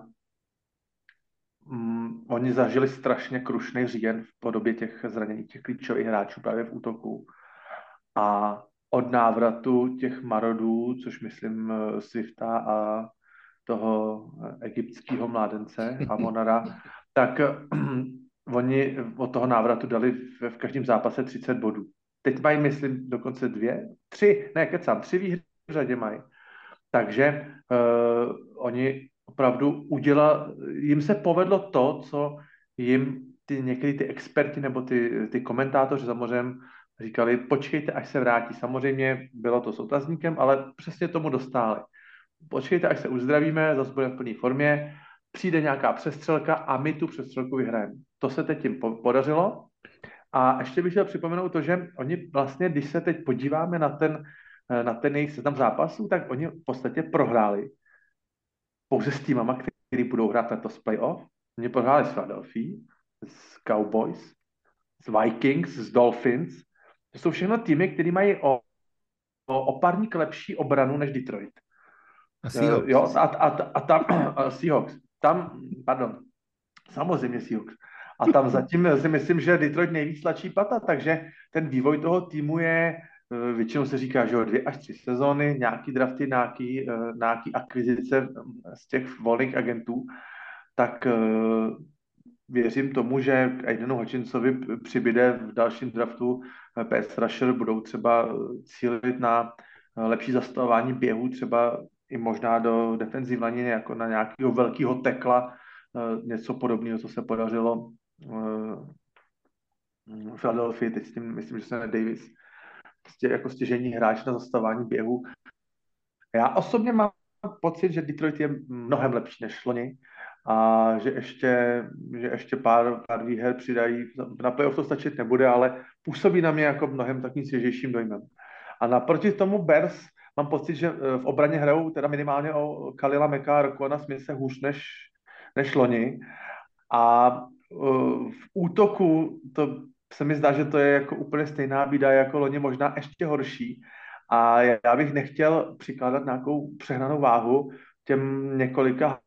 mm, oni zažili strašně krušný říjen v podobě těch zraněných, těch klíčových hráčů právě v útoku. A od návratu těch marodů, což myslím eh, Swifta a toho eh, egyptského mládence Amonara, tak oni od toho návratu dali v, v každém zápase 30 bodů. Teď mají, myslím, dokonce dvě, tři, ne, kecám, tři výhry v řadě mají. Takže uh, oni opravdu udělali, jim se povedlo to, co jim ty někdy ty experti nebo ty, ty komentátoři samozřejmě říkali, počkejte, až se vrátí. Samozřejmě bylo to s otazníkem, ale přesně tomu dostáli. Počkejte, až se uzdravíme, zase budeme v plné formě, přijde nějaká přestřelka a my tu přestřelku vyhrajeme. To se teď jim podařilo. A ještě bych chtěl připomenout to, že oni vlastně, když se teď podíváme na ten, na ten jejich seznam zápasů, tak oni v podstatě prohráli pouze s týmama, který budou hrát letos playoff. Oni prohráli s Philadelphia, s Cowboys, s Vikings, s Dolphins. To jsou všechno týmy, které mají o, o, o parník lepší obranu než Detroit. A Seahawks. Jo, a, a, a tam, a Seahawks, tam, pardon, samozřejmě Seahawks. A tam zatím si myslím, že Detroit nejvíc tlačí pata, takže ten vývoj toho týmu je, eh, většinou se říká, že dvě až tři sezóny, nějaký drafty, nějaký, eh, nějaký akvizice z těch volných agentů, tak eh, věřím tomu, že k Aidenu Hutchinsovi přibyde v dalším draftu PS Rusher, budou třeba cílit na lepší zastavování běhu, třeba i možná do defenzivní laniny, jako na nějakého velkého tekla, něco podobného, co se podařilo v Philadelphia, teď s tím myslím, že se jmenuje Davis, jako stěžení hráč na zastavování běhu. Já osobně mám pocit, že Detroit je mnohem lepší než loni a že ještě, že ještě pár, pár výher přidají. Na playoff to stačit nebude, ale působí na mě jako mnohem takým svěžejším dojmem. A naproti tomu Bears mám pocit, že eh, v obraně hrajou teda minimálně o Kalila Meka a Rokona Smise hůř než, než loni. A uh, v útoku to se mi zdá, že to je jako úplně stejná bída jako loni, možná ještě horší. A já bych nechtěl přikládat nějakou přehnanou váhu těm několika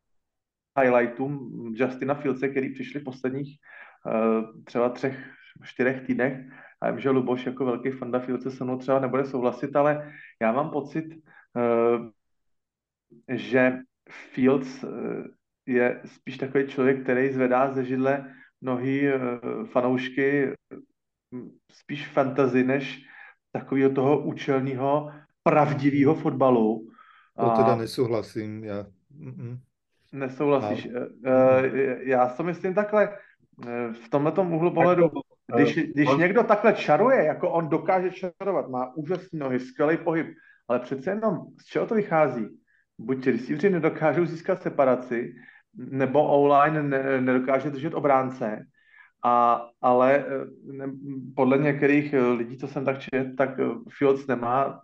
highlightům Justina Fieldse, který přišli v posledních uh, třeba třech, čtyřech týdnech. A vím, že Luboš jako velký fanda Fieldse se mnou třeba nebude souhlasit, ale já mám pocit, uh, že Fields uh, je spíš takový člověk, který zvedá ze židle mnohý uh, fanoušky spíš fantazy, než takového toho účelného, pravdivého fotbalu. To teda nesouhlasím, já. Nesouhlasíš. A... Já si myslím takhle, v tomhle úhlu pohledu, když, když on... někdo takhle čaruje, jako on dokáže čarovat, má úžasný nohy, skvělý pohyb, ale přece jenom z čeho to vychází? Buď receivři nedokážou získat separaci, nebo online ne, nedokáže držet obránce, a, ale ne, podle některých lidí, co jsem tak čet, tak Fields nemá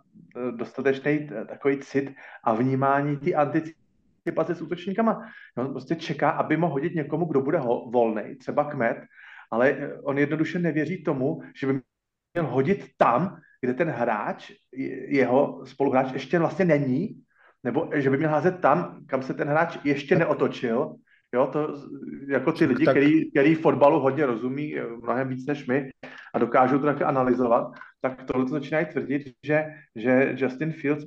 dostatečný takový cit a vnímání ty anticipace s útočníkama. On prostě čeká, aby mohl hodit někomu, kdo bude volný, třeba kmet, ale on jednoduše nevěří tomu, že by měl hodit tam, kde ten hráč, jeho spoluhráč ještě vlastně není, nebo že by měl házet tam, kam se ten hráč ještě neotočil. Jo, to jako ty lidi, tak... který, který fotbalu hodně rozumí, mnohem víc než my a dokážou to také analyzovat, tak tohle to začínají tvrdit, že, že Justin Fields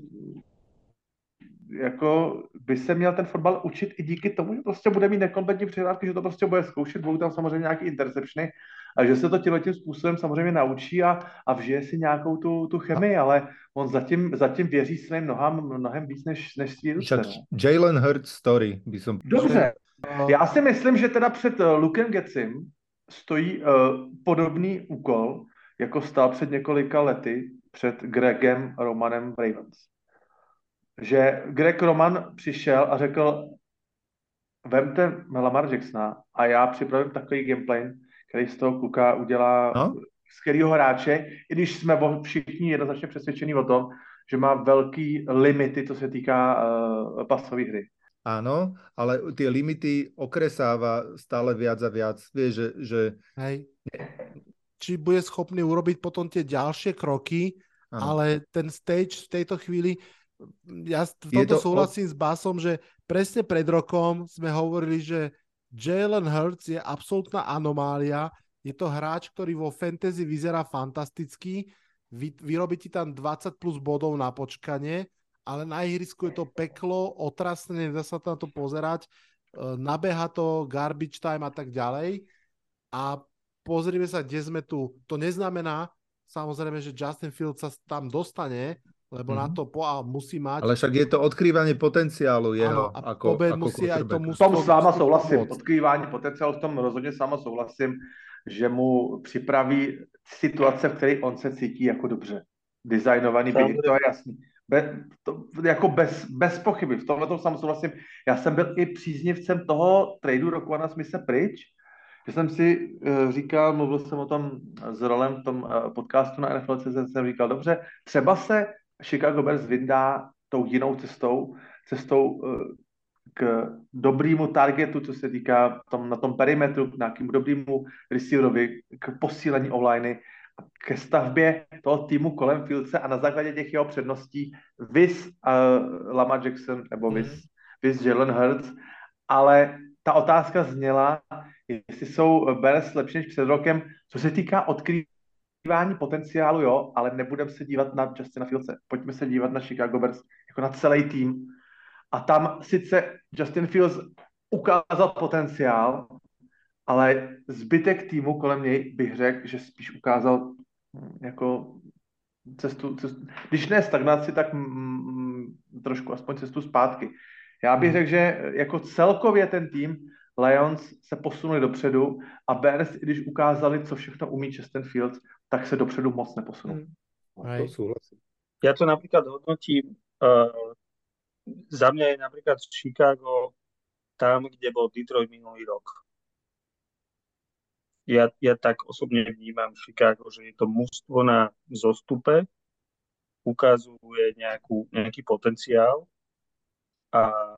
jako by se měl ten fotbal učit i díky tomu, že prostě bude mít nekompletní přihrávky, že to prostě bude zkoušet, budou tam samozřejmě nějaké interceptiony a že se to tímhle tím způsobem samozřejmě naučí a, a vžije si nějakou tu, tu chemii, ale on zatím, zatím věří svým nohám mnohem víc než, než svý ruce. No. Jalen Hurts story by som... Dobře, já si myslím, že teda před uh, Lukem Getsim stojí uh, podobný úkol, jako stál před několika lety před Gregem Romanem Ravens že Greg Roman přišel a řekl, vemte Lamar Jacksona a já připravím takový gameplay, který z toho kluka udělá no? skvělého hráče, i když jsme všichni jednoznačně přesvědčení o tom, že má velký limity, co se týká uh, pasové hry. Áno, ale tie limity okresáva stále viac a viac. Vieš, že, že... Hej. Či bude schopný urobiť potom tie ďalšie kroky, ano. ale ten stage v tejto chvíli ja v tomto to... súhlasím s Basom, že presne pred rokom sme hovorili, že Jalen Hurts je absolútna anomália. Je to hráč, ktorý vo fantasy vyzerá fantasticky, vy, vyrobí ti tam 20 plus bodov na počkanie, ale na ihrisku je to peklo, otrasné, nedá sa na to pozerať, e, nabeha to, garbage time a tak ďalej. A pozrime sa, kde sme tu. To neznamená, samozrejme, že Justin Fields sa tam dostane, lebo mm-hmm. na Mhm. to po, a musí mať. Ale však je to odkrývanie potenciálu jeho Áno, a ako, ako musí aj tomu V tom s váma musí souhlasím. Odkrývání potenciálu v tom rozhodně s váma souhlasím, že mu připraví situace, v kterých on se cítí jako dobře. Designovaný by, to je jasný. Be, to, jako bez, bez pochyby, v tomhle tom sám souhlasím. Já jsem byl i příznivcem toho tradu Rockwana Smise pryč, že jsem si uh, říkal, mluvil jsem o tom s Rolem v tom uh, podcastu na NFL.cz, jsem říkal, dobře, třeba se Chicago Bears vydá tou jinou cestou, cestou uh, k dobrýmu targetu, co se týká tom, na tom perimetru, k nějakému dobrýmu receiverovi, k posílení online ke stavbě toho týmu kolem Fieldse a na základě těch jeho předností vis uh, Lama Jackson nebo vis, Mhm. vis Jalen Hurts, ale ta otázka zněla, jestli jsou Bears lepší než před rokem, co se týká odkrývání potenciálu, jo, ale nebudeme se dívat na Justina Fieldse. Pojďme se dívat na Chicago Bears jako na celý tým. A tam sice Justin Fields ukázal potenciál, ale zbytek týmu kolem něj bych řekl, že spíš ukázal hm, jako cestu, cestu když ne stagnaci, tak mm, trošku aspoň cestu zpátky. Já bych řekl, že jako celkově ten tým Lions se posunuli dopředu a Bears, i když ukázali, co všechno umí Justin Fields, tak se dopředu moc. Mm. To Hej. súhlasím. Ja to napríklad hodnotím, uh, za mňa je napríklad Chicago tam, kde bol Detroit minulý rok. Ja, ja tak osobne vnímam Chicago, že je to mužstvo na zostupe, ukazuje nejakú, nejaký potenciál, a,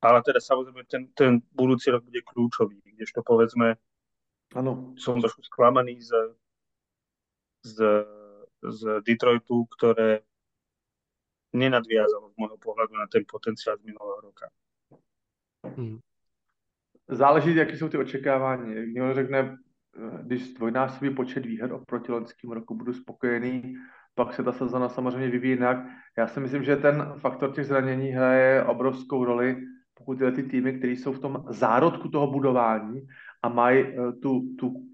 ale teda samozrejme ten, ten budúci rok bude kľúčový, kdežto povedzme Ano, som trošku sklamaný z, z, z Detroitu, ktoré nenadviazalo z môjho pohľadu na ten potenciál z minulého roka. Hm. záleží, jaký jsou ty očekávání. Jak někdo řekne, eh, když dvojnásobí počet výher oproti loňskému roku budu spokojený, pak se ta sezona samozřejmě vyvíjí jinak. Já si myslím, že ten faktor těch zranění hraje obrovskou roli, pokud tyhle ty týmy, které jsou v tom zárodku toho budování a mají eh, tu, tu,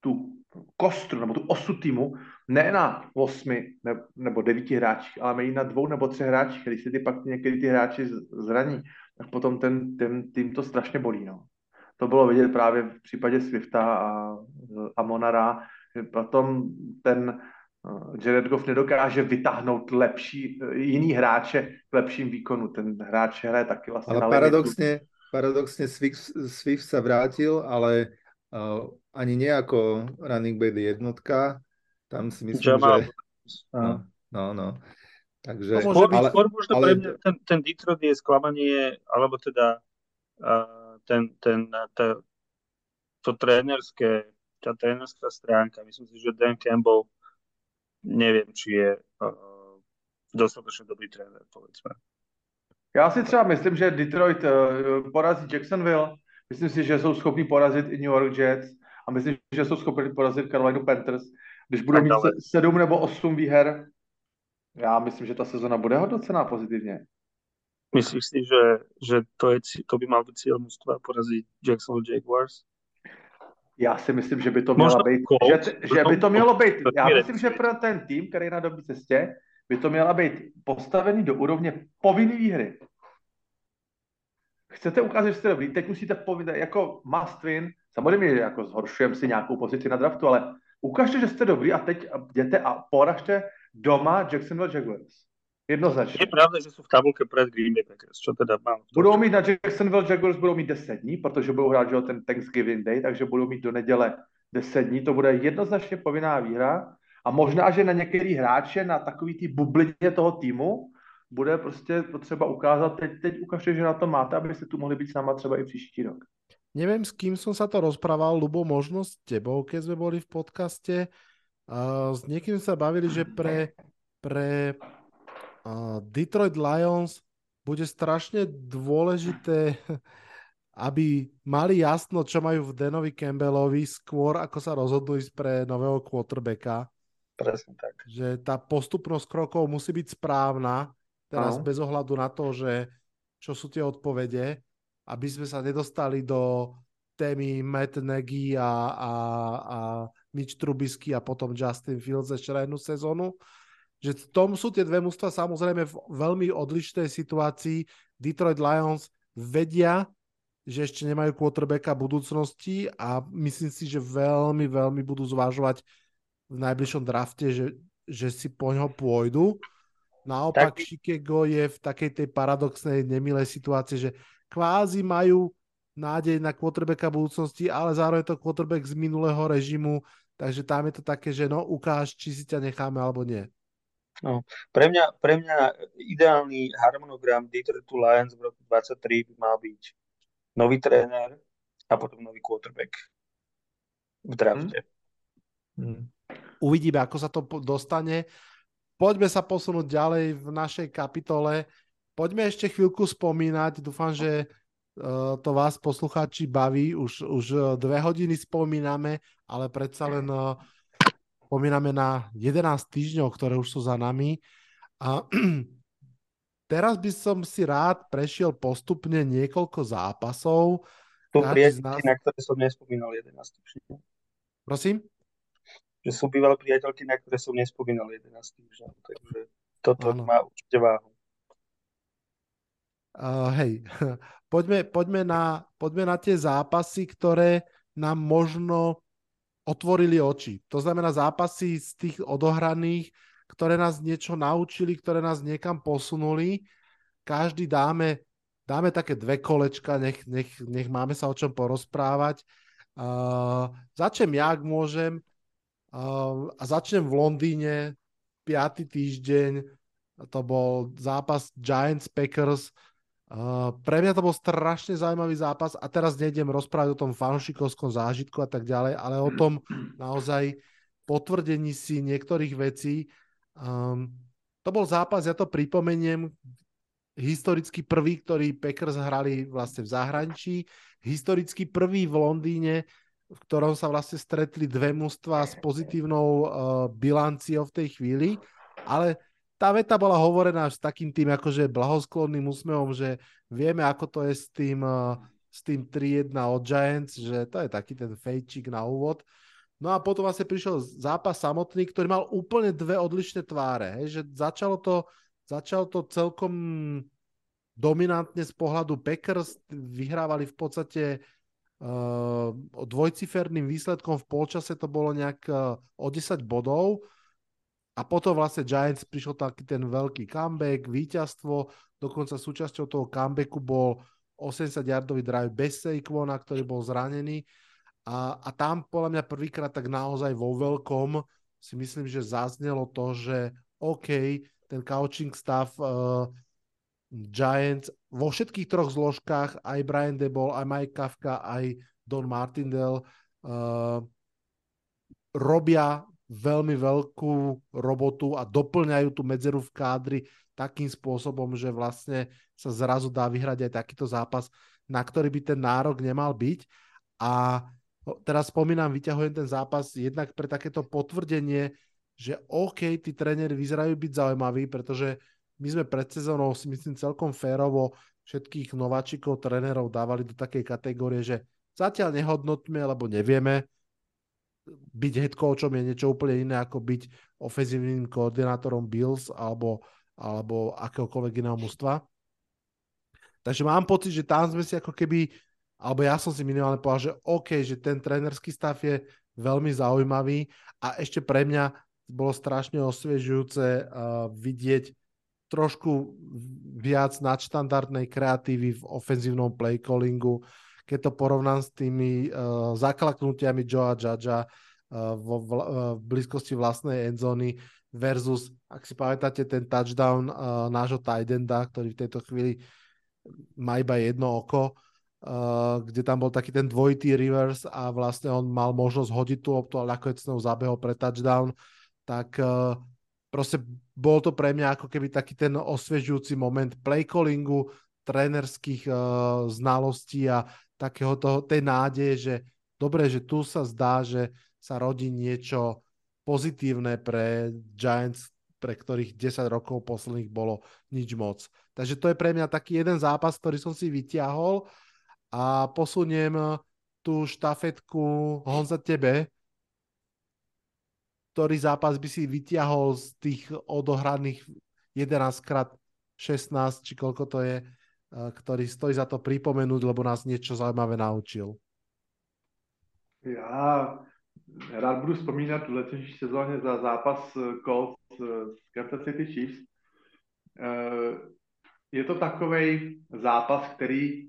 tu kostru nebo tu osu týmu ne na osmi ne, nebo devíti hráčích, ale mají na dvou nebo třech hráčích. Když si ty pak některý ty hráči zraní, tak potom ten, ten tým to strašně bolí. No. To bylo vidět právě v případě Swifta a, a Monara, že potom ten eh, Jared Goff nedokáže vytáhnout lepší, eh, jiný hráče k lepším výkonu. Ten hráč hraje taky vlastně Ale na limitu. paradoxne, paradoxne Swift, Swift sa vrátil, ale ani nie ako running back jednotka. Tam si myslím, Jamal. že... No, no, no. Takže, To môže Skôr, byť, ale, skôr možno ale- pre mňa ten, ten Detroit je sklamanie, alebo teda uh, ten, ten, tá, to trénerské, tá trénerská stránka. Myslím si, že Dan Campbell neviem, či je uh, dostatočne dobrý tréner, povedzme. Já si třeba myslím, že Detroit eh, porazí Jacksonville, myslím si, že jsou schopni porazit i New York Jets a myslím, že jsou schopni porazit Carolina Panthers. Když budou mít sedm nebo osm výher, já myslím, že ta sezona bude hodnocená pozitivně. Myslíš si, že, že to, je, to by mal byť cieľ mústva poraziť Jacksonville Jaguars? Já si myslím, že by to Možno být, že, že by to mělo být, já myslím, že pro ten tým, který je na dobré cestě, by to měla být postavený do úrovně povinné výhry. Chcete ukázat, že jste dobrý, teď musíte povinně, jako must win, samozřejmě jako zhoršujeme si nějakou pozici na draftu, ale ukažte, že jste dobrý a teď jděte a poražte doma Jacksonville Jaguars. Jednoznačně. Je pravda, že sú v tabulke pred Green Bay Packers, čo teda mám. Budou mít na Jacksonville Jaguars budou mít 10 dní, protože budou hrát že ten Thanksgiving Day, takže budou mít do neděle 10 dní. To bude jednoznačně povinná výhra. A možná, že na některý hráče, na takový ty bublině toho týmu, bude prostě potřeba ukázat, teď, teď ukažte, že na to máte, abyste tu mohli být s náma třeba i příští rok. Neviem, s kým som sa to rozprával, Lubo, možno s tebou, keď sme boli v podcaste. Uh, s niekým sa bavili, že pre, pre uh, Detroit Lions bude strašne dôležité, aby mali jasno, čo majú v Danovi Campbellovi skôr, ako sa rozhodnú ísť pre nového quarterbacka. Presne tak. Že tá postupnosť krokov musí byť správna, teraz Áno. bez ohľadu na to, že čo sú tie odpovede, aby sme sa nedostali do témy Matt Nagy a, a, a Mitch Trubisky a potom Justin Fields ešte jednu sezónu. že v tom sú tie dve mužstva samozrejme v veľmi odlišnej situácii. Detroit Lions vedia, že ešte nemajú quarterbacka budúcnosti a myslím si, že veľmi, veľmi budú zvažovať v najbližšom drafte, že, že si po ňo pôjdu. Naopak tak... Chicago je v takej tej paradoxnej, nemilej situácii, že kvázi majú nádej na quarterbacka budúcnosti, ale zároveň to quarterback z minulého režimu, takže tam je to také, že no ukáž, či si ťa necháme alebo nie. No, pre, mňa, pre mňa ideálny harmonogram Detroitu Lions v roku 2023 by mal byť nový tréner a potom nový quarterback v drafte. Hmm. Hmm. Uvidíme, ako sa to dostane. Poďme sa posunúť ďalej v našej kapitole. Poďme ešte chvíľku spomínať. Dúfam, že uh, to vás poslucháči baví. Už, už dve hodiny spomíname, ale predsa len uh, spomíname na 11 týždňov, ktoré už sú za nami. A teraz by som si rád prešiel postupne niekoľko zápasov. To priateľky, nás... na ktoré som nespomínal 11 týždňov. Prosím? Že sú bývalé priateľky, na ktoré som nespomínal 11 týždňov. Takže toto ano. má určite váhu. Uh, hej, poďme, poďme, na, poďme na tie zápasy, ktoré nám možno otvorili oči. To znamená zápasy z tých odohraných, ktoré nás niečo naučili, ktoré nás niekam posunuli. Každý dáme, dáme také dve kolečka, nech, nech, nech máme sa o čom porozprávať. Uh, začnem ja, ak môžem a začnem v Londýne, 5. týždeň, to bol zápas Giants Packers. pre mňa to bol strašne zaujímavý zápas a teraz nejdem rozprávať o tom fanšikovskom zážitku a tak ďalej, ale o tom naozaj potvrdení si niektorých vecí. Um, to bol zápas, ja to pripomeniem, historicky prvý, ktorý Packers hrali vlastne v zahraničí, historicky prvý v Londýne, v ktorom sa vlastne stretli dve mužstva s pozitívnou uh, bilanciou v tej chvíli, ale tá veta bola hovorená s takým tým akože blahosklonným úsmevom, že vieme, ako to je s tým, uh, tým 3-1 od Giants, že to je taký ten fejčík na úvod. No a potom vlastne prišiel zápas samotný, ktorý mal úplne dve odlišné tváre. Hej, že začalo to, začalo to celkom dominantne z pohľadu Packers, vyhrávali v podstate dvojciferným výsledkom v polčase to bolo nejak uh, o 10 bodov. A potom vlastne Giants prišiel taký ten veľký comeback, víťazstvo, dokonca súčasťou toho comebacku bol 80-yardový drive bez Saquona, ktorý bol zranený. A, a tam podľa mňa prvýkrát tak naozaj vo veľkom si myslím, že zaznelo to, že OK, ten coaching staff uh, Giants vo všetkých troch zložkách, aj Brian Debol, aj Mike Kafka, aj Don Martindale uh, robia veľmi veľkú robotu a doplňajú tú medzeru v kádri takým spôsobom, že vlastne sa zrazu dá vyhrať aj takýto zápas, na ktorý by ten nárok nemal byť. A teraz spomínam, vyťahujem ten zápas jednak pre takéto potvrdenie, že OK, tí tréneri vyzerajú byť zaujímaví, pretože my sme pred sezónou si myslím celkom férovo všetkých nováčikov, trénerov dávali do takej kategórie, že zatiaľ nehodnotme, lebo nevieme. Byť head coachom je niečo úplne iné, ako byť ofenzívnym koordinátorom Bills alebo, alebo akéhokoľvek iného mužstva. Takže mám pocit, že tam sme si ako keby, alebo ja som si minimálne povedal, že OK, že ten trénerský stav je veľmi zaujímavý a ešte pre mňa bolo strašne osviežujúce uh, vidieť trošku viac nadštandardnej kreatívy v ofenzívnom playcallingu, keď to porovnám s tými uh, zaklaknutiami Joea Judgea uh, vo v, uh, v blízkosti vlastnej endzóny versus, ak si pamätáte, ten touchdown uh, nášho Tidenda, ktorý v tejto chvíli má iba jedno oko, uh, kde tam bol taký ten dvojitý reverse a vlastne on mal možnosť hodiť tú loptu, ale nakoniec zabehol pre touchdown, tak uh, proste bol to pre mňa ako keby taký ten osviežujúci moment playcallingu, trénerských uh, znalostí a takého toho, tej nádeje, že dobre, že tu sa zdá, že sa rodí niečo pozitívne pre Giants, pre ktorých 10 rokov posledných bolo nič moc. Takže to je pre mňa taký jeden zápas, ktorý som si vyťahol a posuniem tú štafetku Honza tebe, ktorý zápas by si vyťahol z tých odohraných 11 krát 16, či koľko to je, ktorý stojí za to pripomenúť, lebo nás niečo zaujímavé naučil? Já rád budu vzpomínat v letošní sezóně za zápas Colts s Kansas City Chiefs. Je to takový zápas, který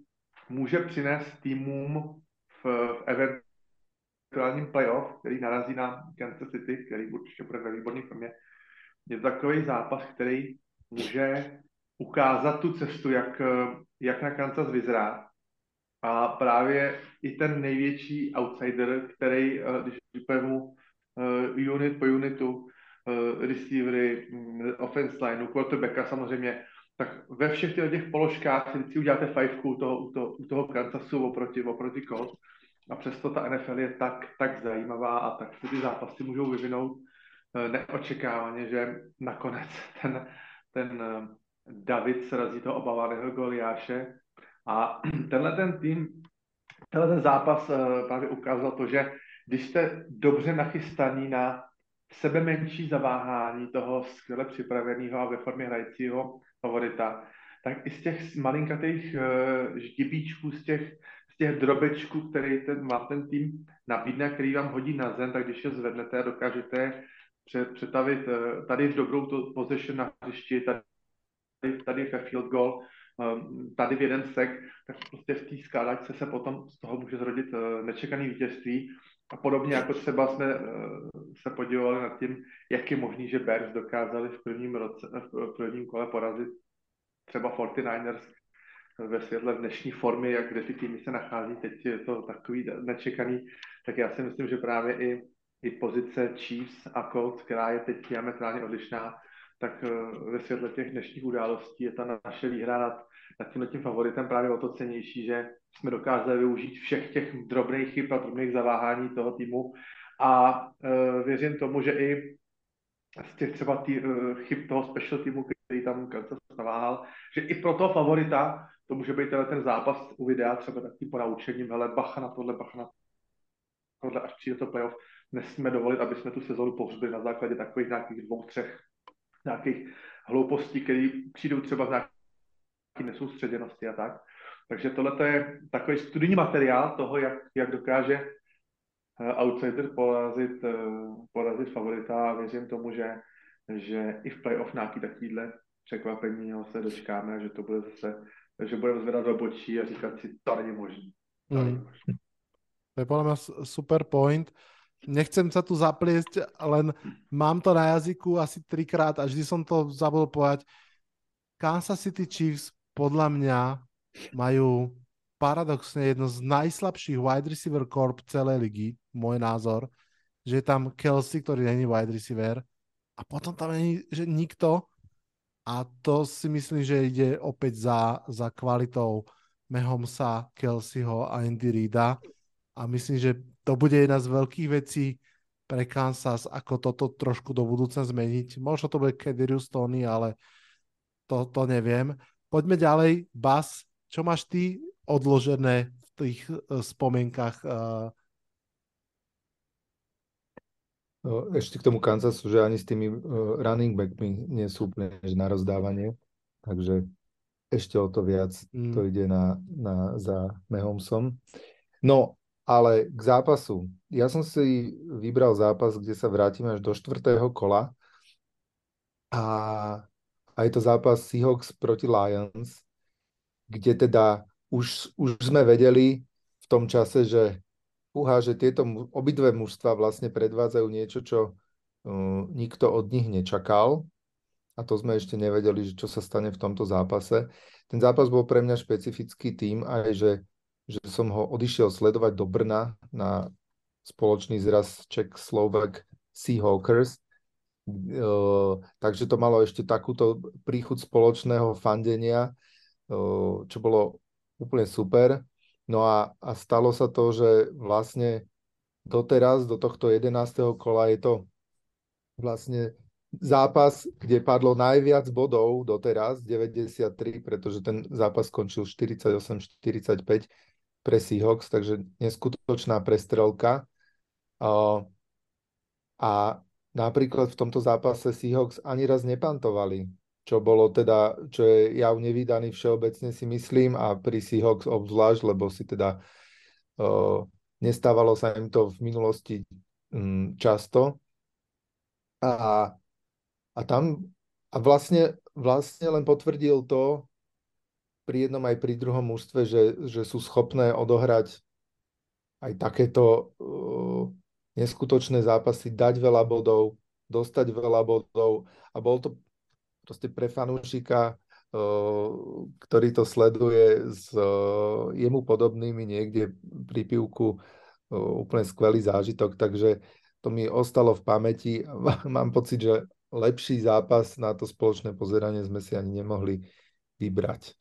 může přinést týmům v, v eventuálním playoff, který narazí na Kansas City, který určitě bude ve výborné formě. Je to takový zápas, který může ukázat tu cestu, jak, jak na Kansas vyzrát. A právě i ten největší outsider, který, eh, když vezmu uh, unit po unitu, uh, receivery, um, offense lineu, quarterbacka samozřejmě, tak ve všech těch, těch položkách si uděláte fajfku u toho, u toho, u toho Kansasu oproti, oproti Colts. A přesto ta NFL je tak, tak zajímavá a tak se ty zápasy můžou vyvinout uh, neočekávaně, že nakonec ten, ten uh, David srazí toho obávaného Goliáše. A tenhle ten tým, tenhle ten zápas uh, právě ukázal to, že když jste dobře nachystaný na sebe menší zaváhání toho skvěle připraveného a ve formě hrajícího favorita, tak i z těch malinkatých uh, z těch, z těch drobečků, který ten, má ten tým nabídne, který vám hodí na zem, tak když je zvednete a dokážete přetavit uh, tady v dobrou to position na hřišti, tady, tady je field goal, um, tady v jeden sek, tak prostě v té skálačce se potom z toho může zrodit uh, nečekaný vítězství. A podobně jako třeba jsme uh, se podívali nad tím, jak je možný, že Bears dokázali v prvním, roce, v prvním kole porazit třeba 49ers ve světle dnešní formy, jak kde ty týmy se nachází, teď je to takový nečekaný, tak já si myslím, že právě i, i pozice Chiefs a Colts, která je teď diametrálně odlišná, tak ve světle těch dnešních událostí je ta naše výhra nad, nad tím, tím favoritem právě o to cenější, že jsme dokázali využít všech těch drobných chyb a drobných zaváhání toho týmu. A uh, věřím tomu, že i z těch třeba tý, uh, chyb toho special týmu, který tam Kansas naváhal, že i pro toho favorita to může být ten zápas u videa třeba takovým ponaučením, hele, bacha na tohle, bacha na tohle, až přijde to playoff, nesmíme dovolit, aby jsme tu sezónu pohřbili na základě takových nějakých dvou, třech nějakých hloupostí, které přijdou třeba z nějaké nesoustředěnosti a tak. Takže tohle je takový studijní materiál toho, jak, jak dokáže uh, outsider porazit, uh, porazit favorita. A věřím tomu, že, že i v playoff nějaký takovýhle překvapení se dočkáme, že to bude zase, že budeme zvedat do bočí a říkat si, to není možné. Mm. To je podľa mňa super point. Nechcem sa tu zapliesť, len mám to na jazyku asi trikrát a vždy som to zabudol povedať. Kansas City Chiefs podľa mňa majú paradoxne jedno z najslabších wide receiver corp celej ligy, môj názor, že je tam Kelsey, ktorý není wide receiver a potom tam není že nikto a to si myslím, že ide opäť za, za kvalitou Mehomsa, Kelseyho a Andy Reida a myslím, že to bude jedna z veľkých vecí pre Kansas, ako toto trošku do budúcna zmeniť. Možno to bude Kedirius Tony, ale to, to neviem. Poďme ďalej. Bas, čo máš ty odložené v tých uh, spomienkach? Uh... Ešte k tomu Kansasu, že ani s tými uh, running backmi nie sú úplne na rozdávanie, takže ešte o to viac mm. to ide na, na, za Mahomesom. No, ale k zápasu. Ja som si vybral zápas, kde sa vrátime až do štvrtého kola. A, a je to zápas Seahawks proti Lions, kde teda už, už sme vedeli v tom čase, že uha, že tieto obidve mužstva vlastne predvádzajú niečo, čo uh, nikto od nich nečakal. A to sme ešte nevedeli, že čo sa stane v tomto zápase. Ten zápas bol pre mňa špecifický tým aj, že že som ho odišiel sledovať do Brna na spoločný zraz Czech Slovak Seahawkers. Uh, takže to malo ešte takúto príchuť spoločného fandenia, uh, čo bolo úplne super. No a, a stalo sa to, že vlastne doteraz, do tohto 11. kola je to vlastne zápas, kde padlo najviac bodov doteraz, 93, pretože ten zápas skončil 48-45 pre Seahawks, takže neskutočná prestrelka. A napríklad v tomto zápase Seahawks ani raz nepantovali, čo bolo teda, čo je jav nevydaný všeobecne si myslím a pri Seahawks obzvlášť, lebo si teda uh, nestávalo sa im to v minulosti um, často. A, a tam a vlastne, vlastne len potvrdil to pri jednom aj pri druhom mužstve, že, že sú schopné odohrať aj takéto uh, neskutočné zápasy, dať veľa bodov, dostať veľa bodov a bol to proste pre fanúšika, uh, ktorý to sleduje s uh, jemu podobnými niekde pri pivku uh, úplne skvelý zážitok, takže to mi ostalo v pamäti. Mám pocit, že lepší zápas na to spoločné pozeranie sme si ani nemohli vybrať.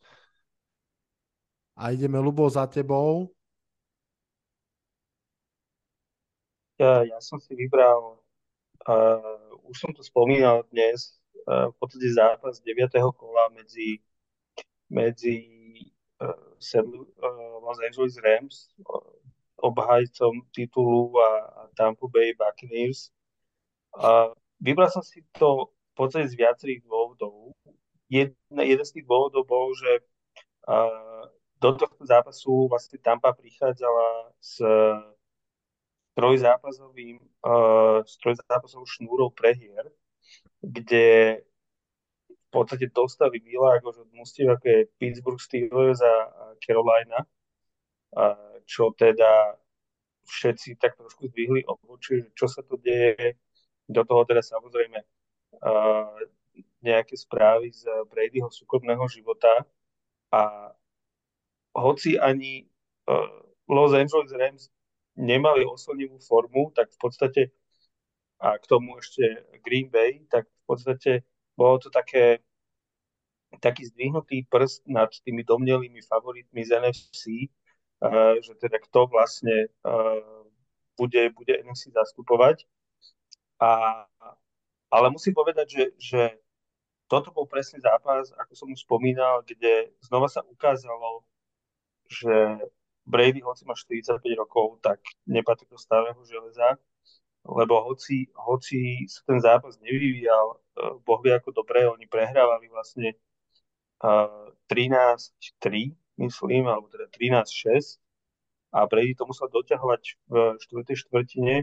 A ideme, Lubo, za tebou. Ja, ja som si vybral, uh, už som to spomínal dnes, v podstate zápas 9. kola medzi, medzi uh, uh, Los Angeles Rams, obhajcom titulu a, a Tampa Bay Buccaneers. Uh, vybral som si to v podstate z viacerých dôvodov. Jedna, jeden z tých dôvodov bol, že do tohto zápasu vlastne Tampa prichádzala s trojzápasovým, uh, s trojzápasovou šnúrou prehier, kde v podstate dostali Mila akože mústiev, ako je Pittsburgh Steelers a Carolina, uh, čo teda všetci tak trošku zdvihli obočí, čo sa to deje. Do toho teda samozrejme uh, nejaké správy z Bradyho súkromného života a hoci ani uh, Los Angeles Rams nemali oslnivú formu, tak v podstate a k tomu ešte Green Bay, tak podstate bolo to také taký zdvihnutý prst nad tými domnelými favoritmi z NFC, uh, že teda kto vlastne uh, bude, bude NFC zastupovať. A, ale musím povedať, že, že toto bol presný zápas, ako som už spomínal, kde znova sa ukázalo, že Brady, hoci má 45 rokov, tak nepatrí do starého železa, lebo hoci, hoci sa ten zápas nevyvíjal, uh, boh vie ako dobre, oni prehrávali vlastne uh, 13-3, myslím, alebo teda 13-6 a Brady to musel doťahovať v štvrtej štvrtine,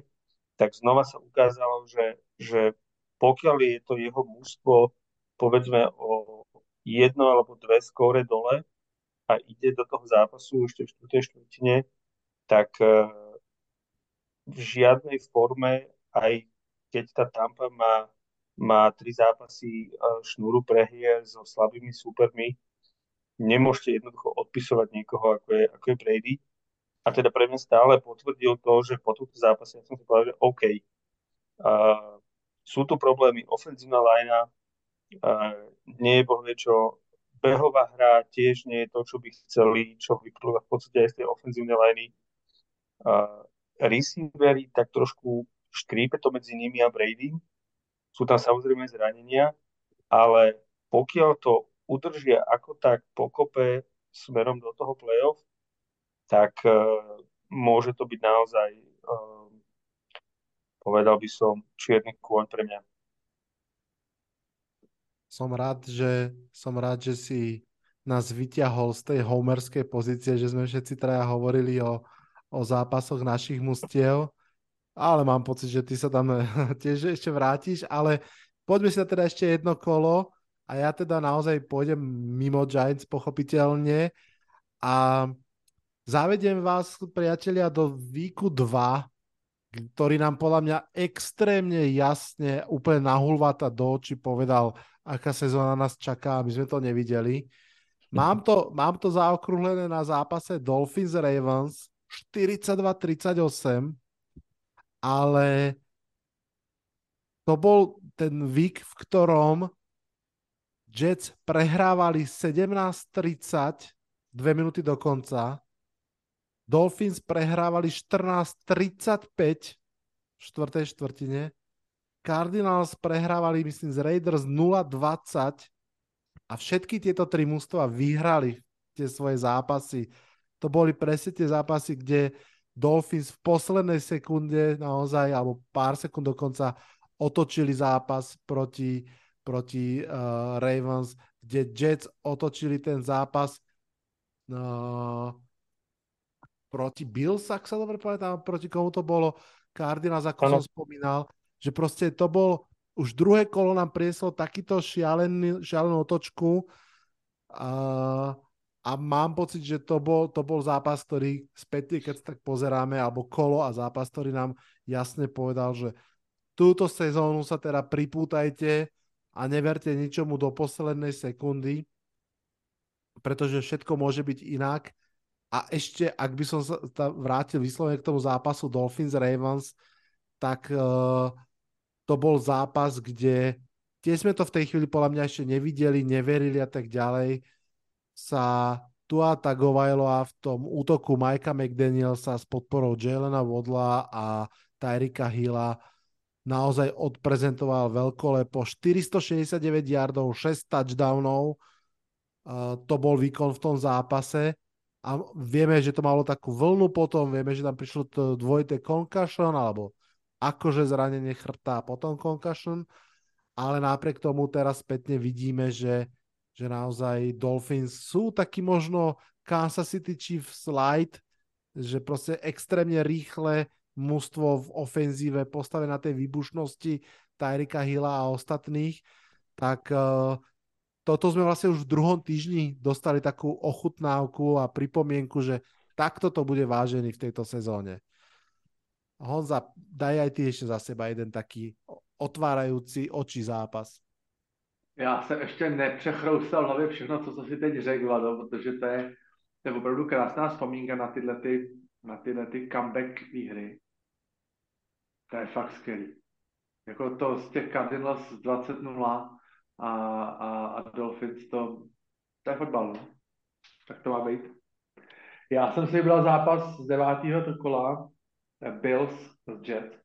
tak znova sa ukázalo, že, že pokiaľ je to jeho mužstvo povedzme o jedno alebo dve skóre dole, a ide do toho zápasu ešte v štvrtej štvrtine, tak e, v žiadnej forme, aj keď tá Tampa má, má tri zápasy e, šnúru prehier so slabými súpermi, nemôžete jednoducho odpisovať niekoho, ako je, ako je Brady. A teda pre mňa stále potvrdil to, že po tomto zápase ja som si povedal, že OK, uh, sú tu problémy, ofenzívna linea, uh, nie je bohvie čo behová hra tiež nie je to, čo by chceli, čo vyplýva v podstate aj z tej ofenzívnej liney. Uh, receivery tak trošku škrípe to medzi nimi a Brady. Sú tam samozrejme zranenia, ale pokiaľ to udržia ako tak pokope smerom do toho playoff, tak uh, môže to byť naozaj, uh, povedal by som, čierny kôň pre mňa som rád, že, som rád, že si nás vyťahol z tej homerskej pozície, že sme všetci traja hovorili o, o zápasoch našich mustiev, ale mám pocit, že ty sa tam tiež ešte vrátiš, ale poďme si teda ešte jedno kolo a ja teda naozaj pôjdem mimo Giants pochopiteľne. A zavediem vás, priatelia, do výku 2, ktorý nám podľa mňa extrémne jasne, úplne nahulvata do očí povedal, aká sezóna nás čaká, aby sme to nevideli. Mám to, mám to zaokrúhlené na zápase Dolphins Ravens 42-38, ale to bol ten vík, v ktorom Jets prehrávali 17-30, dve minúty do konca. Dolphins prehrávali 14-35 v štvrtej štvrtine Cardinals prehrávali, myslím, z Raiders 0-20 a všetky tieto tri mústva vyhrali tie svoje zápasy. To boli presne tie zápasy, kde Dolphins v poslednej sekunde naozaj, alebo pár sekúnd dokonca otočili zápas proti, proti uh, Ravens, kde Jets otočili ten zápas uh, proti Bills, ak sa dobre pamätám, proti komu to bolo, Cardinals, ako ano. som spomínal, že proste to bol, už druhé kolo nám prieslo takýto šialený, šialenú otočku a, a mám pocit, že to bol, to bol zápas, ktorý späť, keď sa tak pozeráme, alebo kolo a zápas, ktorý nám jasne povedal, že túto sezónu sa teda pripútajte a neverte ničomu do poslednej sekundy, pretože všetko môže byť inak. A ešte, ak by som sa vrátil vyslovene k tomu zápasu Dolphins-Ravens, tak uh, to bol zápas, kde tiež sme to v tej chvíli podľa mňa ešte nevideli, neverili a tak ďalej, sa Tua Tagovailoa v tom útoku Majka McDanielsa s podporou Jelena Vodla a Tyrika Hilla naozaj odprezentoval veľkolepo 469 yardov, 6 touchdownov. To bol výkon v tom zápase a vieme, že to malo takú vlnu potom, vieme, že tam prišlo to dvojité concussion alebo akože zranenie chrta a potom concussion, ale napriek tomu teraz spätne vidíme, že, že naozaj Dolphins sú taký možno Kansas City Chiefs light, že proste extrémne rýchle mužstvo v ofenzíve postavené na tej výbušnosti Tyrika Hilla a ostatných, tak uh, toto sme vlastne už v druhom týždni dostali takú ochutnávku a pripomienku, že takto to bude vážený v tejto sezóne. Honza, daj aj ty ešte za seba jeden taký otvárajúci oči zápas. Já jsem ještě nepřechroustal hlavě všechno, co, co si teď řekla, no, protože to je, to je opravdu krásná vzpomínka na tyhle, ty, na tyhle ty comeback výhry. To je fakt skvělý. Jako to z těch Cardinals 20-0 a, a, a Dolphins, to, to je fotbal. No. Tak to má být. Já jsem si vybral zápas z devátého kola Bills z Jets.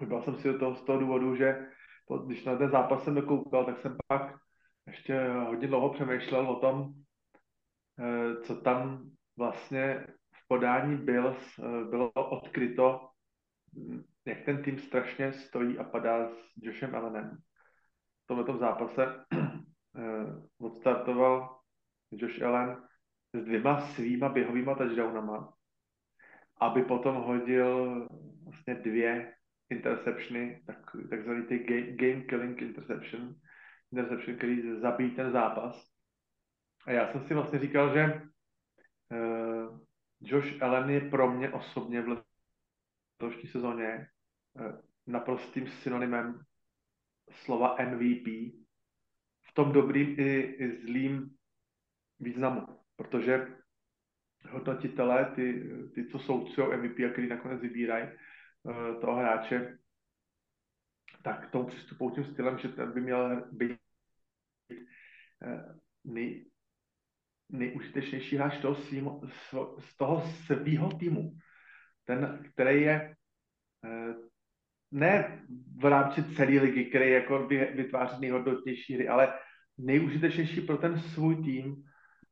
Vybral jsem si to z toho důvodu, že když na ten zápas jsem dokoukal, tak jsem pak ještě hodně dlouho přemýšlel o tom, eh, co tam vlastně v podání Bills eh, bylo odkryto jak ten tým strašně stojí a padá s Joshem Allenem. V tomto zápase uh, odstartoval Josh Allen s dvěma svýma běhovýma touchdownama, aby potom hodil vlastně dvě interceptiony, tak, takzvaný ty game, killing interception, interception, který zabíjí ten zápas. A já jsem si vlastně říkal, že uh, Josh Allen je pro mě osobně v letošní sezóně eh, naprostým synonymem slova MVP v tom dobrým i, i zlým významu, protože hodnotitelé, ty, ty co soudcují MVP a který nakonec vybírají uh, toho hráče, tak k tomu přistupují tím stylem, že ten by měl být uh, nej, nejužitečnější hráč toho svýho, z toho svýho týmu ten, který je eh, ne v rámci celé ligy, který jako vytváří nejhodnotnější hry, ale nejužitečnější pro ten svůj tým.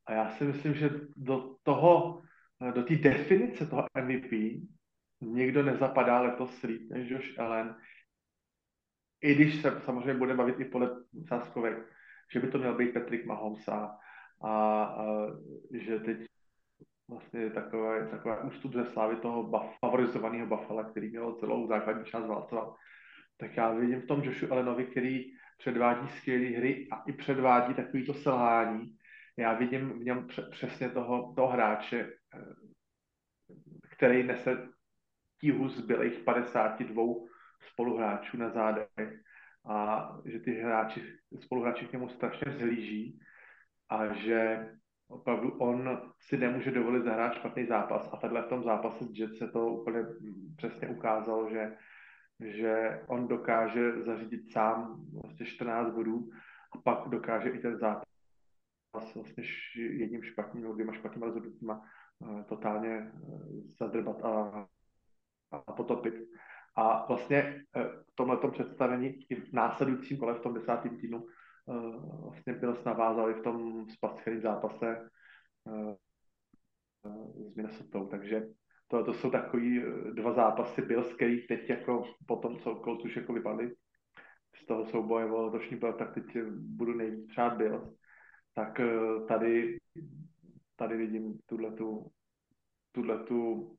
A já si myslím, že do toho, eh, do té definice toho MVP nikdo nezapadá letos líp než Josh Allen. I když se samozřejmě bude bavit i podle sáskovek, že by to měl být Patrick Mahomes a, a, že teď vlastně takové, takové ústup ze slávy toho favorizovaného Buffalo, který měl celou základní část válcovat. Tak já vidím v tom Joshu Allenovi, který předvádí skvělé hry a i předvádí takovýto selhání. Já vidím v něm přesně toho, toho hráče, eh, který nese tíhu zbylých 52 spoluhráčů na zádech a že ty hráči, spoluhráči k němu strašně zhlíží a že opravdu on si nemůže dovolit zahrát špatný zápas. A takhle v tom zápase s se to úplně přesně ukázalo, že, že on dokáže zařídit sám vlastně 14 bodů a pak dokáže i ten zápas vlastně jedním špatným nebo dvěma špatným rozhodnutíma uh, totálně uh, zadrbat a, a potopit. A vlastně uh, v tomhle představení i v následujícím kole v tom desátém týmu uh, vlastně byl navázali v tom spascheném zápase uh, s Minnesota. Takže To, to jsou takový eh, dva zápasy Bills, který teď jako po tom, co Colts už jako vypadli z toho souboje o letošní byl, tak teď budu nejvíc přát Bills. Tak eh, tady, tady vidím tuhletu, tuhletu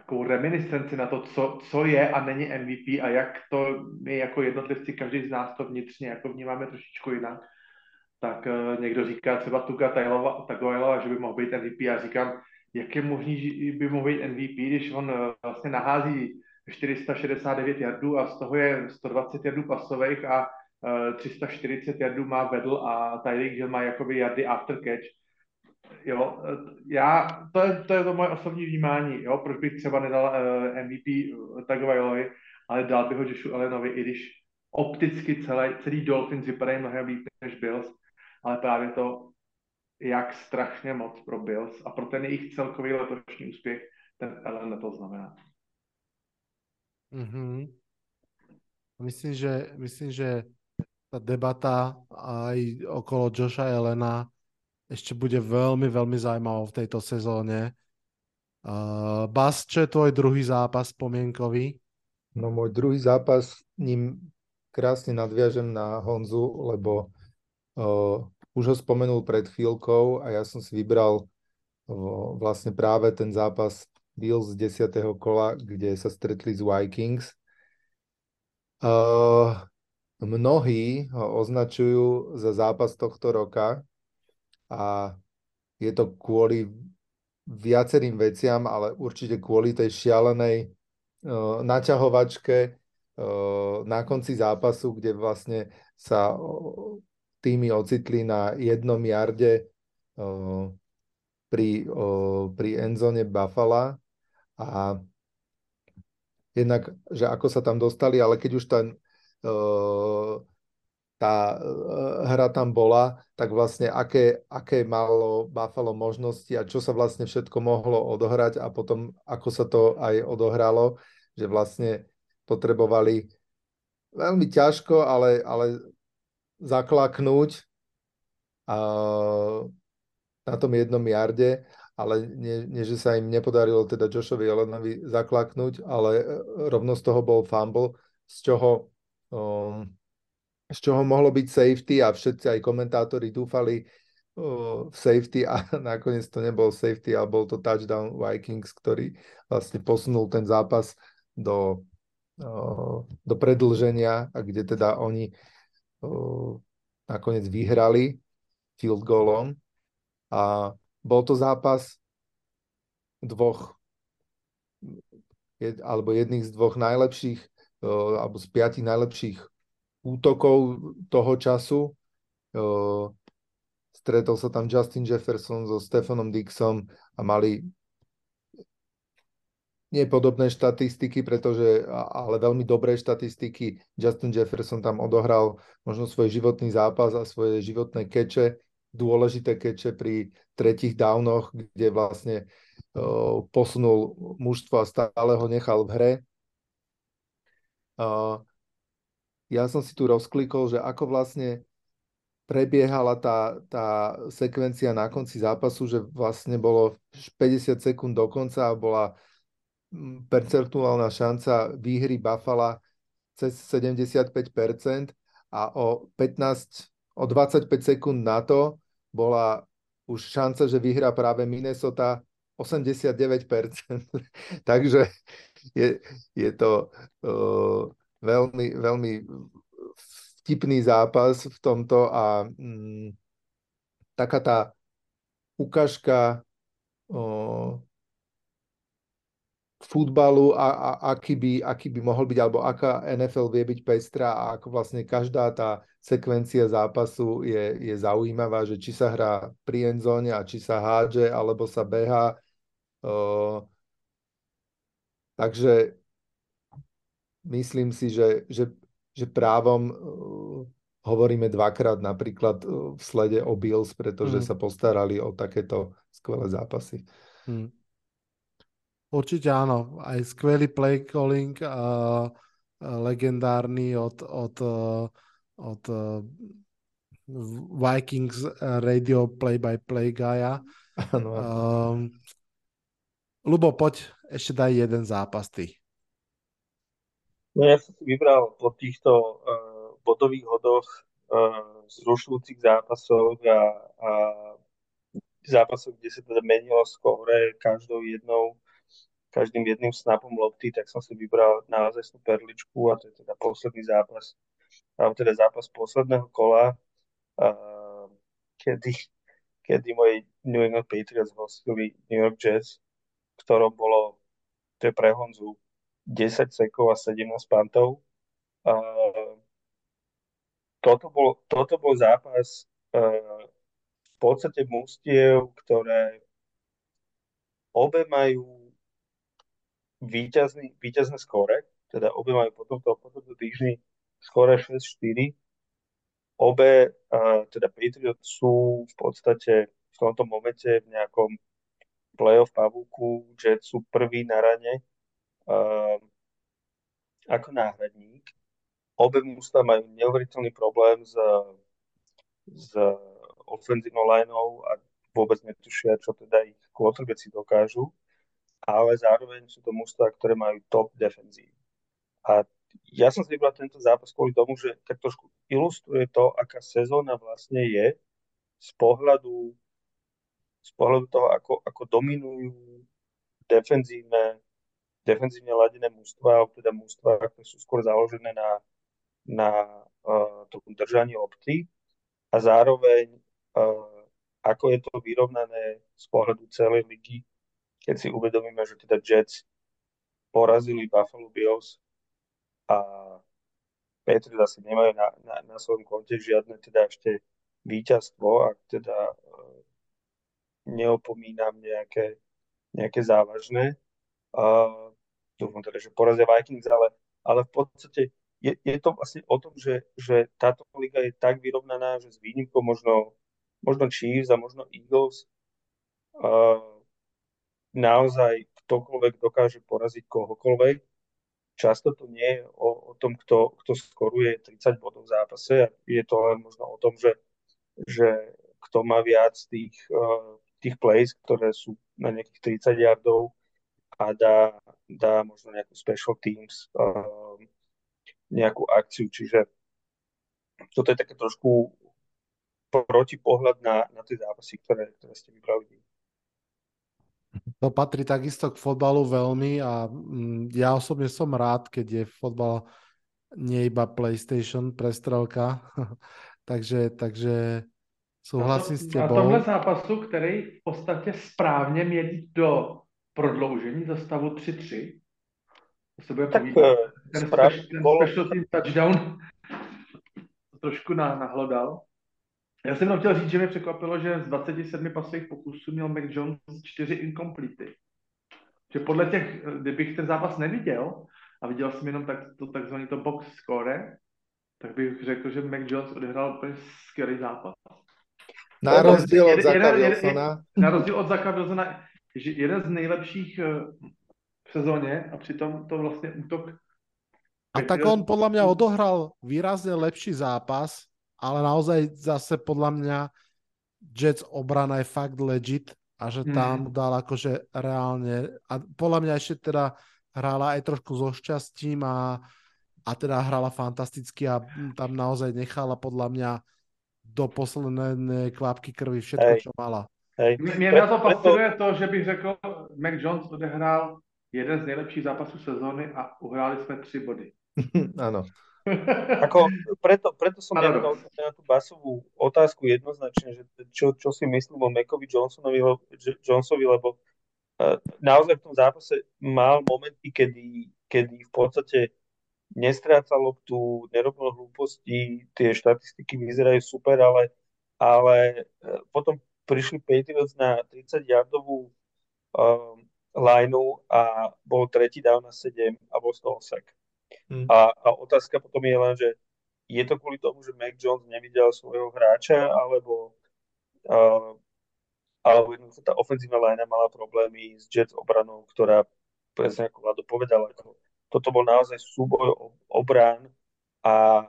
takovou reminiscenci na to, co, co je a není MVP a jak to my jako jednotlivci, každý z nás to vnitřně jako vnímáme trošičku jinak. Tak uh, někdo říká třeba Tuka Tagovailoa, že by mohl být MVP a říkám, jak je možný, že by mohl být MVP, když on uh, vlastně nahází 469 jardů a z toho je 120 jardů pasových a uh, 340 jardů má vedl a Tyreek Hill má jakoby jardy after catch jo, já, to je, to je to moje osobní vnímání, jo, proč bych třeba nedal uh, eh, MVP uh, Tagovailovi, ale dal bych ho Joshu Allenovi, i když opticky celý, celý Dolphins vypadají mnohem líp než Bills, ale právě to, jak strašně moc pro Bills a pro ten jejich celkový letošní úspěch ten Allen to znamená. Mm-hmm. Myslím, že, myslím, že ta debata aj okolo Josha Elena ešte bude veľmi, veľmi zaujímavá v tejto sezóne. Uh, Bas, čo je tvoj druhý zápas spomienkový? No môj druhý zápas, ním krásne nadviažem na Honzu, lebo uh, už ho spomenul pred chvíľkou a ja som si vybral uh, vlastne práve ten zápas Bills z 10. kola, kde sa stretli s Vikings. Uh, mnohí ho označujú za zápas tohto roka, a je to kvôli viacerým veciam, ale určite kvôli tej šialenej uh, naťahovačke uh, na konci zápasu, kde vlastne sa uh, týmy ocitli na jednom jarde uh, pri, uh, pri endzone Buffalo a jednak, že ako sa tam dostali, ale keď už ten uh, tá eh, hra tam bola, tak vlastne aké, aké malo Buffalo možnosti a čo sa vlastne všetko mohlo odohrať a potom ako sa to aj odohralo, že vlastne potrebovali veľmi ťažko, ale, ale zaklaknúť a na tom jednom jarde, ale nie, nie, že sa im nepodarilo teda Joshovi Jelenovi zaklaknúť, ale eh, rovno z toho bol fumble, z čoho um, z čoho mohlo byť safety a všetci aj komentátori dúfali v safety a nakoniec to nebol safety, ale bol to touchdown Vikings, ktorý vlastne posunul ten zápas do, do predlženia a kde teda oni nakoniec vyhrali field goalom. A bol to zápas dvoch jed, alebo jedných z dvoch najlepších alebo z piatich najlepších útokov toho času. Stretol sa tam Justin Jefferson so Stefanom Dixom a mali nie podobné štatistiky, pretože, ale veľmi dobré štatistiky. Justin Jefferson tam odohral možno svoj životný zápas a svoje životné keče, dôležité keče pri tretich downoch, kde vlastne posunul mužstvo a stále ho nechal v hre. Ja som si tu rozklikol, že ako vlastne prebiehala tá, tá sekvencia na konci zápasu, že vlastne bolo 50 sekúnd do konca a bola mm, percentuálna šanca výhry Buffalo cez 75% a o 15, o 25 sekúnd na to bola už šanca, že vyhrá práve Minnesota 89%. Takže je, je to uh, veľmi, veľmi vtipný zápas v tomto a mm, taká tá ukážka o, futbalu a, a aký, by, aký by mohol byť, alebo aká NFL vie byť pestrá a ako vlastne každá tá sekvencia zápasu je, je zaujímavá, že či sa hrá pri endzóne a či sa hádže, alebo sa beha. O, takže myslím si, že, že, že právom uh, hovoríme dvakrát napríklad uh, v slede o Bills, pretože mm. sa postarali o takéto skvelé zápasy. Mm. Určite áno, aj skvelý play calling, uh, legendárny od, od, uh, od uh, Vikings radio play-by-play guya. Áno. Um, Lubo, poď, ešte daj jeden zápas ty. No ja som si vybral po týchto uh, bodových hodoch uh, zrušujúcich zápasov a, a zápasov, kde sa teda menilo skóre každou jednou, každým jedným snapom lopty, tak som si vybral naozaj perličku a to je teda posledný zápas, alebo teda zápas posledného kola, uh, kedy, kedy moji New England Patriots hostili New York Jets, v ktorom bolo, to je pre Honzu, 10 sekov a 17 pantov. Uh, toto, bol, toto bol zápas uh, v podstate mústiev, ktoré obe majú výťazný, výťazné skóre, teda obe majú potom to, potom to týždni skóre 6-4. Obe, uh, teda Patriots sú v podstate v tomto momente v nejakom playoff pavúku, Jets sú prvý na rane ako náhradník. Obe mústva majú neuveriteľný problém s, s ofenzívnou lineou a vôbec netušia, čo teda ich quarterbacki dokážu, ale zároveň sú to mústva, ktoré majú top defenzív. A ja som si vybral tento zápas kvôli tomu, že tak trošku ilustruje to, aká sezóna vlastne je z pohľadu, z pohľadu toho, ako, ako dominujú defenzívne defenzívne ladené mústva, teda mústva, ktoré sú skôr založené na, na uh, tom držaní lopty a zároveň uh, ako je to vyrovnané z pohľadu celej ligy, keď si uvedomíme, že teda Jets porazili Buffalo Bills a Patriots asi nemajú na, na, na svojom konte žiadne teda ešte víťazstvo, ak teda uh, neopomínam nejaké, nejaké závažné. Uh, dúfam teda, že porazia Vikings, ale, ale v podstate je, je to vlastne o tom, že, že táto liga je tak vyrovnaná, že s výnimkou možno, možno Chiefs a možno Eagles uh, naozaj ktokoľvek dokáže poraziť kohokoľvek. Často to nie je o, o tom, kto, kto skoruje 30 bodov v zápase. Je to len možno o tom, že, že kto má viac tých, uh, tých plays, ktoré sú na nejakých 30 yardov a dá, dá možno nejakú special teams, uh, nejakú akciu, čiže toto je také trošku protipohľad na, na tie zápasy, ktoré, ktoré ste vybrali. To patrí takisto k fotbalu veľmi a mm, ja osobne som rád, keď je fotbal nie iba PlayStation, prestrelka. takže, takže souhlasím s tebou. Na tomhle zápasu, který v podstatě správně měl do prodloužení za stavu 3-3. To se bude tak povídat. Eh, ten, special, ten special team touchdown trošku nahlodal. Já jsem jenom chtěl říct, že mě překvapilo, že z 27 pasových pokusů měl Mac Jones 4 incomplety. Že podle těch, kdybych ten zápas neviděl a viděl jsem jenom tak, to takzvaný to box score, tak bych řekl, že Mac Jones odehrál úplně skvělý zápas. Na rozdíl od Zaka Wilsona. Na rozdíl od Zaka Wilsona že jeden z nejlepších eh, v sezóně a přitom to vlastně útok a tak on podľa mňa odohral výrazne lepší zápas, ale naozaj zase podľa mňa Jets obrana je fakt legit a že tam mm. dal akože reálne a podľa mňa ešte teda hrála aj trošku so šťastím a, a teda hrala fantasticky a tam naozaj nechala podľa mňa do poslednej kvapky krvi všetko, Hej. čo mala. Hej. Mě na to fascinuje to, že bych řekl, Mac Jones odehrál jeden z nejlepších zápasů sezóny a uhráli jsme tři body. Áno. Ako, preto, preto som ja na tú basovú otázku jednoznačne, že čo, čo si myslím o Macovi Johnsonovi, Johnsovi, lebo uh, naozaj v tom zápase mal momenty, kedy, kedy v podstate nestrácal loptu, nerobil hlúposti, tie štatistiky vyzerajú super, ale, ale uh, potom prišli Patriots na 30-yardovú um, lineu a bol tretí down na 7 a bol z toho sack. Hmm. A, a otázka potom je len, že je to kvôli tomu, že Mac Jones nevidel svojho hráča, alebo, uh, alebo jednoducho tá ofenzívna linea mala problémy s Jets obranou, ktorá presne ako Vlado povedal, ako toto bol naozaj súboj obrán a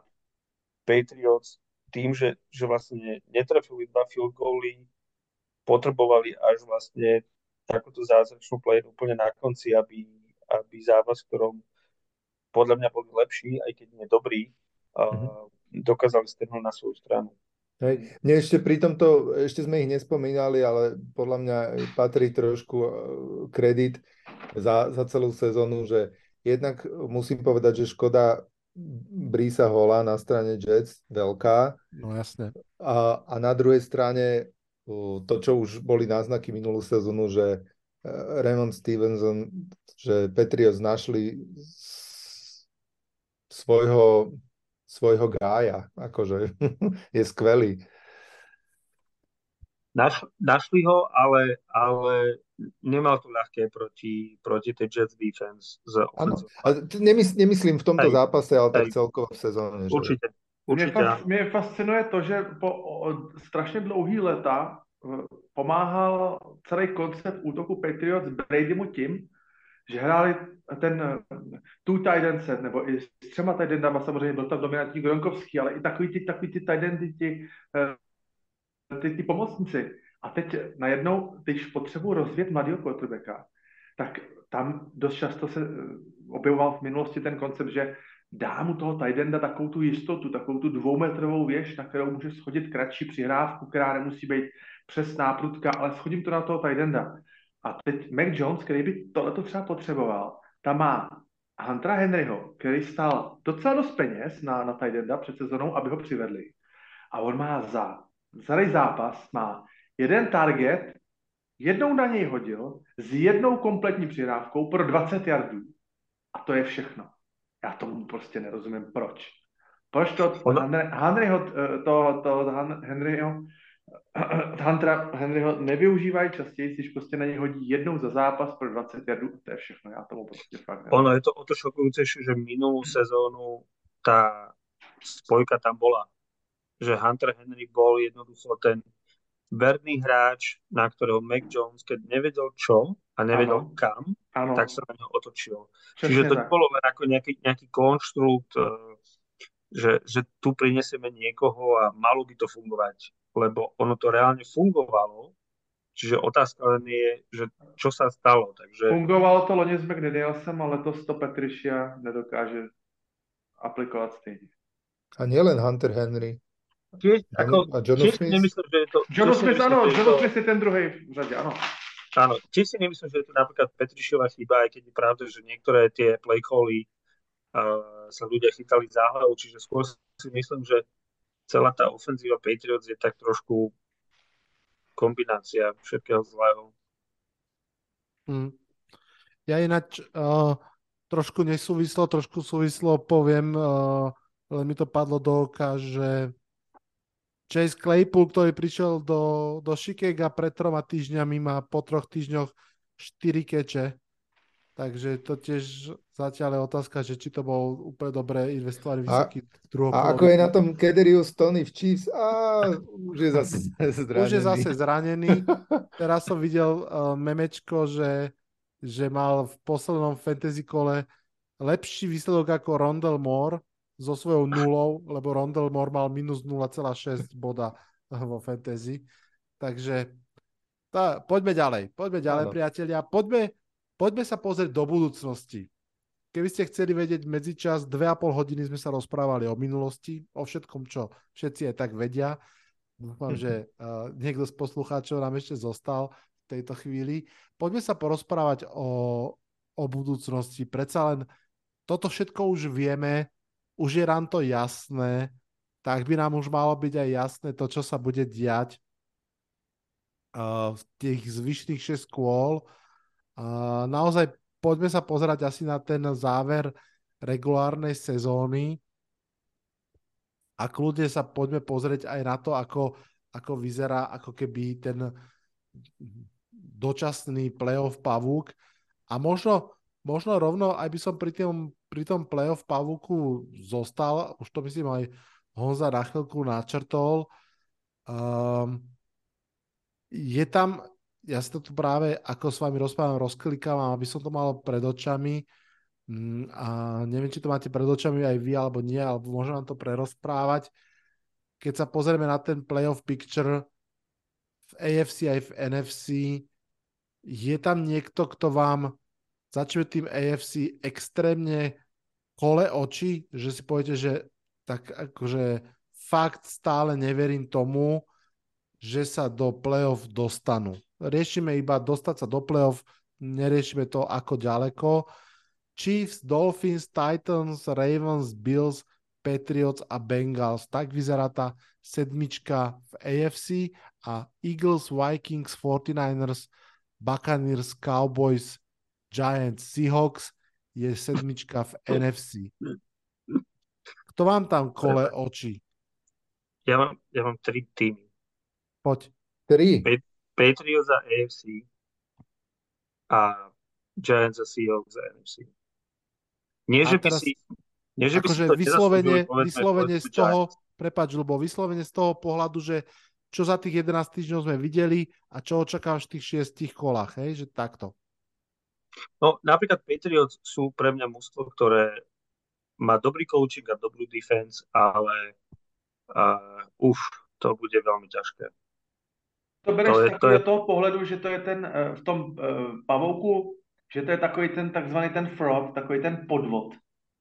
Patriots tým, že, že vlastne netrafili dva field goaly, potrebovali až vlastne takúto zázračnú play úplne na konci, aby, aby zápas, ktorom podľa mňa boli lepší, aj keď nie dobrý, mm-hmm. dokázali strhnúť na svoju stranu. Hej. Mne ešte pri tomto, ešte sme ich nespomínali, ale podľa mňa patrí trošku e, kredit za, za celú sezónu, že jednak musím povedať, že škoda Brisa Hola na strane Jets veľká. No jasne. A, a na druhej strane to, čo už boli náznaky minulú sezónu, že e, Raymond Stevenson, že Patriots našli svojho svojho gája, akože je skvelý. Naš, našli ho, ale, ale nemal to ľahké proti, proti tej Jets defense. Z ano, nemysl, nemyslím v tomto aj, zápase, ale aj, tak celkovo v sezóne. Že... Určitě. Mě, fas, mě fascinuje to, že po o, strašně dlouhý leta eh, pomáhal celý koncept útoku Patriots Bradymu tím, že hráli ten two tight end set, nebo i s třema tight endama, samozřejmě byl tam dominantní Gronkovský, ale i takový ty, takový ty tight endy, ty, eh, ty, ty pomocníci. A teď najednou, když potřebuji rozvět mladého quarterbacka, tak tam dost často se eh, objevoval v minulosti ten koncept, že dá mu toho tight enda takovou tu jistotu, takovou tu dvoumetrovou věž, na kterou může schodit kratší přihrávku, která nemusí být přesná, prudka, ale schodím to na toho tight enda. A teď Mac Jones, který by tohleto třeba potřeboval, tam má Huntera Henryho, který stál docela dost peněz na, na Tidenda před sezonou, aby ho přivedli. A on má za celý zápas má jeden target, jednou na něj hodil, s jednou kompletní přihrávkou pro 20 yardů. A to je všechno. Já tomu prostě nerozumím, proč. Proč to Henryho, eh, to, to, to Henryho Huntera Henryho nevyužívají častěji, když prostě na ně hodí jednou za zápas pro 20 jardů a to je všechno. Já tomu prostě fakt nevím. Ono je to o to šokujúcejšie, že minulú sezónu tá spojka tam bola. Že Hunter Henry bol jednoducho ten verný hráč, na ktorého Mac Jones, keď nevedel čo a nevedel ano. kam, ano. tak sa na neho otočil. Česne Čiže to nebolo len ako nejaký, nejaký konštrukt, eh, že, že tu prinesieme niekoho a malo by to fungovať lebo ono to reálne fungovalo, čiže otázka len je, že čo sa stalo. Takže... Fungovalo to loni s McDanielsem, ale to to Patricia nedokáže aplikovať stejne. A nielen Hunter Henry. Tiež, ako, a John tiež Smith? nemyslím, že je to... John Smith, áno, John Smith je ten druhý v řade, áno. Áno, tiež si nemyslím, že je to napríklad Petrišiova chyba, aj keď je pravda, že niektoré tie play cally uh, sa ľudia chytali za hlavu, čiže skôr si myslím, že celá tá ofenzíva Patriots je tak trošku kombinácia všetkého zlého. Hmm. Ja ináč uh, trošku nesúvislo, trošku súvislo poviem, uh, len mi to padlo do oka, že Chase Claypool, ktorý prišiel do, do Chicago pred troma týždňami, má po troch týždňoch 4 keče Takže to tiež zatiaľ je otázka, že či to bol úplne dobre investovaný vysoký druhý. A ako je na tom Kederius Tony v Chiefs? A už je zase zranený. Už je zase zranený. Teraz som videl uh, memečko, že, že mal v poslednom fantasy kole lepší výsledok ako Rondell Moore so svojou nulou, lebo Rondell Moore mal minus 0,6 boda vo fantasy. Takže tá, poďme ďalej. Poďme ďalej, ano. priatelia. Poďme Poďme sa pozrieť do budúcnosti. Keby ste chceli vedieť medzičas, dve a pol hodiny sme sa rozprávali o minulosti, o všetkom, čo všetci aj tak vedia. Dúfam, že uh, niekto z poslucháčov nám ešte zostal v tejto chvíli. Poďme sa porozprávať o, o budúcnosti. Predsa len toto všetko už vieme, už je nám to jasné, tak by nám už malo byť aj jasné to, čo sa bude diať uh, v tých zvyšných 6 kôl a naozaj poďme sa pozerať asi na ten záver regulárnej sezóny a kľudne sa poďme pozrieť aj na to, ako, ako vyzerá ako keby ten dočasný playoff pavúk. A možno, možno rovno aj by som pri tom, pri tom playoff pavúku zostal, už to myslím aj Honza na chvíľku načrtol. Um, je tam ja si to tu práve, ako s vami rozprávam, rozklikávam, aby som to mal pred očami mm, a neviem, či to máte pred očami aj vy, alebo nie, alebo môžem vám to prerozprávať. Keď sa pozrieme na ten playoff picture v AFC aj v NFC, je tam niekto, kto vám začne tým AFC extrémne kole oči, že si poviete, že tak akože fakt stále neverím tomu, že sa do playoff dostanú. Riešime iba dostať sa do playoff, neriešime to ako ďaleko. Chiefs, Dolphins, Titans, Ravens, Bills, Patriots a Bengals. Tak vyzerá tá sedmička v AFC a Eagles, Vikings, 49ers, Buccaneers, Cowboys, Giants, Seahawks je sedmička v NFC. Kto vám tam kole oči? Ja mám, ja mám tri týmy. Poď. Tri. Patriots a AFC a Giants a Seahawks a NFC. Nie, že by teraz- si... Nie, že by si Akože to vyslovene, povedzme, vyslovene z toho, Giants. prepač, Ľubo, vyslovene z toho pohľadu, že čo za tých 11 týždňov sme videli a čo očakávaš v tých šiestich kolách, hej, že takto. No, napríklad Patriots sú pre mňa mužstvo, ktoré má dobrý coaching a dobrú defense, ale uh, uf, to bude veľmi ťažké. To bereš To je- to je- toho pohledu, že to je ten eh, v tom eh, pavouku, že to je takový ten takzvaný ten fraud, takový ten podvod.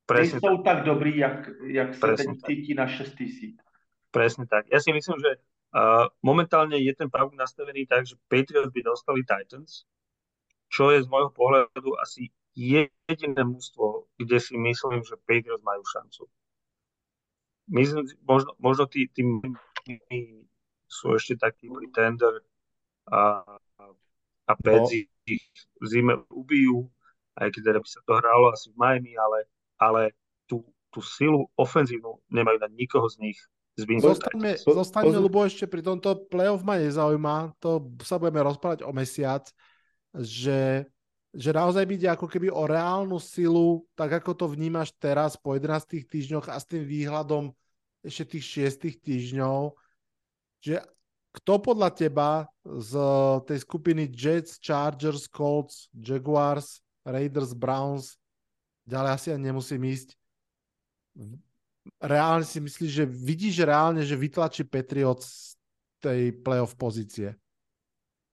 Presne tak, Nejsou tak dobrý, jak, jak Presne teď tak. cítí na šestý síť. presne tak. Ja si myslím, že uh, momentálne je ten pavúk nastavený tak, že Patriots by dostali Titans, čo je z môjho pohľadu asi jediné mužstvo, kde si myslím, že Patriots majú šancu. Myslím, možno, možno tí, tí sú ešte taký pretender a, a Pets ich v zime ubijú, aj keď teda by sa to hralo asi v Miami, ale, ale tú, tú silu ofenzívnu nemajú na nikoho z nich Zostaňme, zostaňme Ľubo, ešte pri tomto playoff ma nezaujíma, to sa budeme rozprávať o mesiac, že, že naozaj ide ako keby o reálnu silu, tak ako to vnímaš teraz po 11 týždňoch a s tým výhľadom ešte tých 6 týždňov, že kto podľa teba z tej skupiny Jets, Chargers, Colts, Jaguars, Raiders, Browns, ďalej asi ani nemusím ísť, reálne si myslíš, že vidíš reálne, že vytlačí Patriots z tej playoff pozície?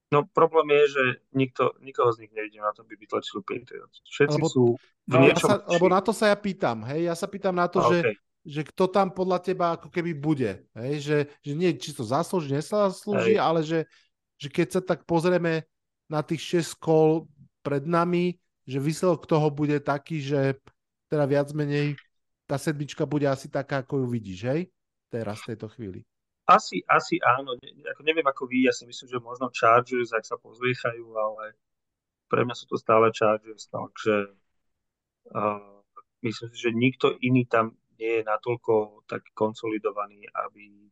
No problém je, že nikto, nikoho z nich nevidím na to, by vytlačil Patriots. Všetci Lebo- sú v No, Ja niečom sa, lebo na to sa ja pýtam, hej, ja sa pýtam na to, A, že, okej. že kto tam podľa teba ako keby bude, hej, že, že nie čisto zaslúži, nezaslúži, Hej. ale že, že keď sa tak pozrieme na tých 6 kol pred nami, že výsledok toho bude taký, že teda viac menej tá sedmička bude asi taká, ako ju vidíš, hej, teraz v tejto chvíli. Asi, asi áno. Ne, ako neviem ako vy, ja si myslím, že možno Chargers, ak sa pozvýchajú, ale pre mňa sú to stále Chargers, takže uh, myslím si, že nikto iný tam nie je natoľko tak konsolidovaný, aby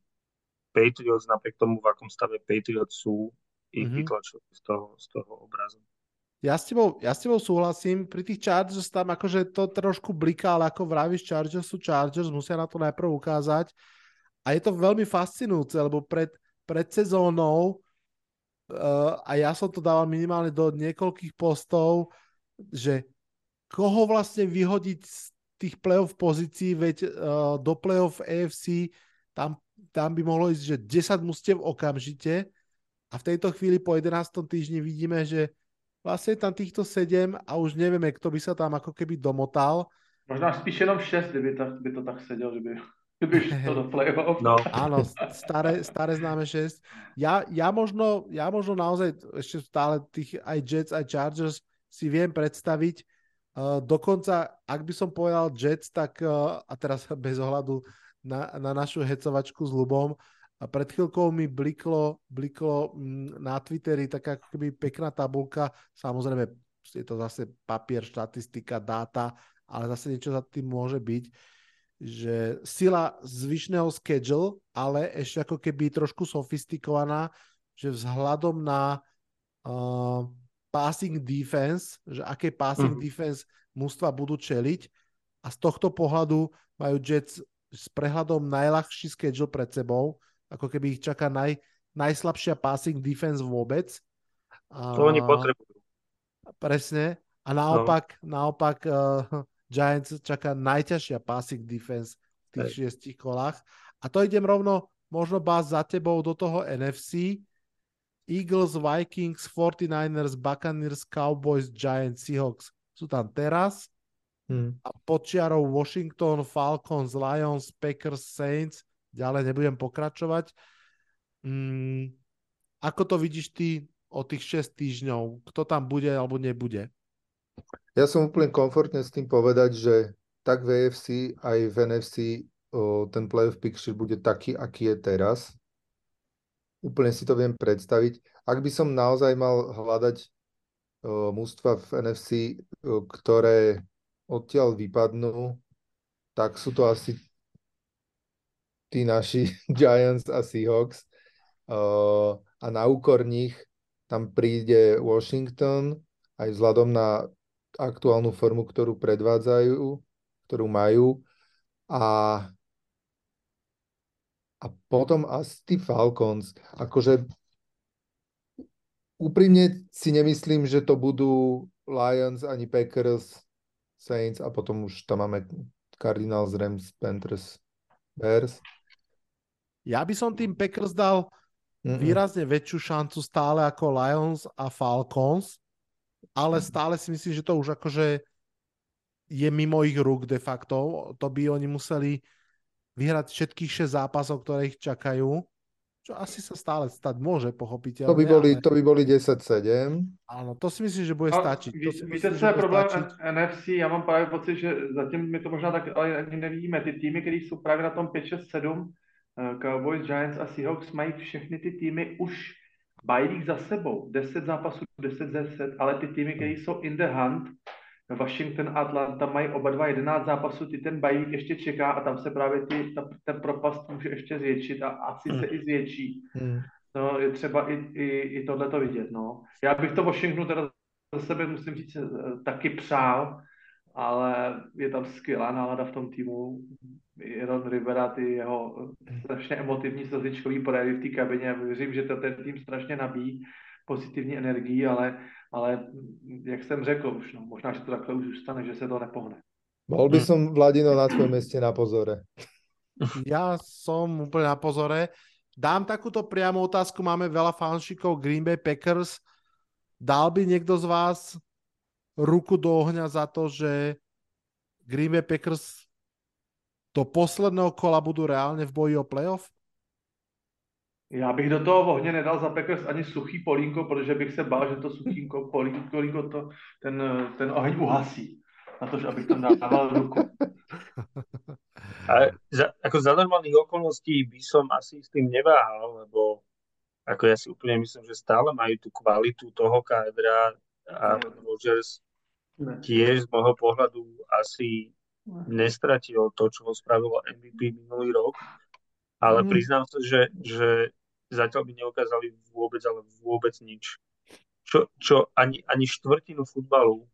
Patriots napriek tomu, v akom stave Patriots sú, ich Mhm. vytlačili z toho, z toho obrazu. Ja s, tebou, ja s tebou súhlasím, pri tých Chargers tam akože to trošku bliká, ale ako vravíš, Chargers sú Chargers, musia na to najprv ukázať. A je to veľmi fascinujúce, lebo pred, pred sezónou, uh, a ja som to dával minimálne do niekoľkých postov, že koho vlastne vyhodiť z tých playoff pozícií, veď uh, do playoff AFC tam, tam by mohlo ísť, že 10 mustiev okamžite a v tejto chvíli po 11. týždni vidíme, že vlastne tam týchto 7 a už nevieme, kto by sa tam ako keby domotal. Možná spíš jenom šest, kdyby, tak, by to tak seděl, že by, do playoff. No, Áno, staré, staré známe 6. Ja, ja, možno, ja možno naozaj ešte stále tých aj Jets, aj Chargers si viem predstaviť. Uh, dokonca, ak by som povedal Jets, tak uh, a teraz bez ohľadu na, na našu hecovačku s Lubom, a pred chvíľkou mi bliklo, bliklo mm, na Twitteri taká ako keby pekná tabulka, samozrejme je to zase papier, štatistika, dáta, ale zase niečo za tým môže byť, že sila zvyšného schedule, ale ešte ako keby trošku sofistikovaná, že vzhľadom na uh, passing defense, že aké passing Mhm. defense mústva budú čeliť a z tohto pohľadu majú Jets s prehľadom najľahší schedule pred sebou, ako keby ich čaká naj, najslabšia passing defense vôbec. to oni potrebujú. Presne. A naopak, no. naopak uh, Giants čaká najťažšia passing defense v tých šiestich kolách. A to idem rovno možno bás za tebou do toho NFC. Eagles, Vikings, 49ers, Buccaneers, Cowboys, Giants, Seahawks sú tam teraz. Hm. A počiarov Washington, Falcons, Lions, Packers, Saints. Ďalej nebudem pokračovať. Mm, ako to vidíš ty o tých 6 týždňov? Kto tam bude alebo nebude? Ja som úplne komfortne s tým povedať, že tak v AFC aj v NFC o, ten playoff picture bude taký, aký je teraz. Úplne si to viem predstaviť. Ak by som naozaj mal hľadať o, mústva v NFC, ktoré odtiaľ vypadnú, tak sú to asi tí naši Giants a Seahawks. A na úkor nich tam príde Washington aj vzhľadom na aktuálnu formu, ktorú predvádzajú, ktorú majú. A a potom asi tí Falcons. Akože úprimne si nemyslím, že to budú Lions ani Packers, Saints a potom už tam máme Cardinals, Rams, Panthers, Bears. Ja by som tým Packers dal Mm-mm. výrazne väčšiu šancu stále ako Lions a Falcons, ale stále si myslím, že to už akože je mimo ich rúk de facto. To by oni museli vyhrať všetkých 6 zápasov, ktoré ich čakajú, čo asi sa stále stať môže, pochopiteľne. To by boli, ale... to by boli 10-7. Áno, to si myslím, že bude a stačiť. Ví, to víte, co je problém stačiť. NFC? Já mám právě pocit, že zatím my to možná tak ale ani nevíme. Ty týmy, které jsou právě na tom 5-6-7, eh, Cowboys, Giants a Seahawks mají všechny ty týmy už bajích za sebou. 10 zápasů, 10 ze 10, ale ty týmy, které jsou in the hunt, Washington a Atlanta mají oba dva 11 zápasů, ty ten bajík ještě čeká a tam se právě ty, ta, ten propast může ještě zvětšit a asi hmm. se i zvětší. Hmm. No, je třeba i, i, i tohle to vidět. No. Já bych to Washingtonu teda za sebe musím říct eh, taky přál, ale je tam skvělá nálada v tom týmu. Ron Rivera, ty jeho strašně emotivní slzičkový projevy v té kabině. Věřím, že to ten tým strašně nabíjí pozitivní energii, ale ale jak jsem řekl už, no, možná, že to takhle už zůstane, že se to nepohne. Bol by som, Vladino, na tvojom meste na pozore. Ja som úplne na pozore. Dám takúto priamu otázku, máme veľa fanšikov Green Bay Packers. Dal by niekto z vás ruku do ohňa za to, že Green Bay Packers do posledného kola budú reálne v boji o playoff? Já bych do toho ohně nedal za Packers ani suchý polínko, protože bych se bál, že to suchýnko polínko, polínko to, ten, ten oheň uhasí. Na to, že abych tam dával ruku. A za, ako za normálnych okolností by som asi s tým neváhal, lebo ako ja si úplne myslím, že stále majú tú kvalitu toho kádra a Rogers tiež z môjho pohľadu asi nestratil to, čo ho spravilo MVP minulý rok ale mm. priznám sa, že, že zatiaľ by neukázali vôbec, ale vôbec nič. Čo, čo ani, ani štvrtinu futbalu,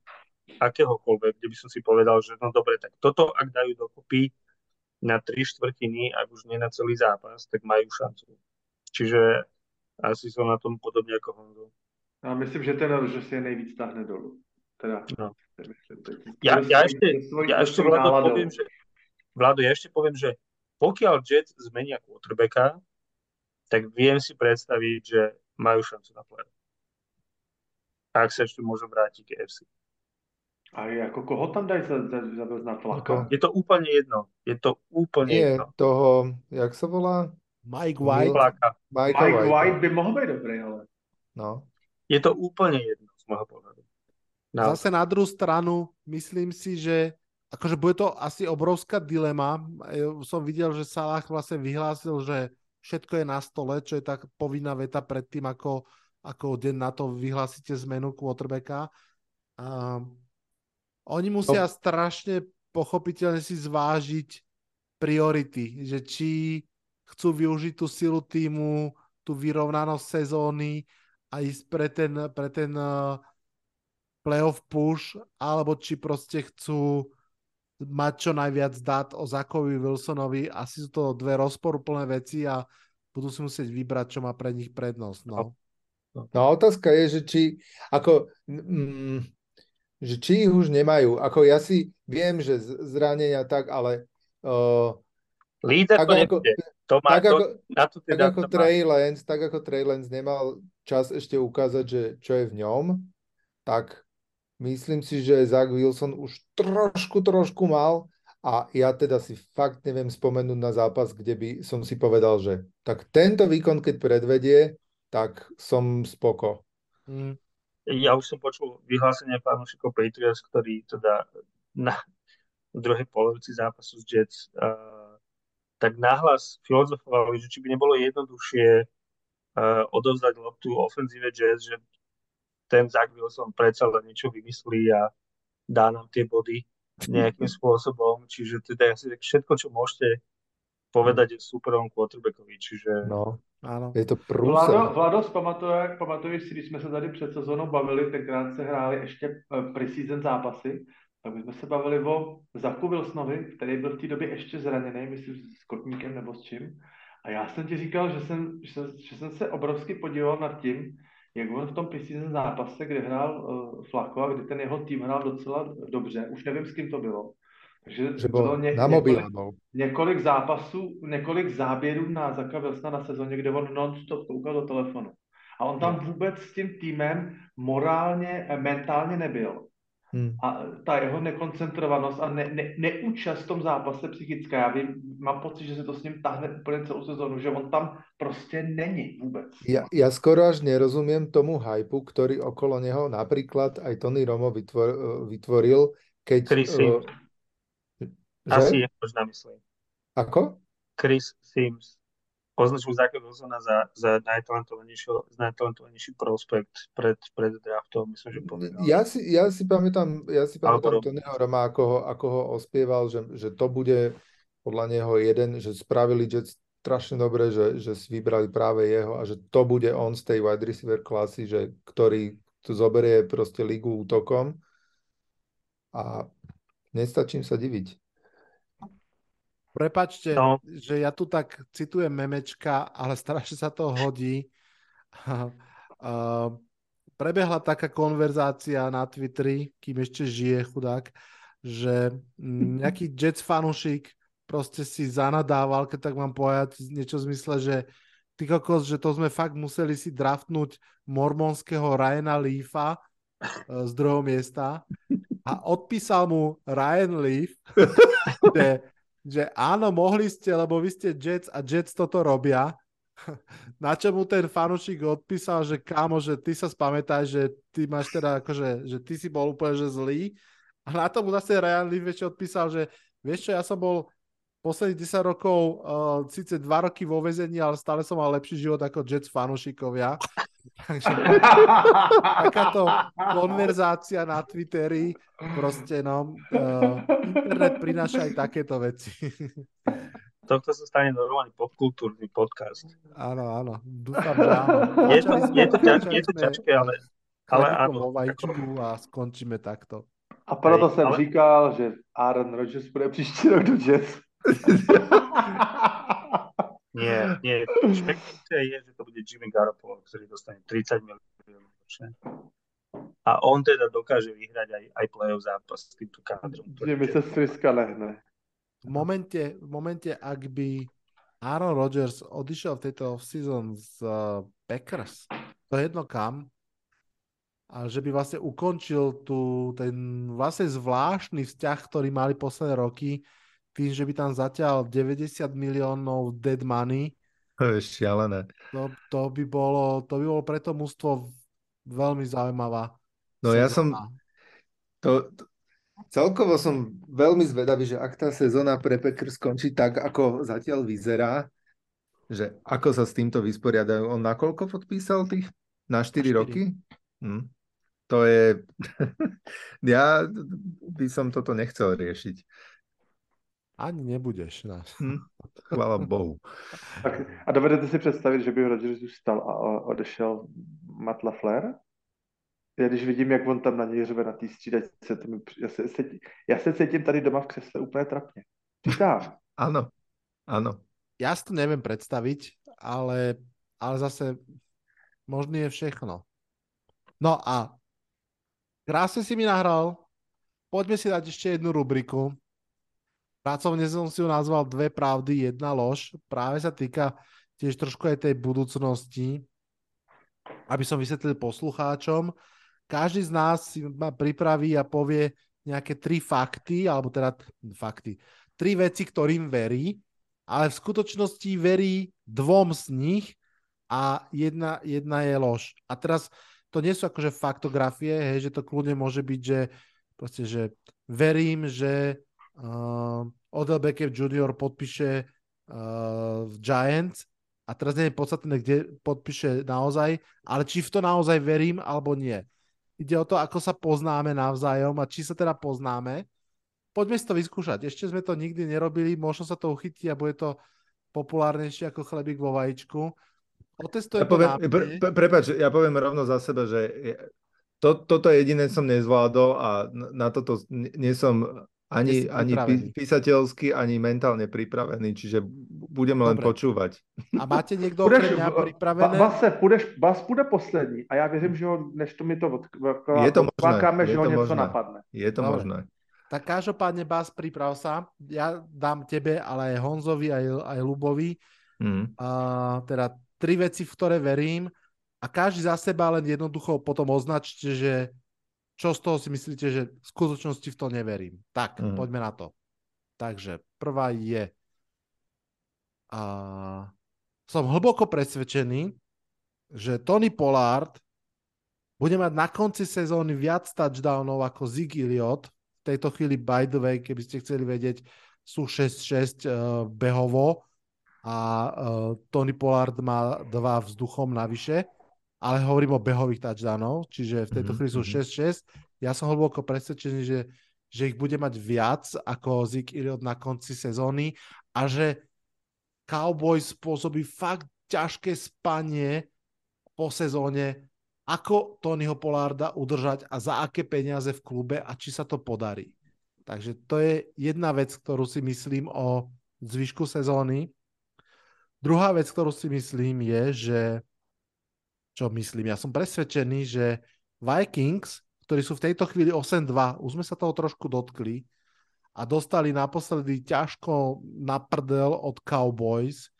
akéhokoľvek, kde by som si povedal, že no dobre, tak toto ak dajú dokopy na tri štvrtiny, ak už nie na celý zápas, tak majú šancu. Čiže asi som na tom podobne ako Honzo. A myslím, že ten že si je nejvíc stáhne dolu. Teda, no. ja, ja, ešte, ja ešte Vlado poviem, že, Vlado, ja ešte poviem, že pokiaľ Jets zmenia quarterbacka, tak viem si predstaviť, že majú šancu na play. Ak sa ešte môžu vrátiť k FC. A ako koho tam daj za, za, za, na tlaka? Je to úplne jedno. Je to úplne Nie, jedno. toho, jak sa volá? Mike White. Mike, Mike White by mohol byť dobrý, ale... No. Je to úplne jedno z môjho pohľadu. No. Zase na druhú stranu, myslím si, že akože bude to asi obrovská dilema. Som videl, že Salah vlastne vyhlásil, že všetko je na stole, čo je tak povinná veta pred tým, ako, ako deň na to vyhlásite zmenu quarterbacka. A oni musia no. strašne pochopiteľne si zvážiť priority, že či chcú využiť tú silu týmu, tú vyrovnanosť sezóny a ísť pre ten, pre ten uh, playoff push, alebo či proste chcú mať čo najviac dát o Zakovi Wilsonovi. Asi sú to dve rozporuplné veci a budú si musieť vybrať, čo má pre nich prednosť. No, no otázka je, že či, ako, mm, že či ich už nemajú. Ako ja si viem, že zranenia tak, ale uh, Líder tak to ako, To má, tak, to, ako, na to teda tak ako Trey Lance, tak ako Trey Lance nemal čas ešte ukázať, že čo je v ňom, tak myslím si, že Zach Wilson už trošku, trošku mal a ja teda si fakt neviem spomenúť na zápas, kde by som si povedal, že tak tento výkon, keď predvedie, tak som spoko. Mm. Ja už som počul vyhlásenie fanúšikov Patriots, ktorí teda na druhej polovici zápasu s Jets uh, tak nahlas filozofovali, že či by nebolo jednoduchšie uh, odovzdať loptu ofenzíve Jets, že ten Zach Wilson predsa len niečo vymyslí a dá nám tie body nejakým spôsobom. Čiže teda asi všetko, čo môžete povedať je superovom quarterbackovi, čiže... No, áno. Je to průser. Vlado, Vlado pamatuje, pamatuješ si, když jsme se tady před sezónou bavili, tenkrát se hráli ještě eh, preseason zápasy, tak my jsme se bavili o Zaku Wilsonovi, který byl v té době ještě zraněný, myslím s kotníkem nebo s čím. A já jsem ti říkal, že jsem, že jsem, že jsem se obrovsky podíval nad tím, jak on v tom preseason zápase, kde hrál uh, Flako a kdy ten jeho tým hrál docela dobře, už nevím, s kým to bylo, takže že bylo ně, na mobil, několik, několik zápasů, několik záběrů na Zaka Wilsona na sezóně, kde on non-stop koukal do telefonu. A on tam vůbec s tím týmem morálně, eh, mentálně nebyl. Hmm. A ta jeho nekoncentrovanost a ne, ne, neúčast v tom zápase psychická, já vím, mám pocit, že se to s ním tahne úplně celou sezónu, že on tam prostě není vůbec. Ja, ja skoro až nerozumiem tomu hypu, ktorý okolo neho napríklad aj Tony Romo vytvor, eh, vytvoril, keď... Chris uh, že? Asi je možná myslím. Ako? Chris Sims označil Zaka Wilsona za, za najtalentovanejší prospekt pred, pred draftom, myslím, že povedal. Ja si, ja si pamätám, ja si pamätám Tonyho Roma, ako ho, ako ho ospieval, že, že to bude podľa neho jeden, že spravili Jets strašne dobre, že, že si vybrali práve jeho a že to bude on z tej wide receiver klasy, že, ktorý tu zoberie proste ligu útokom a nestačím sa diviť. Prepačte, no. že ja tu tak citujem memečka, ale strašne sa to hodí. prebehla taká konverzácia na Twitteri, kým ešte žije chudák, že nejaký Jets fanušik proste si zanadával, keď tak mám povedať, niečo v zmysle, že ty kokos, že to sme fakt museli si draftnúť mormonského Ryana Leafa e, z druhého miesta a odpísal mu Ryan Leaf, že že áno, mohli ste, lebo vy ste Jets a Jets toto robia. Na čo mu ten fanušik odpísal, že kámo, že ty sa spamätáš, že ty máš teda akože, že ty si bol úplne že zlý. A na tomu zase Ryan Leaf odpísal, že vieš čo, ja som bol posledných 10 rokov uh, síce 2 roky vo vezení, ale stále som mal lepší život ako Jets fanušikovia. Takže takáto konverzácia na Twitteri, proste no, uh, internet prináša aj takéto veci. Tohto sa stane normálny popkultúrny podcast. Áno, áno, dúfam, áno. Je to, je to, ťaž, je to ťažké, ale, ale áno. a skončíme takto. A proto Hej, jsem ale... říkal, že Aaron Rodgers bude příští rok do Jets. Nie, nie. Špekulácia je, že to bude Jimmy Garoppolo, ktorý dostane 30 miliónov ročne. A on teda dokáže vyhrať aj, aj play-off zápas s týmto kádrom. Jimmy sa striska lehne. V momente, v momente, ak by Aaron Rodgers odišiel v tejto off-season z uh, Packers, to je jedno kam, a že by vlastne ukončil tu ten vlastne zvláštny vzťah, ktorý mali posledné roky, tým, že by tam zatiaľ 90 miliónov dead money. To je šialené. To, to, by bolo, to by bolo pre to mústvo veľmi zaujímavá. No sezóna. ja som... To, to, celkovo som veľmi zvedavý, že ak tá sezóna pre Packers skončí tak, ako zatiaľ vyzerá, že ako sa s týmto vysporiadajú. On nakoľko podpísal tých? Na 4, 4. roky? Hm. To je... ja by som toto nechcel riešiť. Ani nebudeš. No. Hm, chvála Bohu. Tak, a dovedete si představit, že by Rodgers zůstal a odešel Matt LaFleur? Já když vidím, jak on tam na něj řve na té střídačce, to mi, já, se, se, já se cítím tady doma v křesle úplně trapně. Čítám. Áno, áno. Ja si to neviem predstaviť, ale, ale zase možný je všechno. No a krásne si mi nahral. Poďme si dať ešte jednu rubriku. Pracovne som si ju nazval Dve pravdy, jedna lož. Práve sa týka tiež trošku aj tej budúcnosti. aby som vysvetlil poslucháčom, každý z nás si ma pripraví a povie nejaké tri fakty, alebo teda fakty, tri veci, ktorým verí, ale v skutočnosti verí dvom z nich a jedna, jedna je lož. A teraz to nie sú akože faktografie, hej, že to kľudne môže byť, že proste, že verím, že uh, Odell Beckham Jr. podpíše uh, v Giants a teraz nie je podstatné, kde podpíše naozaj, ale či v to naozaj verím alebo nie. Ide o to, ako sa poznáme navzájom a či sa teda poznáme. Poďme si to vyskúšať. Ešte sme to nikdy nerobili, možno sa to uchytí a bude to populárnejšie ako chlebík vo vajíčku. Otestujem ja poviem, to pre, pre, Prepač, ja poviem rovno za seba, že to, toto jediné som nezvládol a na toto nie som ani, ani písateľsky, ani mentálne pripravený, čiže budeme len počúvať. A máte niekto půjdeš, mňa pripravené? Base, půjdeš, Bas bude poslední a já věřím, že ho, než to mi to odkládáme, je to možné, že ho něco možné. napadne. Je to Dobre. možné. Tak každopádne, Bas, priprav sa. Ja dám tebe, ale aj Honzovi, aj, aj Lubovi. Mm. A, teda tri veci, v ktoré verím a každý za seba len jednoducho potom označte, že čo z toho si myslíte, že v skutočnosti v to neverím. Tak, mm. poďme na to. Takže prvá je a som hlboko presvedčený, že Tony Pollard bude mať na konci sezóny viac touchdownov ako Zig Elliott. V tejto chvíli, by the way, keby ste chceli vedieť, sú 6-6 uh, eh, behovo a uh, Tony Pollard má dva vzduchom navyše ale hovorím o behových touchdownov, čiže v tejto mhm, chvíli sú 6-6. Mhm. Ja som hlboko presvedčený, že, že ich bude mať viac ako Zik Iliot na konci sezóny a že Cowboys spôsobí fakt ťažké spanie po sezóne, ako Tonyho Polarda udržať a za aké peniaze v klube a či sa to podarí. Takže to je jedna vec, ktorú si myslím o zvyšku sezóny. Druhá vec, ktorú si myslím je, že čo myslím. Ja som presvedčený, že Vikings, ktorí sú v tejto chvíli 8-2, už sme sa toho trošku dotkli a dostali naposledy ťažko na prdel od Cowboys,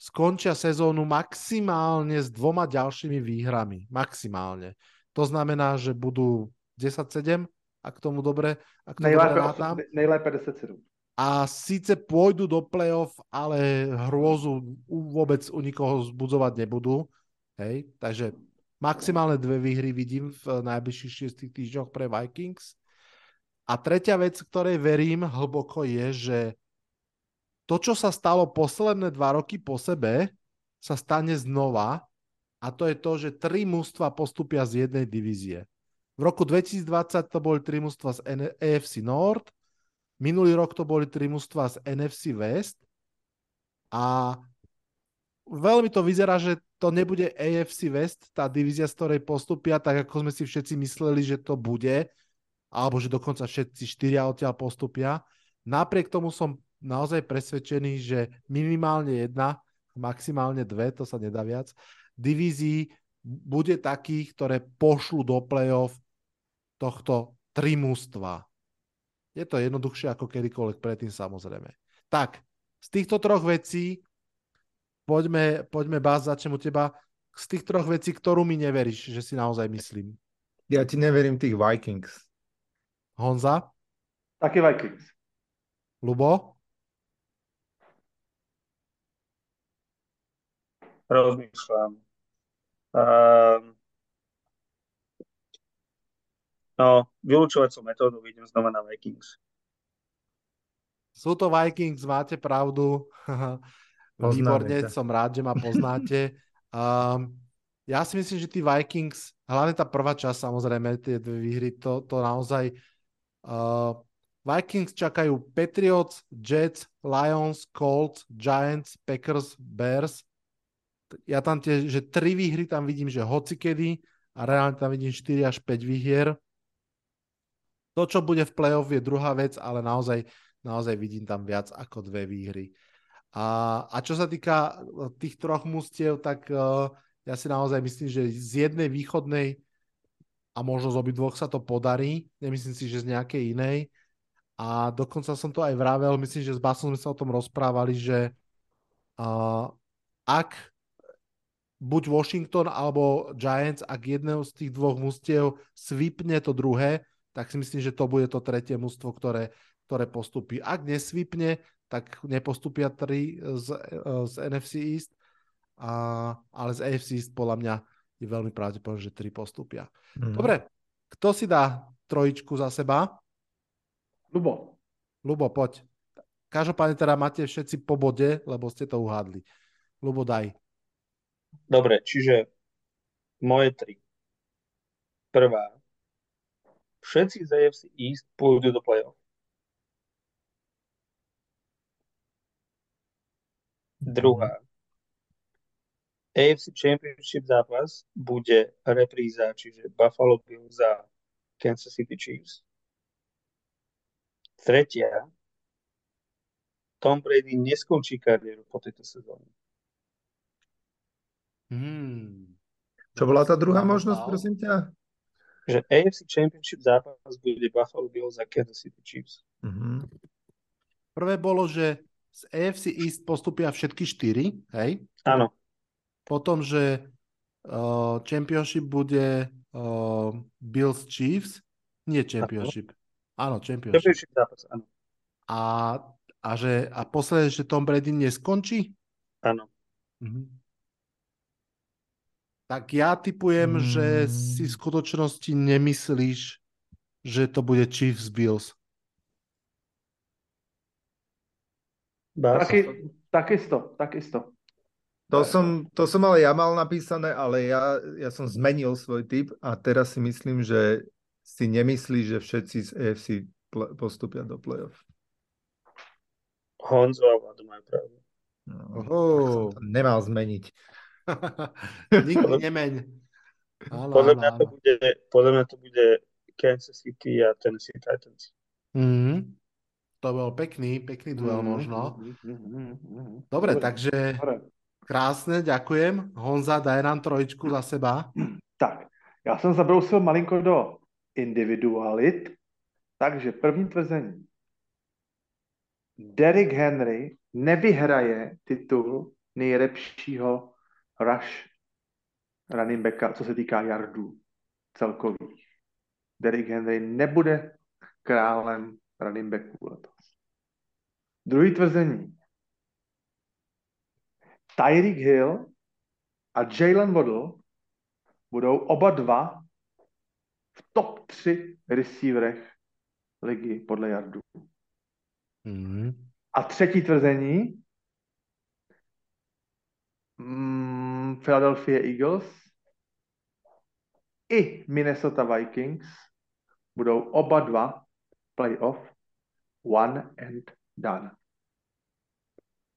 skončia sezónu maximálne s dvoma ďalšími výhrami. Maximálne. To znamená, že budú 10-7, ak tomu dobre, ak tomu najlépe, dobre najlépe 10-7. A síce pôjdu do play-off, ale hrôzu vôbec u nikoho zbudzovať nebudú. Hej, takže maximálne dve výhry vidím v najbližších šiestich týždňoch pre Vikings. A tretia vec, ktorej verím hlboko je, že to, čo sa stalo posledné dva roky po sebe, sa stane znova a to je to, že tri mužstva postupia z jednej divízie. V roku 2020 to boli tri mužstva z AFC North, minulý rok to boli tri mužstva z NFC West a veľmi to vyzerá, že to nebude AFC West, tá divízia, z ktorej postupia, tak ako sme si všetci mysleli, že to bude, alebo že dokonca všetci štyria odtiaľ postupia. Napriek tomu som naozaj presvedčený, že minimálne jedna, maximálne dve, to sa nedá viac, divízií bude takých, ktoré pošlu do play-off tohto tri mústva. Je to jednoduchšie ako kedykoľvek predtým samozrejme. Tak, z týchto troch vecí poďme, poďme Bás, začnem u teba. Z tých troch vecí, ktorú mi neveríš, že si naozaj myslím. Ja ti neverím tých Vikings. Honza? Taký Vikings. Lubo? Rozmýšľam. Um, no, vylúčovacou metódu vidím znova na Vikings. Sú to Vikings, máte pravdu. Výborne, som rád, že ma poznáte. Um, ja si myslím, že tí Vikings, hlavne tá prvá časť, samozrejme, tie dve výhry, to, to naozaj... Uh, Vikings čakajú Patriots, Jets, Lions, Colts, Giants, Packers, Bears. Ja tam tie, že tri výhry tam vidím, že hocikedy a reálne tam vidím 4 až 5 výhier. To, čo bude v playoff, je druhá vec, ale naozaj, naozaj vidím tam viac ako dve výhry. A, a čo sa týka e, tých troch mustiev, tak uh, ja si naozaj myslím, že z jednej východnej a možno z obidvoch sa to podarí. Nemyslím si, že z nejakej inej. A dokonca som to aj vravel, myslím, že s Basom sme sa o tom rozprávali, že uh, ak buď Washington alebo Giants, ak jedného z tých dvoch mustiev svipne to druhé, tak si myslím, že to bude to tretie mužstvo, ktoré, ktoré postupí. Ak nesvipne, tak nepostupia tri z, z NFC East, a, ale z AFC East podľa mňa je veľmi pravdepodobné, že tri postupia. Mm. Dobre, kto si dá trojičku za seba? Lubo. Lubo, poď. Každopádne teda máte všetci po bode, lebo ste to uhádli. Lubo, daj. Dobre, čiže moje tri. Prvá, všetci z AFC East pôjdu do play-off. Druhá. AFC Championship zápas bude repríza, čiže Buffalo Bills za Kansas City Chiefs. Tretia. Tom Brady neskončí kariéru po tejto sezóne. Hmm. Čo bola tá druhá možnosť, prosím ťa? že AFC Championship zápas bude Buffalo Bills a Kansas City Chiefs. Uh-huh. Prvé bolo, že z AFC East postupia všetky štyri, hej? Áno. Potom, že uh, Championship bude uh, Bills Chiefs, nie Championship. Áno, Championship. Championship zápas, áno. A, a, že, a posledne, že Tom Brady neskončí? Áno. Uh-huh. Tak ja typujem, mm. že si v skutočnosti nemyslíš, že to bude Chiefs Bills. Taky, takisto, takisto. To som, to som ale ja mal napísané, ale ja, ja som zmenil svoj typ a teraz si myslím, že si nemyslí, že všetci z EFC postupia do play-off. Honzo a Vlado majú pravdu. No, oh. nemal zmeniť. Nikdy nemeň. Áno, podľa, mňa. To bude, podľa mňa to bude Kansas City a Tennessee Titans. Mm-hmm. To bol pekný, pekný duel mm-hmm. možno. Mm-hmm. Dobre, Dobre, takže krásne, ďakujem. Honza, daj nám trojičku za seba. Tak, já jsem zabrousil malinko do individualit, takže první tvrzení. Derrick Henry nevyhraje titul nejlepšího rush running backa, co se týká yardů celkových. Derrick Henry nebude králem running backů letos. Druhý tvrzení. Tyreek Hill a Jalen Waddle budou oba dva v top 3 receiverech ligy podle yardů. Mm-hmm. A třetí tvrzení. Mm, Philadelphia Eagles i Minnesota Vikings budou oba dva playoff one and done.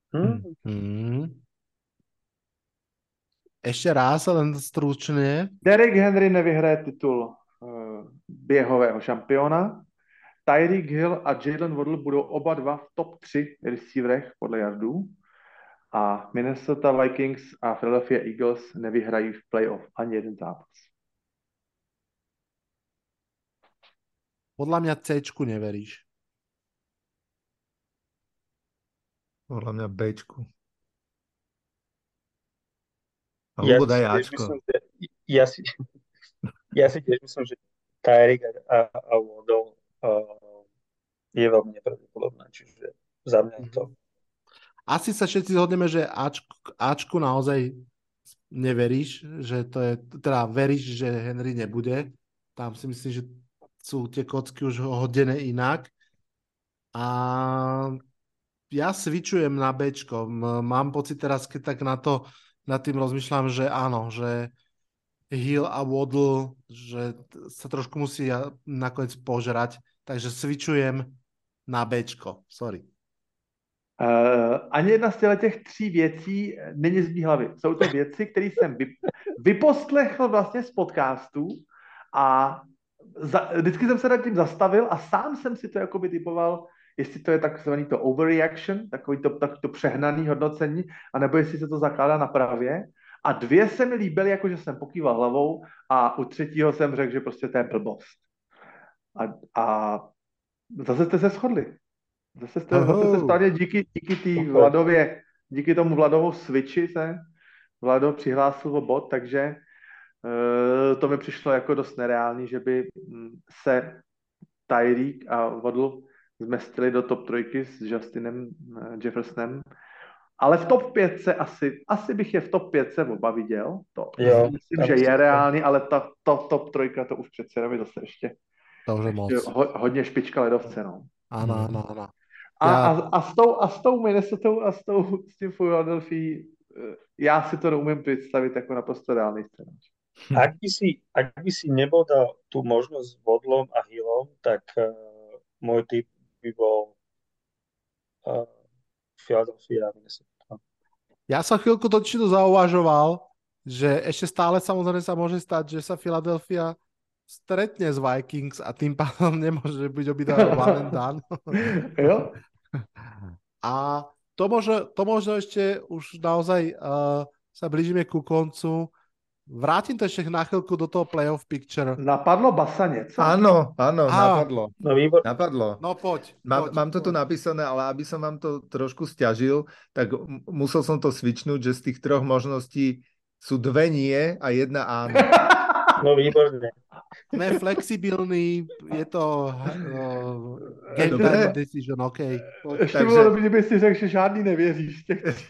Hmm. Hmm. Ešte raz, len stručne. Derek Henry nevyhraje titul uh, běhového šampiona. Tyreek Hill a Jalen Waddle budou oba dva v top 3 receiverech podle jardů a Minnesota Vikings a Philadelphia Eagles nevyhrají v playoff ani jeden zápas. Podľa mňa C neveríš. Podľa mňa B. A ja, daj Ačko. Myslím, že, ja, si, ja si tiež myslím, že Tyreek a, a Waddle uh, je veľmi nepravdepodobné, čiže za mňa to mm-hmm asi sa všetci zhodneme, že Ačku, Ačku naozaj neveríš, že to je, teda veríš, že Henry nebude. Tam si myslím, že sú tie kocky už hodené inak. A ja svičujem na Bčko. Mám pocit teraz, keď tak na to nad tým rozmýšľam, že áno, že Hill a Waddle, že sa trošku musí nakoniec požerať. Takže svičujem na Bčko. Sorry. Uh, ani jedna z těch tří věcí není z mý hlavy. Jsou to věci, které jsem vy, vyposlechl vlastně z podcastů a za, vždycky jsem se nad tím zastavil a sám jsem si to jakoby typoval, jestli to je takzvaný to overreaction, takový to, tak to přehnaný hodnocení, anebo jestli se to zakládá na pravě. A dvě se mi líbily, jako že jsem pokýval hlavou a u třetího jsem řekl, že prostě to je blbost. A, a zase jste se shodli. Zase, jste, zase se stane díky, díky tý Vladově, díky tomu Vladovou switchi se, Vlado přihlásil o bod, takže to mi přišlo jako dost nereálný, že by mm, se Tyreek a Waddle zmestili do top trojky s Justinem eh, Jeffersonem. Ale v top 5 se asi, asi bych je v top 5 se oba viděl. To Jo, myslím, že je reálný, ale ta, to, top trojka to už přece jenom je zase ještě, To už je moc. ho, hodně špička ledovce. No. Áno, Mhm. áno, áno. A, Já- a, a, s tou, a s tou Minnesota a s, tou, s tím Philadelphia, eh, já si to neumím představit jako naprosto reálný scénář. Ak by si, ak by si nebol dal tú možnosť s Vodlom a Hillom, tak uh, môj typ by bol uh, Philadelphia Minnesota. Ja som chvíľku totiž to zauvažoval, že ešte stále samozrejme sa môže stať, že sa Philadelphia stretne s Vikings a tým pádom nemôže byť obidva done. jo? A to možno, to možno ešte už naozaj uh, sa blížime ku koncu. Vrátim to ešte na chvíľku do toho playoff picture. Napadlo Basa něco? Áno, áno, Á. napadlo. No výbor, Napadlo. No poď. Mám, poď, mám to tu napísané, ale aby som vám to trošku stiažil, tak musel som to svičnúť, že z tých troch možností sú dve nie a jedna áno. no výborne. Sme flexibilní, je to uh, game Dobre. time decision, OK. Poď. Ještě Takže- bylo by, kdyby si řekl, že žádný nevěříš.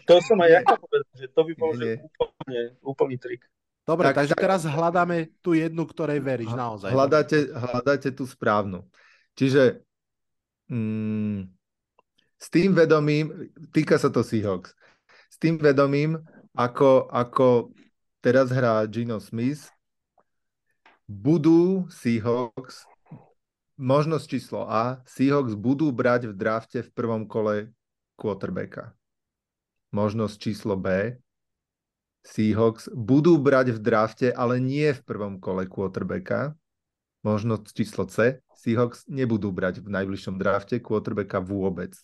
To som aj ja chcel povedať, že to by bol úplne, úplný trik. Dobre, Tak- takže tak- teraz hľadáme tú jednu, ktorej veríš naozaj. Hľadáte, hľadáte tú správnu. Čiže mm, s tým vedomím, týka sa to Seahawks, s tým vedomím, ako, ako teraz hrá Gino Smith, budú Seahawks, možnosť číslo A, Seahawks budú brať v drafte v prvom kole quarterbacka. Možnosť číslo B, Seahawks budú brať v drafte, ale nie v prvom kole quarterbacka. Možnosť číslo C, Seahawks nebudú brať v najbližšom drafte quarterbacka vôbec.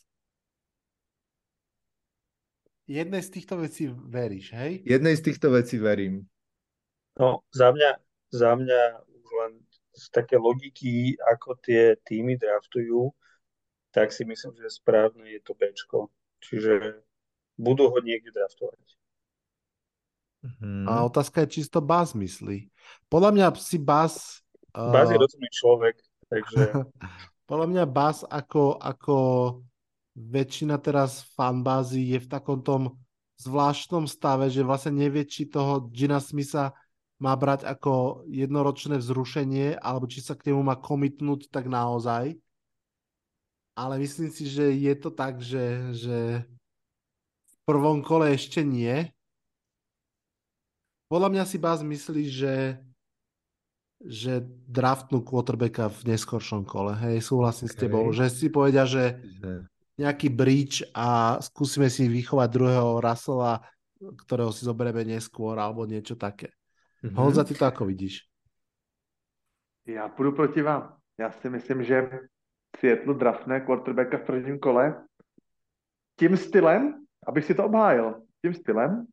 Jednej z týchto vecí veríš, hej? Jednej z týchto vecí verím. No, za mňa, za mňa už len z také logiky, ako tie týmy draftujú, tak si myslím, že správne je to Bčko. Čiže budú ho niekde draftovať. Mhm. A otázka je, či si to Bas myslí. Podľa mňa si Bas... Uh, Baz je rozumný človek, takže podľa mňa Bas ako, ako väčšina teraz fanbázy je v takom tom zvláštnom stave, že vlastne nevie, či toho Gina Smitha má brať ako jednoročné vzrušenie, alebo či sa k nemu má komitnúť tak naozaj. Ale myslím si, že je to tak, že, že v prvom kole ešte nie. Podľa mňa si Bas myslí, že že draftnú quarterbacka v neskoršom kole. Hej, súhlasím s OK. tebou, že si povedia, že nejaký bridge a skúsime si vychovať druhého Russella, ktorého si zoberieme neskôr, alebo niečo také. Mhm. Honza, ty to ako vidíš? Já půjdu proti vám. Já si myslím, že Seattle draftne quarterbacka v prvním kole tím stylem, abych si to obhájil, tím stylem,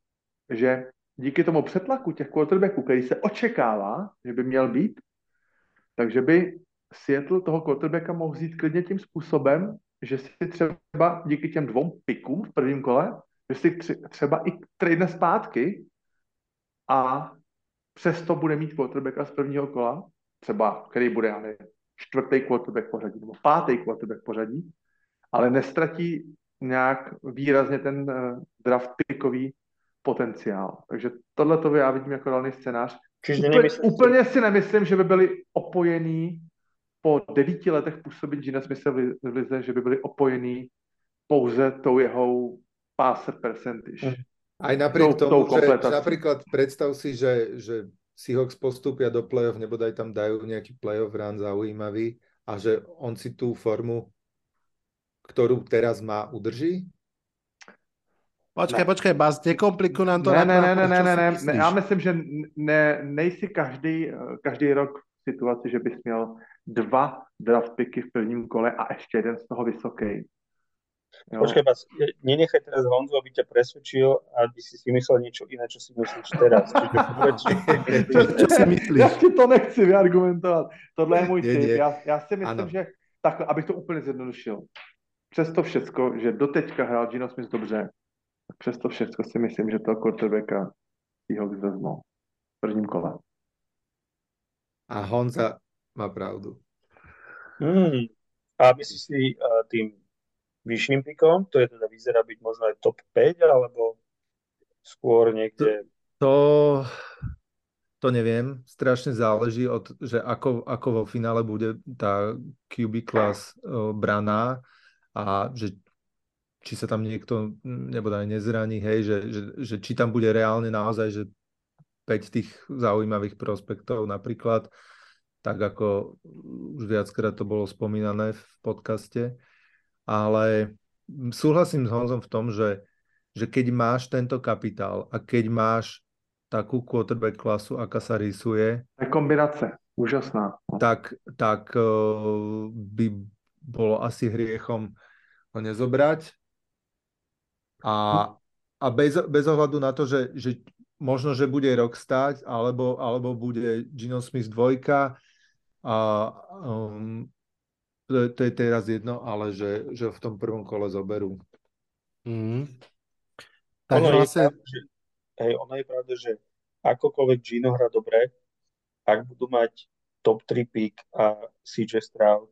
že díky tomu přetlaku těch quarterbacků, který se očekává, že by měl být, takže by Seattle toho quarterbacka mohl vzít klidně tím způsobem, že si třeba díky těm dvou pikům v prvním kole, že si třeba i tradne zpátky a přesto bude mít quarterbacka z prvního kola, třeba, který bude, já čtvrtý quarterback pořadí, nebo pátý quarterback pořadí, ale nestratí nějak výrazně ten uh, draft pickový potenciál. Takže tohle to já vidím jako reálný scénář. čiže Úplně, si, úplně si nemyslím, že by byli opojení po devíti letech působit Gina Smitha v li- v lize, že by byli opojení pouze tou jeho passer percentage. Mhm. Aj napriek Tou- tomu, tou že, napríklad predstav si, že, že Seahawks postúpia do play-off, nebodaj tam dajú nejaký play-off run zaujímavý a že on si tú formu, ktorú teraz má, udrží? Počkej, Ne. počkej, Bas, nekomplikuj nám to. Ne, ne, ne, ne, ne, ne, ne, já myslím, že ne, nejsi každý, každý rok v situaci, že bys měl dva draft picky v prvním kole a ještě jeden z toho vysoký. Jo. Počkaj, Bas, nenechaj teraz Honzu, aby ťa presvedčil, aby si si myslel niečo iné, čo si myslíš teraz. Čo. Čo si myslíš? Já ti to nechci vyargumentovat. Tohle je můj Je, tip. Já, já si myslím, Ano. že takhle, abych to úplně zjednodušil. Přesto všecko, že doteďka hrál Gino Smith dobře, přesto všecko si myslím, že toho quarterbacka Seahawks vezmou v prvním kole. A Honza má pravdu. Hmm. A myslíš si uh, tým vyšším pikom, to je teda vyzerá byť možno aj top 5, alebo skôr niekde... To, to neviem, strašne záleží od, že ako, ako vo finále bude tá QB class uh, braná a že či sa tam niekto nebo aj nezraní, hej, že, že, že či tam bude reálne naozaj, že 5 tých zaujímavých prospektov napríklad, tak ako už viackrát to bolo spomínané v podcaste. Ale súhlasím s Honzom v tom, že, že keď máš tento kapitál a keď máš takú quarterback klasu, aká sa rysuje. Kombinace, úžasná. Tak, tak uh, by bolo asi hriechom ho nezobrať. A, a bez, bez ohľadu na to, že, že možno, že bude rok stať, alebo, alebo bude Gino Smith dvojka. A, um, to, to je teraz jedno, ale že, že v tom prvom kole zoberú. Mm. Takže ono, vlastne... je pravda, že, hej, ono je pravda, že akokoľvek Gino hrá dobre, ak budú mať top 3 pick a CJ Stroud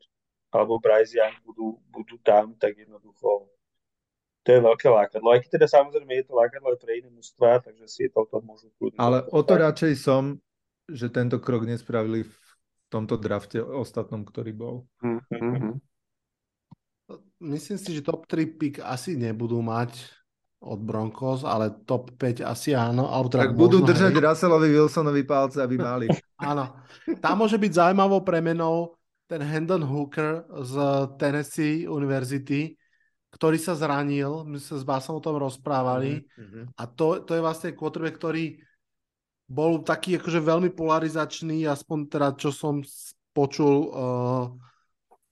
alebo Bryce Young budú, budú tam, tak jednoducho to je veľké lákadlo. Aj keď teda samozrejme je to lákadlo aj pre iné mužstva, takže si je to môžu kľudne. Ale o to radšej som, že tento krok nespravili v tomto drafte ostatnom, ktorý bol. Mm-hmm. Myslím si, že top 3 pick asi nebudú mať od Broncos, ale top 5 asi áno. Alebo teda tak budú držať hej. Russellovi Wilsonovi palce, aby mali. áno. Tam môže byť zaujímavou premenou ten Hendon Hooker z Tennessee University, ktorý sa zranil, my sa s Básom o tom rozprávali mm-hmm. a to, to je vlastne quarterback, ktorý bol taký akože veľmi polarizačný, aspoň teda čo som počul uh,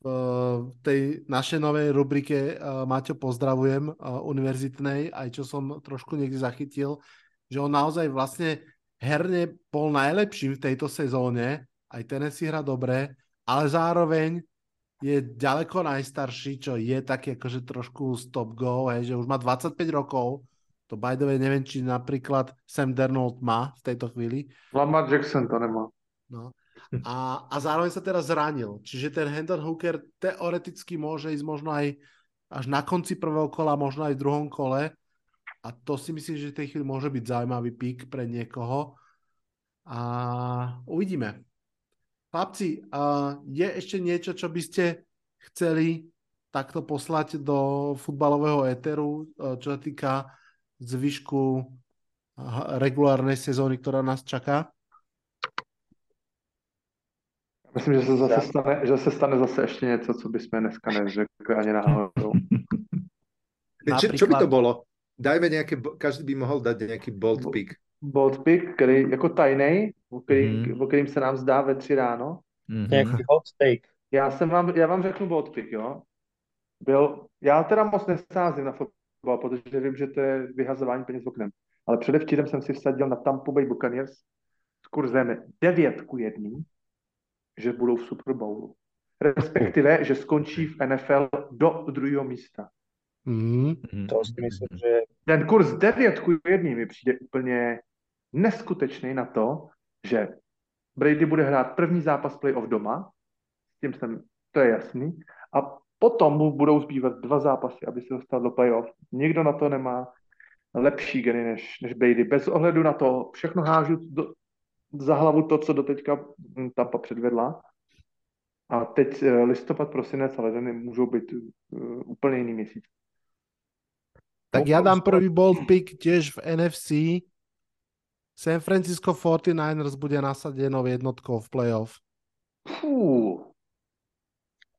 v tej našej novej rubrike uh, Maťo pozdravujem uh, univerzitnej, aj čo som trošku niekde zachytil, že on naozaj vlastne herne bol najlepším v tejto sezóne, aj Tennessee hra dobre, ale zároveň je ďaleko najstarší, čo je taký akože trošku stop go, hej, že už má 25 rokov, to by the way neviem, či napríklad Sam Darnold má v tejto chvíli. Lamar Jackson to nemá. No. A, a zároveň sa teraz zranil. Čiže ten Hendon Hooker teoreticky môže ísť možno aj až na konci prvého kola, možno aj v druhom kole. A to si myslím, že v tej chvíli môže byť zaujímavý pík pre niekoho. A uvidíme. Chlapci, uh, je ešte niečo, čo by ste chceli takto poslať do futbalového éteru, uh, čo sa týka zvyšku uh, regulárnej sezóny, ktorá nás čaká? Myslím, že se zase stane, že se stane zase ještě něco, co bychom dneska neřekli ani náhodou. Napríklad... Čo by to bolo? Dajme nejaké, každý by mohol dať nejaký bold pick bold pick, který jako tajný, o, který, mm. o kterým se nám zdá ve tři ráno. Mm. Nějaký hot take. Já, jsem vám, já vám řeknu bold pick, jo. Byl, já teda moc nesázím na fotbal, protože vím, že to je vyhazování peněz oknem. Ale předevčírem jsem si vsadil na Tampa Bay Buccaneers s kurzem 9 ku 1, že budou v Super Bowlu. Respektive, že skončí v NFL do druhého místa. Mm. To si myslím, že... Ten kurz 9 ku 1 mi přijde úplně neskutečný na to, že Brady bude hrát první zápas playoff doma, s tím jsem, to je jasný, a potom mu budou zbývat dva zápasy, aby se dostal do playoff. Nikdo na to nemá lepší geny než, než Brady. Bez ohledu na to, všechno hážu do, za hlavu to, co doteďka Tampa předvedla. A teď eh, listopad, prosinec a leden můžou být uh, úplně jiný měsíc. Tak ja dám prvý bold pick tiež v NFC. San Francisco 49ers bude nasadenou jednotkou v playoff. Fú.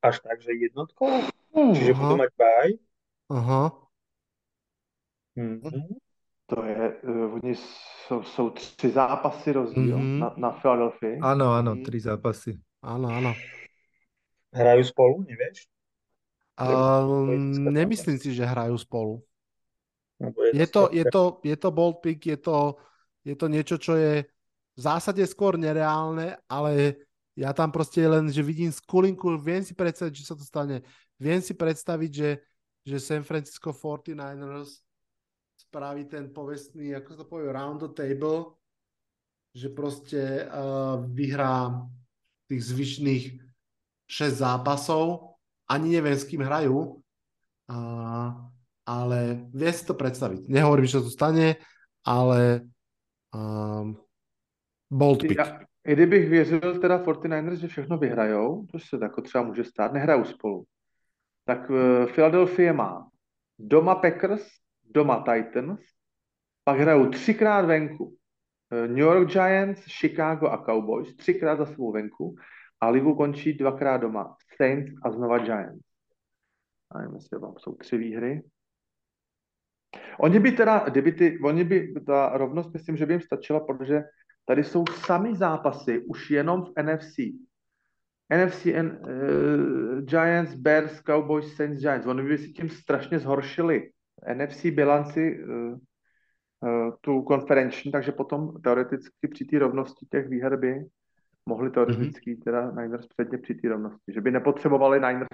Až tak, že jednotkou? Uh, Čiže budú mať baj? Aha. Mm-hmm. To je, uh, oni jsou, jsou tři zápasy rozdíl mm-hmm. na, na Philadelphia. Áno, áno, tri zápasy. Áno, áno. Hrajú spolu, nevieš? Um, nemyslím si, že hrajú spolu. Je to, je, to, je to bold pick, je to, je to niečo, čo je v zásade skôr nereálne, ale ja tam proste len, že vidím skulinku, viem si predstaviť, že sa to stane. Viem si predstaviť, že, že San Francisco 49ers spraví ten povestný, ako sa to povie, round the table, že proste uh, vyhrá tých zvyšných 6 zápasov. Ani neviem, s kým hrajú, uh, ale vie si to predstaviť. Nehovorím, že to stane, ale um, bold pick. Já, I kdybych věřil teda 49ers, že všechno vyhrajou, to se jako třeba může stát, nehrajou spolu, tak uh, Philadelphia má doma Packers, doma Titans, pak hrajou třikrát venku. Uh, New York Giants, Chicago a Cowboys, třikrát za svou venku a ligu končí dvakrát doma. Saints a znova Giants. A nevím, jestli tam jsou tři výhry. Oni by teda, kdyby ty, oni by, ta rovnost, myslím, že by jim stačila, protože tady jsou sami zápasy už jenom v NFC. NFC and, uh, Giants, Bears, Cowboys, Saints, Giants. Oni by si tím strašně zhoršili NFC bilanci uh, uh, tu konferenční, takže potom teoreticky při té rovnosti těch výher by mohli teoreticky mm-hmm. teda Niners předně při té rovnosti. Že by nepotřebovali Niners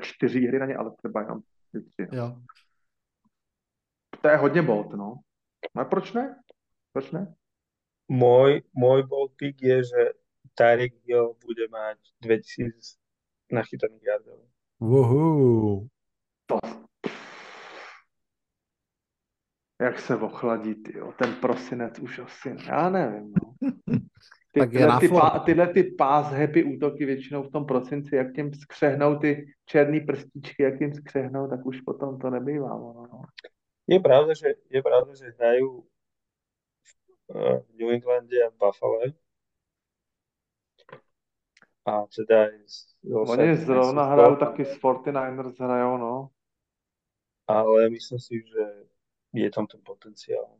čtyři hry na ně, ale třeba jenom tři. No. Jo. To je hodně bold, no. No a proč ne? Proč ne? Môj, môj bold pick je, že Tyreek Hill bude mať 2000 nachytaných yardov. Woohoo. To... Jak se ochladí, tyjo, ten prosinec už asi, já nevím, no. Ty, Tak tyhle, ty, pá, tyhle ty pás happy útoky většinou v tom prosinci, jak tím skřehnou ty černý prstíčky, jak tím skřehnou, tak už potom to nebývá. ono, No. Je pravda, že, je pravda, že hrajú v New Englande a Buffalo. A teda aj z, Oni zrovna to, taky s 49ers, hrajou, no. Ale myslím si, že je tam ten potenciál.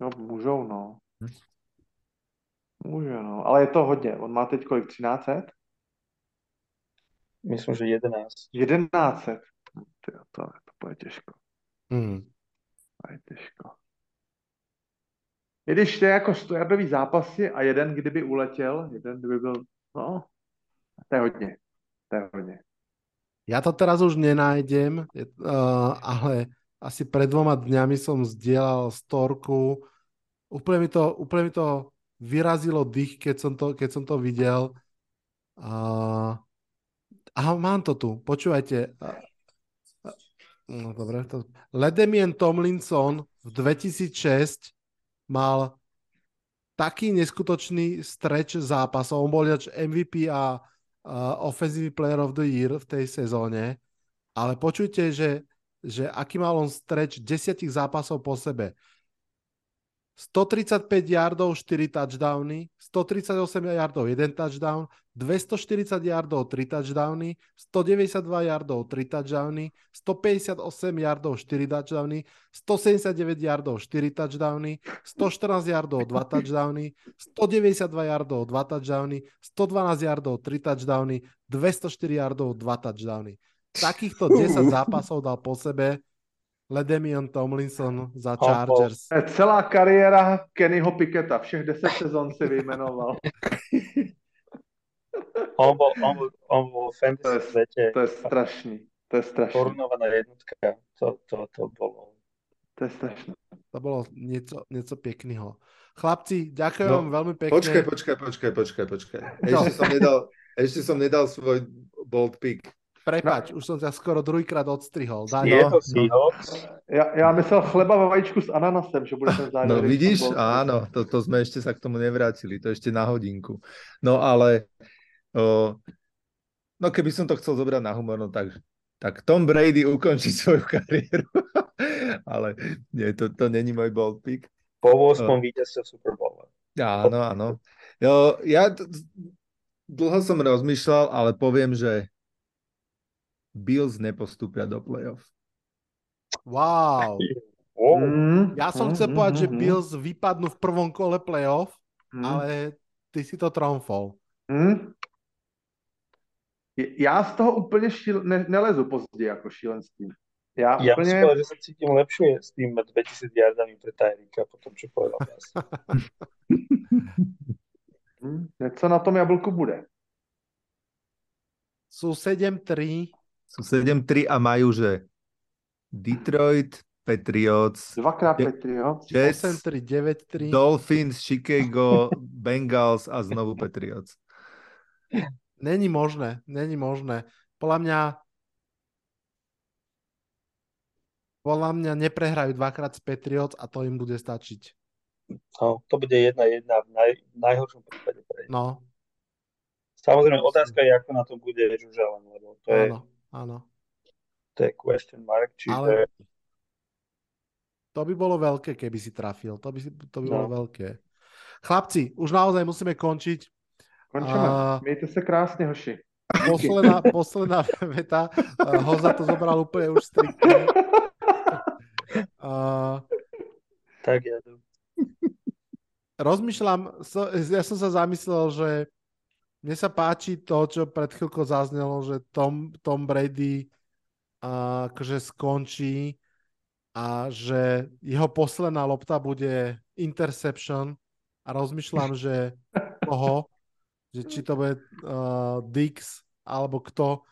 No, můžou, no. Může, no. Ale je to hodně. On má teď kolik? 1300? Myslím, že 11. 1100. Tyjo, to, to bude těžko. Hmm. To je těžko. I když to je jako stojardový zápasy a jeden, kdyby uletěl, jeden, kdyby byl, no, to je hodně. To je hodně. Ja to teraz už nenájdem, uh, ale asi pred dvoma dňami som zdieľal storku. Úplne mi to, úplne mi to vyrazilo dých, keď som to, keď som to videl. Uh, aha, mám to tu, počúvajte. No dobre, to... Ledemien Tomlinson v 2006 mal taký neskutočný stretch zápasov. On bol MVP a uh, Offensive Player of the Year v tej sezóne, ale počujte, že, že aký mal on stretch desiatich zápasov po sebe. 135 yardov, 4 touchdowny, 138 yardov, 1 touchdown, 240 yardov, 3 touchdowny, 192 yardov, 3 touchdowny, 158 yardov, 4 touchdowny, 179 yardov, 4 touchdowny, 114 yardov, 2 touchdowny, 192 yardov, 2 touchdowny, 112 yardov, 3 touchdowny, 204 yardov, 2 touchdowny. Takýchto 10 zápasov dal po sebe Ledemion Tomlinson za Chargers. Je celá kariéra Kennyho Piketa. Všech deset sezon si vyjmenoval. On bol, on bol, on bol v To fantasy je, svete to je strašný. To je strašný. korunovaná jednotka. To, to, to bolo. To je strašné. To bolo niečo, niečo pekného. Chlapci, ďakujem No, vám veľmi pekne. Počkaj, počkaj, počkaj, počkaj, počkaj. No. Ešte som nedal, ešte som nedal svoj bold pick. Prepač, už som ťa skoro druhýkrát odstrihol. Daj, Je no. to Seahawks. Já, já myslel chleba ve vajíčku s ananasem, že bude ten závěr. No vidíš, áno, to, to sme ešte sa k tomu nevrátili, to ešte na hodinku. No ale, o, no keby som to chcel zobrať na humor, no tak, tak Tom Brady ukončí svoju kariéru. ale nie, to, to není môj bold pick. Po 8. víťazstve v Super Bowl. Áno, áno. Jo, ja dlho som rozmýšľal, ale poviem, že Bills nepostúpia do playoff. Wow. Mm, Ja som mm, chcel mm, povedať, že mm, mm, Bills vypadnú v prvom kole playoff, mm, ale ty si to tromfol. mm. Já z toho úplně šíl, ne, nelezu pozdě jako šílenství. Já, Ja úplně, som povedal, že sa cítim lepšie s tým 2000 yardami pre Tyrika po tom, čo povedal Jas. hm, něco na tom jablku bude. Sú 7-3, Sú 7-3 a majú, že Detroit, Patriots, 2x Je- Patriots. Jets, 8-3, 9-3. Dolphins, Chicago, Bengals a znovu Patriots. Není možné, není možné. Podľa mňa podľa mňa neprehrajú dvakrát z Patriots a to im bude stačiť. No, to bude jedna jedna v naj, v najhoršom prípade pre. No, Samozrejme, otázka je, ako na to bude Allen, lebo to je, áno, to je question mark, čiže Ale to by bolo veľké, keby si trafil. To by, to by No. bolo veľké. Chlapci, už naozaj musíme končiť. Končíme. A- Mějte se krásně, hoši. Posledná, posledná veta. Uh, Hoza to zobral úplne už striktne. Uh, tak ja to... rozmýšľam, ja som sa zamyslel, že mne sa páči to, čo pred chvíľkou zaznelo, že Tom, Tom Brady uh, akože skončí a že jeho posledná lopta bude interception a rozmýšľam, že toho, že či to bude uh, Dix alebo kto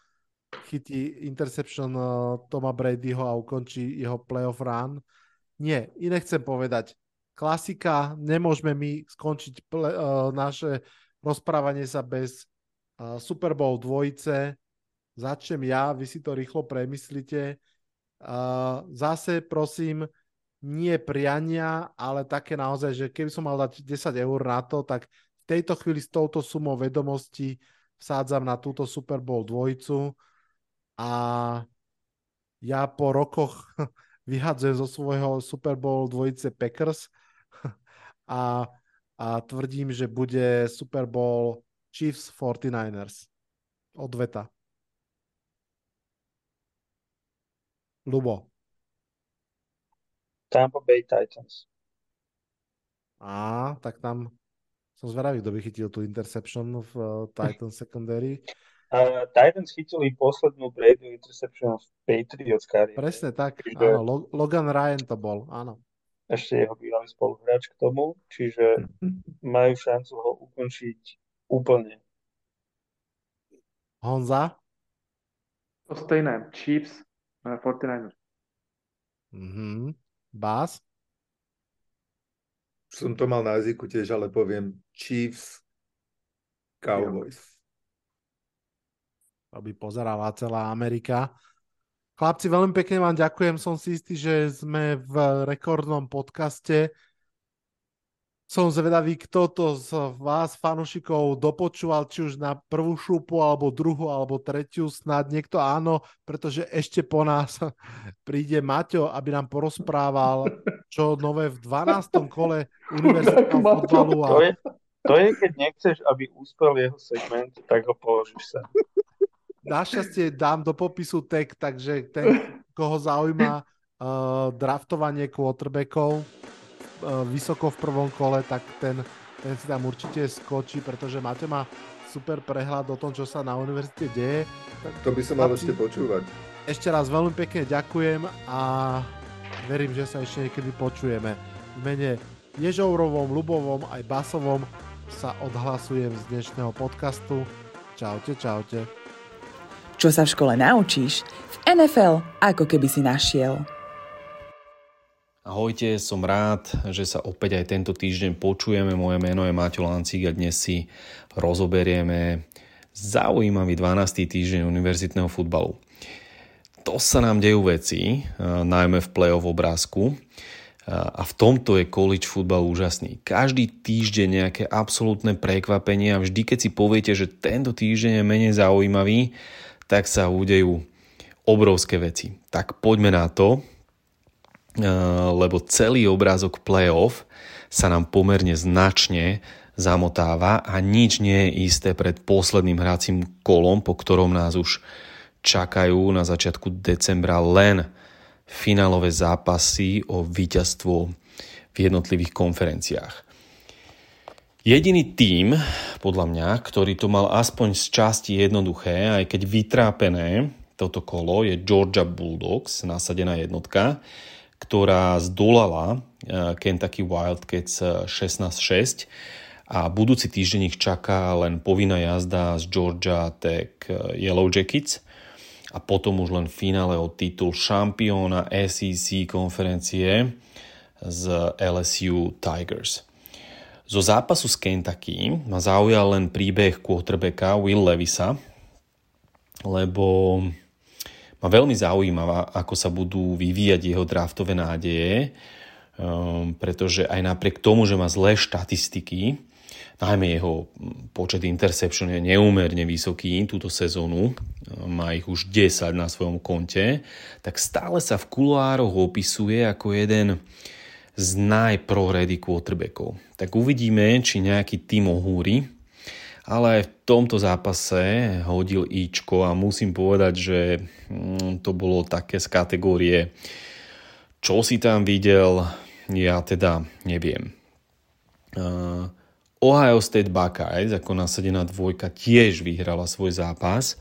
chytí interception uh, Toma Bradyho a ukončí jeho playoff run. Nie, iné chcem povedať. Klasika, nemôžeme my skončiť ple, uh, naše rozprávanie sa bez uh, Super Bowl dvojice. Začnem ja, vy si to rýchlo premyslíte. Uh, zase prosím, nie priania, ale také naozaj, že keby som mal dať 10 eur na to, tak v tejto chvíli s touto sumou vedomostí vsádzam na túto Super Bowl dvojicu a ja po rokoch vyhadzujem zo svojho Super Bowl dvojice Packers a, a tvrdím, že bude Super Bowl Chiefs 49ers. Odveta. Lubo. Tampa Bay Titans. Á, tak tam som zvedavý, kto by chytil tú interception v uh, Titan secondary. Uh, Titans chytili poslednú Brady interception v Patriots kariére. Presne tak, áno, Lo- Logan Ryan to bol, áno. Ešte jeho bývalý spoluhráč k tomu, čiže majú šancu ho ukončiť úplne. Honza? To stejné. Chiefs, eh, 49ers. Mhm. Bás? Som to mal na jazyku tiež, ale poviem Chiefs, Cowboys. To by pozerala celá Amerika. Chlapci, veľmi pekne vám ďakujem. Som si istý, že sme v rekordnom podcaste. Som zvedavý, kto to z vás, fanúšikov, dopočúval, či už na prvú šupu, alebo druhú, alebo tretiu. Snad niekto áno, pretože ešte po nás príde Maťo, aby nám porozprával, čo nové v 12. kole univerzitného futbalu. A... To je, to je, keď nechceš, aby úspel jeho segment, tak ho položíš sa. Našťastie dám do popisu tag, takže ten, koho zaujíma uh, draftovanie quarterbackov uh, vysoko v prvom kole, tak ten, ten si tam určite skočí, pretože Maťo má super prehľad o tom, čo sa na univerzite deje. To by som mal ešte počúvať. Ešte raz veľmi pekne ďakujem a verím, že sa ešte niekedy počujeme. V mene Ježourovom, Lubovom aj Basovom sa odhlasujem z dnešného podcastu. Čaute, čaute. Čo sa v škole naučíš, v NFL ako keby si našiel. Ahojte, som rád, že sa opäť aj tento týždeň počujeme. Moje meno je Maťo Lancík a dnes si rozoberieme zaujímavý 12. týždeň univerzitného futbalu. To sa nám dejú veci, najmä v play-off obrázku. A v tomto je college futbal úžasný. Každý týždeň nejaké absolútne prekvapenie a vždy, keď si poviete, že tento týždeň je menej zaujímavý, tak sa udejú obrovské veci. Tak poďme na to, lebo celý obrázok playoff sa nám pomerne značne zamotáva a nič nie je isté pred posledným hracím kolom, po ktorom nás už čakajú na začiatku decembra len finálové zápasy o víťazstvo v jednotlivých konferenciách. Jediný tím, podľa mňa, ktorý to mal aspoň z časti jednoduché, aj keď vytrápené toto kolo, je Georgia Bulldogs, nasadená jednotka, ktorá zdolala Kentucky Wildcats 16-6 a budúci týždeň ich čaká len povinná jazda z Georgia Tech Yellow Jackets a potom už len finále o titul šampióna SEC konferencie z LSU Tigers. Zo zápasu z Kentucky ma zaujal len príbeh quarterbacka Will Levisa, lebo ma veľmi zaujíma, ako sa budú vyvíjať jeho draftové nádeje, um, pretože aj napriek tomu, že má zlé štatistiky, najmä jeho počet interception je neúmerne vysoký túto sezónu, má ich už 10 na svojom konte, tak stále sa v kuloároch opisuje ako jeden z najprohredy quarterbackov. Tak uvidíme, či nejaký tým ohúri, ale aj v tomto zápase hodil Ičko a musím povedať, že mm, to bolo také z kategórie čo si tam videl, ja teda neviem. Uh, Ohio State Buckeyes ako nasadená dvojka tiež vyhrala svoj zápas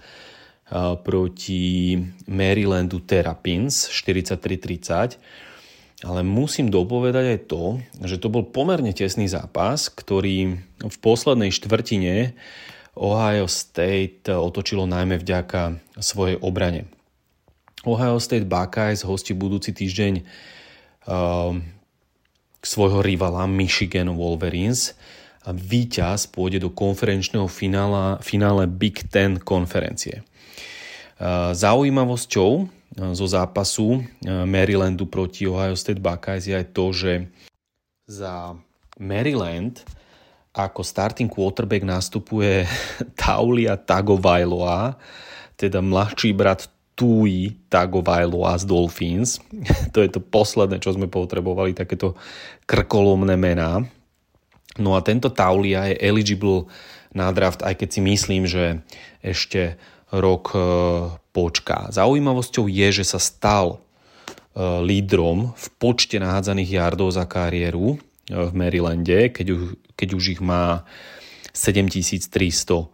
uh, proti Marylandu Terrapins 43-30 ale musím dopovedať aj to, že to bol pomerne tesný zápas, ktorý v poslednej štvrtine Ohio State otočilo najmä vďaka svojej obrane. Ohio State Buckeyes hostí budúci týždeň uh, svojho rivala Michigan Wolverines a víťaz pôjde do konferenčného finála, finále Big Ten konferencie. Uh, zaujímavosťou zo zápasu e, Marylandu proti Ohio State Buckeyes je aj to, že za Maryland ako starting quarterback nastupuje Taulia Tagovailoa, teda mladší brat Tui Tagovailoa z Dolphins. to je to posledné, čo sme potrebovali, takéto krkolomné mená. No a tento Taulia je eligible na draft, aj keď si myslím, že ešte rok e, počká. Zaujímavosťou je, že sa stal e, lídrom v počte nahádzaných yardov za kariéru e, v Marylande, keď, už, keď už ich má 7316.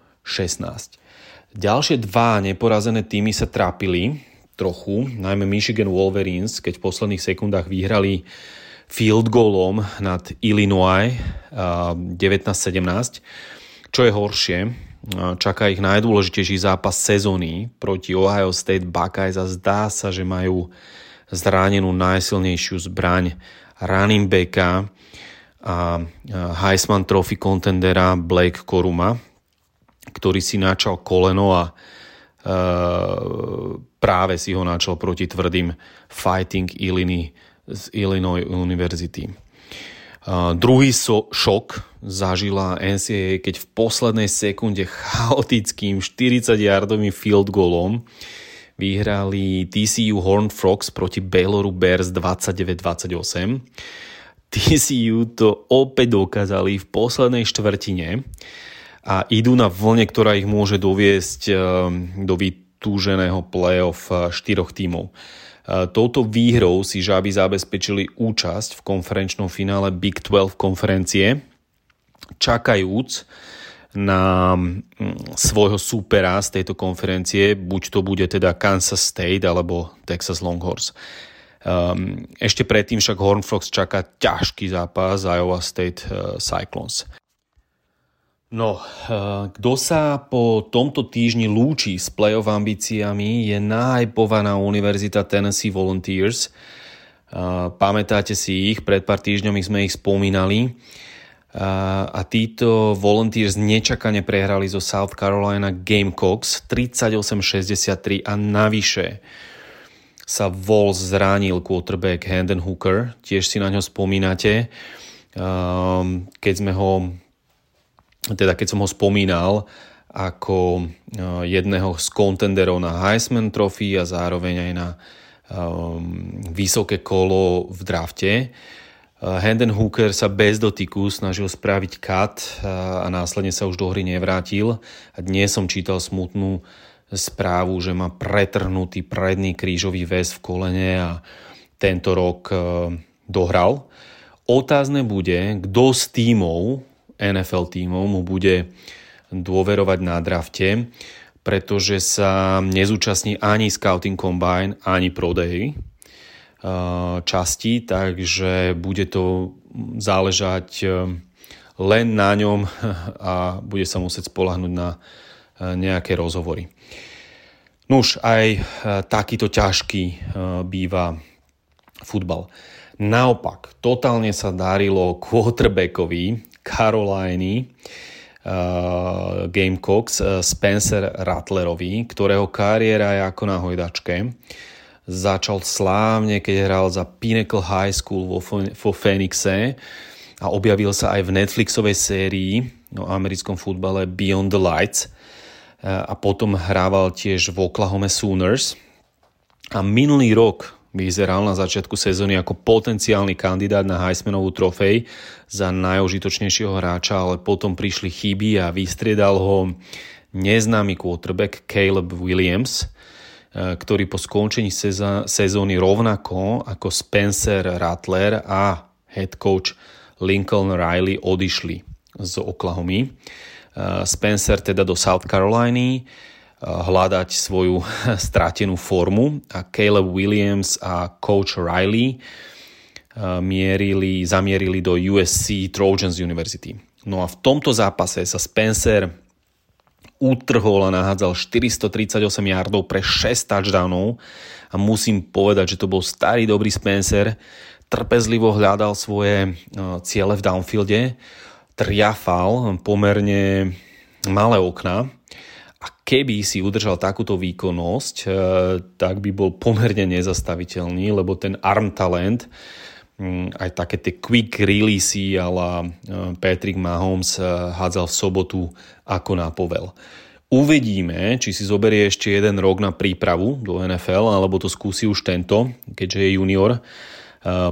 Ďalšie dva neporazené týmy sa trápili trochu, najmä Michigan Wolverines, keď v posledných sekundách vyhrali field goalom nad Illinois 19-17. Čo je horšie, čaká ich najdôležitejší zápas sezóny proti Ohio State Buckeyes a zdá sa, že majú zranenú najsilnejšiu zbraň running backa a Heisman Trophy contendera Blake Koruma, ktorý si načal koleno a práve si ho načal proti tvrdým Fighting Illinois z Illinois University. Uh, druhý so, šok zažila NCAA, keď v poslednej sekunde chaotickým 40-yardovým field goalom vyhrali TCU Horn Frogs proti Bayloru Bears 29-28. TCU to opäť dokázali v poslednej štvrtine a idú na vlne, ktorá ich môže doviesť do vytúženého playoff štyroch tímov. Touto výhrou si žáby zabezpečili účasť v konferenčnom finále Big 12 konferencie, čakajúc na mm, svojho súpera z tejto konferencie, buď to bude teda Kansas State alebo Texas Longhorns. Um, ešte predtým však Horn Frogs čaká ťažký zápas Iowa State uh, Cyclones. No, eh, kto sa po tomto týždni lúči s playoff ambíciami je nájpovaná Univerzita Tennessee Volunteers. Eh, pamätáte si ich, pred pár týždňami sme ich spomínali. Eh, a títo Volunteers nečakane prehrali zo South Carolina Gamecocks 38-63 a navyše sa Vols zranil quarterback Hendon Hooker, tiež si na ňo spomínate. Keď sme ho teda keď som ho spomínal ako e, jedného z kontenderov na Heisman Trophy a zároveň aj na um, vysoké kolo v drafte. Hendon Hooker sa bez dotyku snažil spraviť cut a následne sa už do hry nevrátil. A dnes som čítal smutnú správu, že má pretrhnutý predný krížový väz v kolene a tento rok dohral. Otázne bude, kto z tímov NFL tímov mu bude dôverovať na drafte, pretože sa nezúčastní ani Scouting Combine, ani Pro Day uh, časti, takže bude to záležať uh, len na ňom a bude sa musieť spolahnuť na uh, nejaké rozhovory. Nuž, aj takýto ťažký býva futbal. Naopak, totálne sa darilo quarterbackovi Caroliny uh, Gamecocks uh, Spencer Rattlerovi, ktorého kariéra je ako na hojdačke. Začal slávne, keď hral za Pinnacle High School vo, vo Phoenixe a objavil sa aj v Netflixovej sérii o americkom futbale Beyond the Lights uh, a potom hrával tiež v Oklahoma Sooners. A minulý rok vyzeral na začiatku sezóny ako potenciálny kandidát na Heismanovú trofej za najožitočnejšieho hráča, ale potom prišli chyby a vystriedal ho neznámy quarterback Caleb Williams, e, ktorý po skončení sezóny rovnako ako Spencer Rattler a head coach Lincoln Riley odišli z Oklahomy. E, Spencer teda do South Caroliny, hľadať svoju stratenú formu. A Caleb Williams a coach Riley mierili, zamierili do USC Trojans University. No a v tomto zápase sa Spencer utrhol a nahádzal 438 yardov pre 6 touchdownov. A musím povedať, že to bol starý dobrý Spencer, trpezlivo hľadal svoje ciele v downfielde, triafal pomerne malé okna a keby si udržal takúto výkonnosť, eh, tak by bol pomerne nezastaviteľný, lebo ten arm talent, mm, aj také tie quick releasy ala eh, Patrick Mahomes eh, hádzal v sobotu ako na povel. Uvidíme, či si zoberie ešte jeden rok na prípravu do NFL, alebo to skúsi už tento, keďže je junior,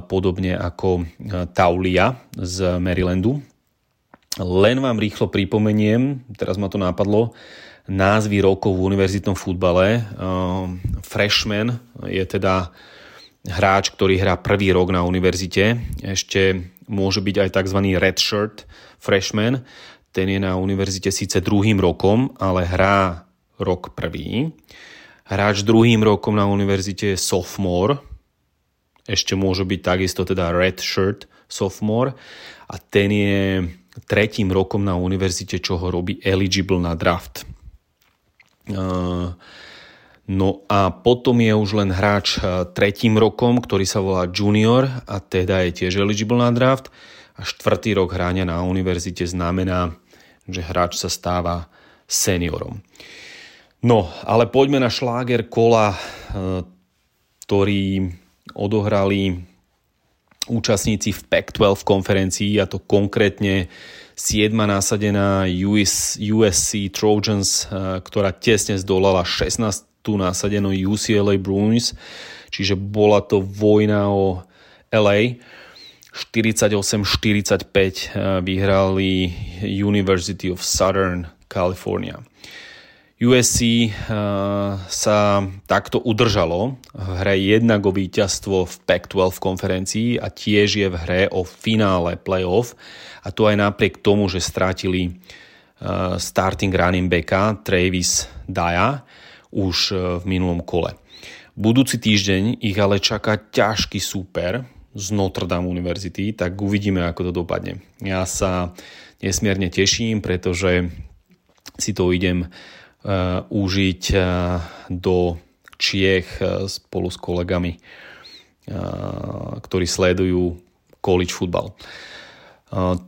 podobne ako Taulia z Marylandu. Len vám rýchlo pripomeniem, teraz ma to napadlo, názvy rokov v univerzitnom futbale. Ehm, freshman je teda hráč, ktorý hrá prvý rok na univerzite. Ešte môže byť aj tzv. redshirt freshman. Ten je na univerzite síce druhým rokom, ale hrá rok prvý. Hráč druhým rokom na univerzite je sophomore. Ešte môže byť takisto teda redshirt sophomore. A ten je tretím rokom na univerzite, čo ho robí eligible na draft. No a potom je už len hráč tretím rokom, ktorý sa volá junior a teda je tiež eligible na draft. A štvrtý rok hráňa na univerzite znamená, že hráč sa stáva seniorom. No, ale poďme na šláger kola, ktorý odohrali účastníci v Pac-12 konferencii a to konkrétne 7. násadená US, USC Trojans, eh, ktorá tesne zdolala 16. násadenú UCLA Bruins, čiže bola to vojna o LA. 48-45 eh, vyhrali University of Southern California. USC eh, sa takto udržalo v hre jednak o víťazstvo v Pac-12 konferencii a tiež je v hre o finále playoff a to aj napriek tomu, že strátili uh, starting running backa Travis Daya už uh, v minulom kole. Budúci týždeň ich ale čaká ťažký súper z Notre Dame University, tak uvidíme, ako to dopadne. Ja sa nesmierne teším, pretože si to idem uh, užiť uh, do Čiech uh, spolu s kolegami, ktorí sledujú college football.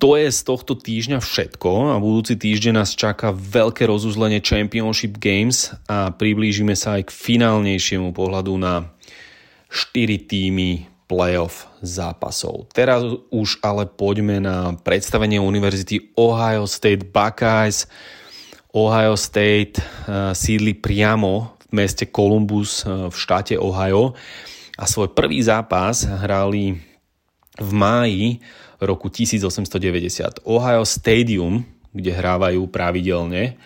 To je z tohto týždňa všetko a budúci týždeň nás čaká veľké rozuzlenie Championship Games a priblížime sa aj k finálnejšiemu pohľadu na 4 týmy playoff zápasov. Teraz už ale poďme na predstavenie Univerzity Ohio State Buckeyes. Ohio State uh, sídli priamo v meste Columbus uh, v štáte Ohio a svoj prvý zápas hrali v máji roku 1890. Ohio Stadium, kde hrávajú pravidelne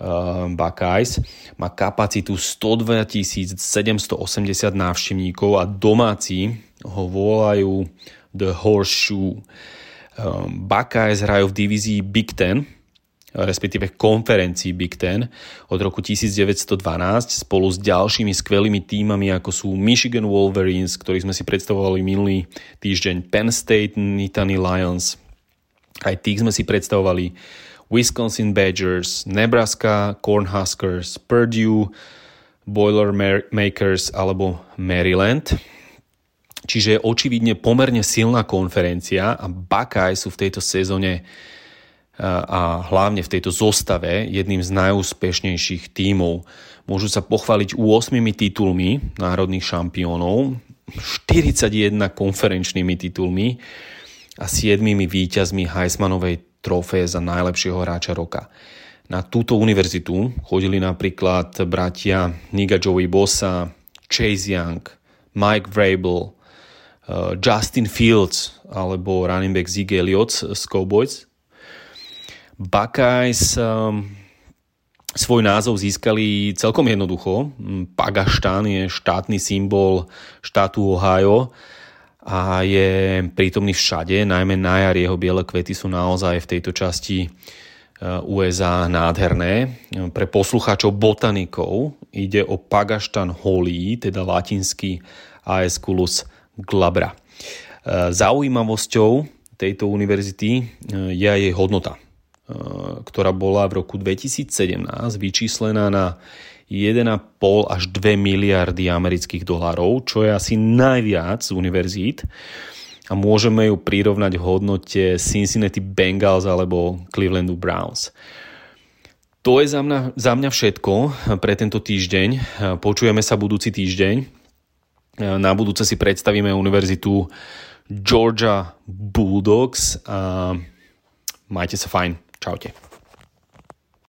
uh, Buckeyes, má kapacitu 102 780 návštevníkov a domáci ho volajú The Horseshoe. Buckeyes hrajú v divízii Big Ten, respektíve konferencii Big Ten od roku 1912 spolu s ďalšími skvelými týmami ako sú Michigan Wolverines, ktorých sme si predstavovali minulý týždeň, Penn State Nittany Lions, aj tých sme si predstavovali Wisconsin Badgers, Nebraska Cornhuskers, Purdue, Boilermakers alebo Maryland. Čiže je očividne pomerne silná konferencia a Buckeyes sú v tejto sezóne a hlavne v tejto zostave jedným z najúspešnejších tímov. Môžu sa pochváliť 8 titulmi národných šampiónov, 41 konferenčnými titulmi a 7 víťazmi Heismanovej trofé za najlepšieho hráča roka. Na túto univerzitu chodili napríklad bratia Niga Joey Bossa, Chase Young, Mike Vrabel, uh, Justin Fields alebo running back Zig Elliott z Cowboys. Buckeyes um, svoj názov získali celkom jednoducho. Pagaštan je štátny symbol štátu Ohio a je prítomný všade, najmä na jar jeho biele kvety sú naozaj v tejto časti USA nádherné. Pre poslucháčov botanikov ide o Pagaštan holí, teda latinský Aesculus glabra. Eh, zaujímavosťou tejto univerzity eh, je jej hodnota, ktorá bola v roku 2017 vyčíslená na 1,5 až 2 miliardy amerických dolárov, čo je asi najviac z univerzít a môžeme ju prirovnať v hodnote Cincinnati Bengals alebo Clevelandu Browns. To je za mňa, za mňa všetko pre tento týždeň. Počujeme sa budúci týždeň. Na budúce si predstavíme univerzitu Georgia Bulldogs majte sa fajn. Čaute.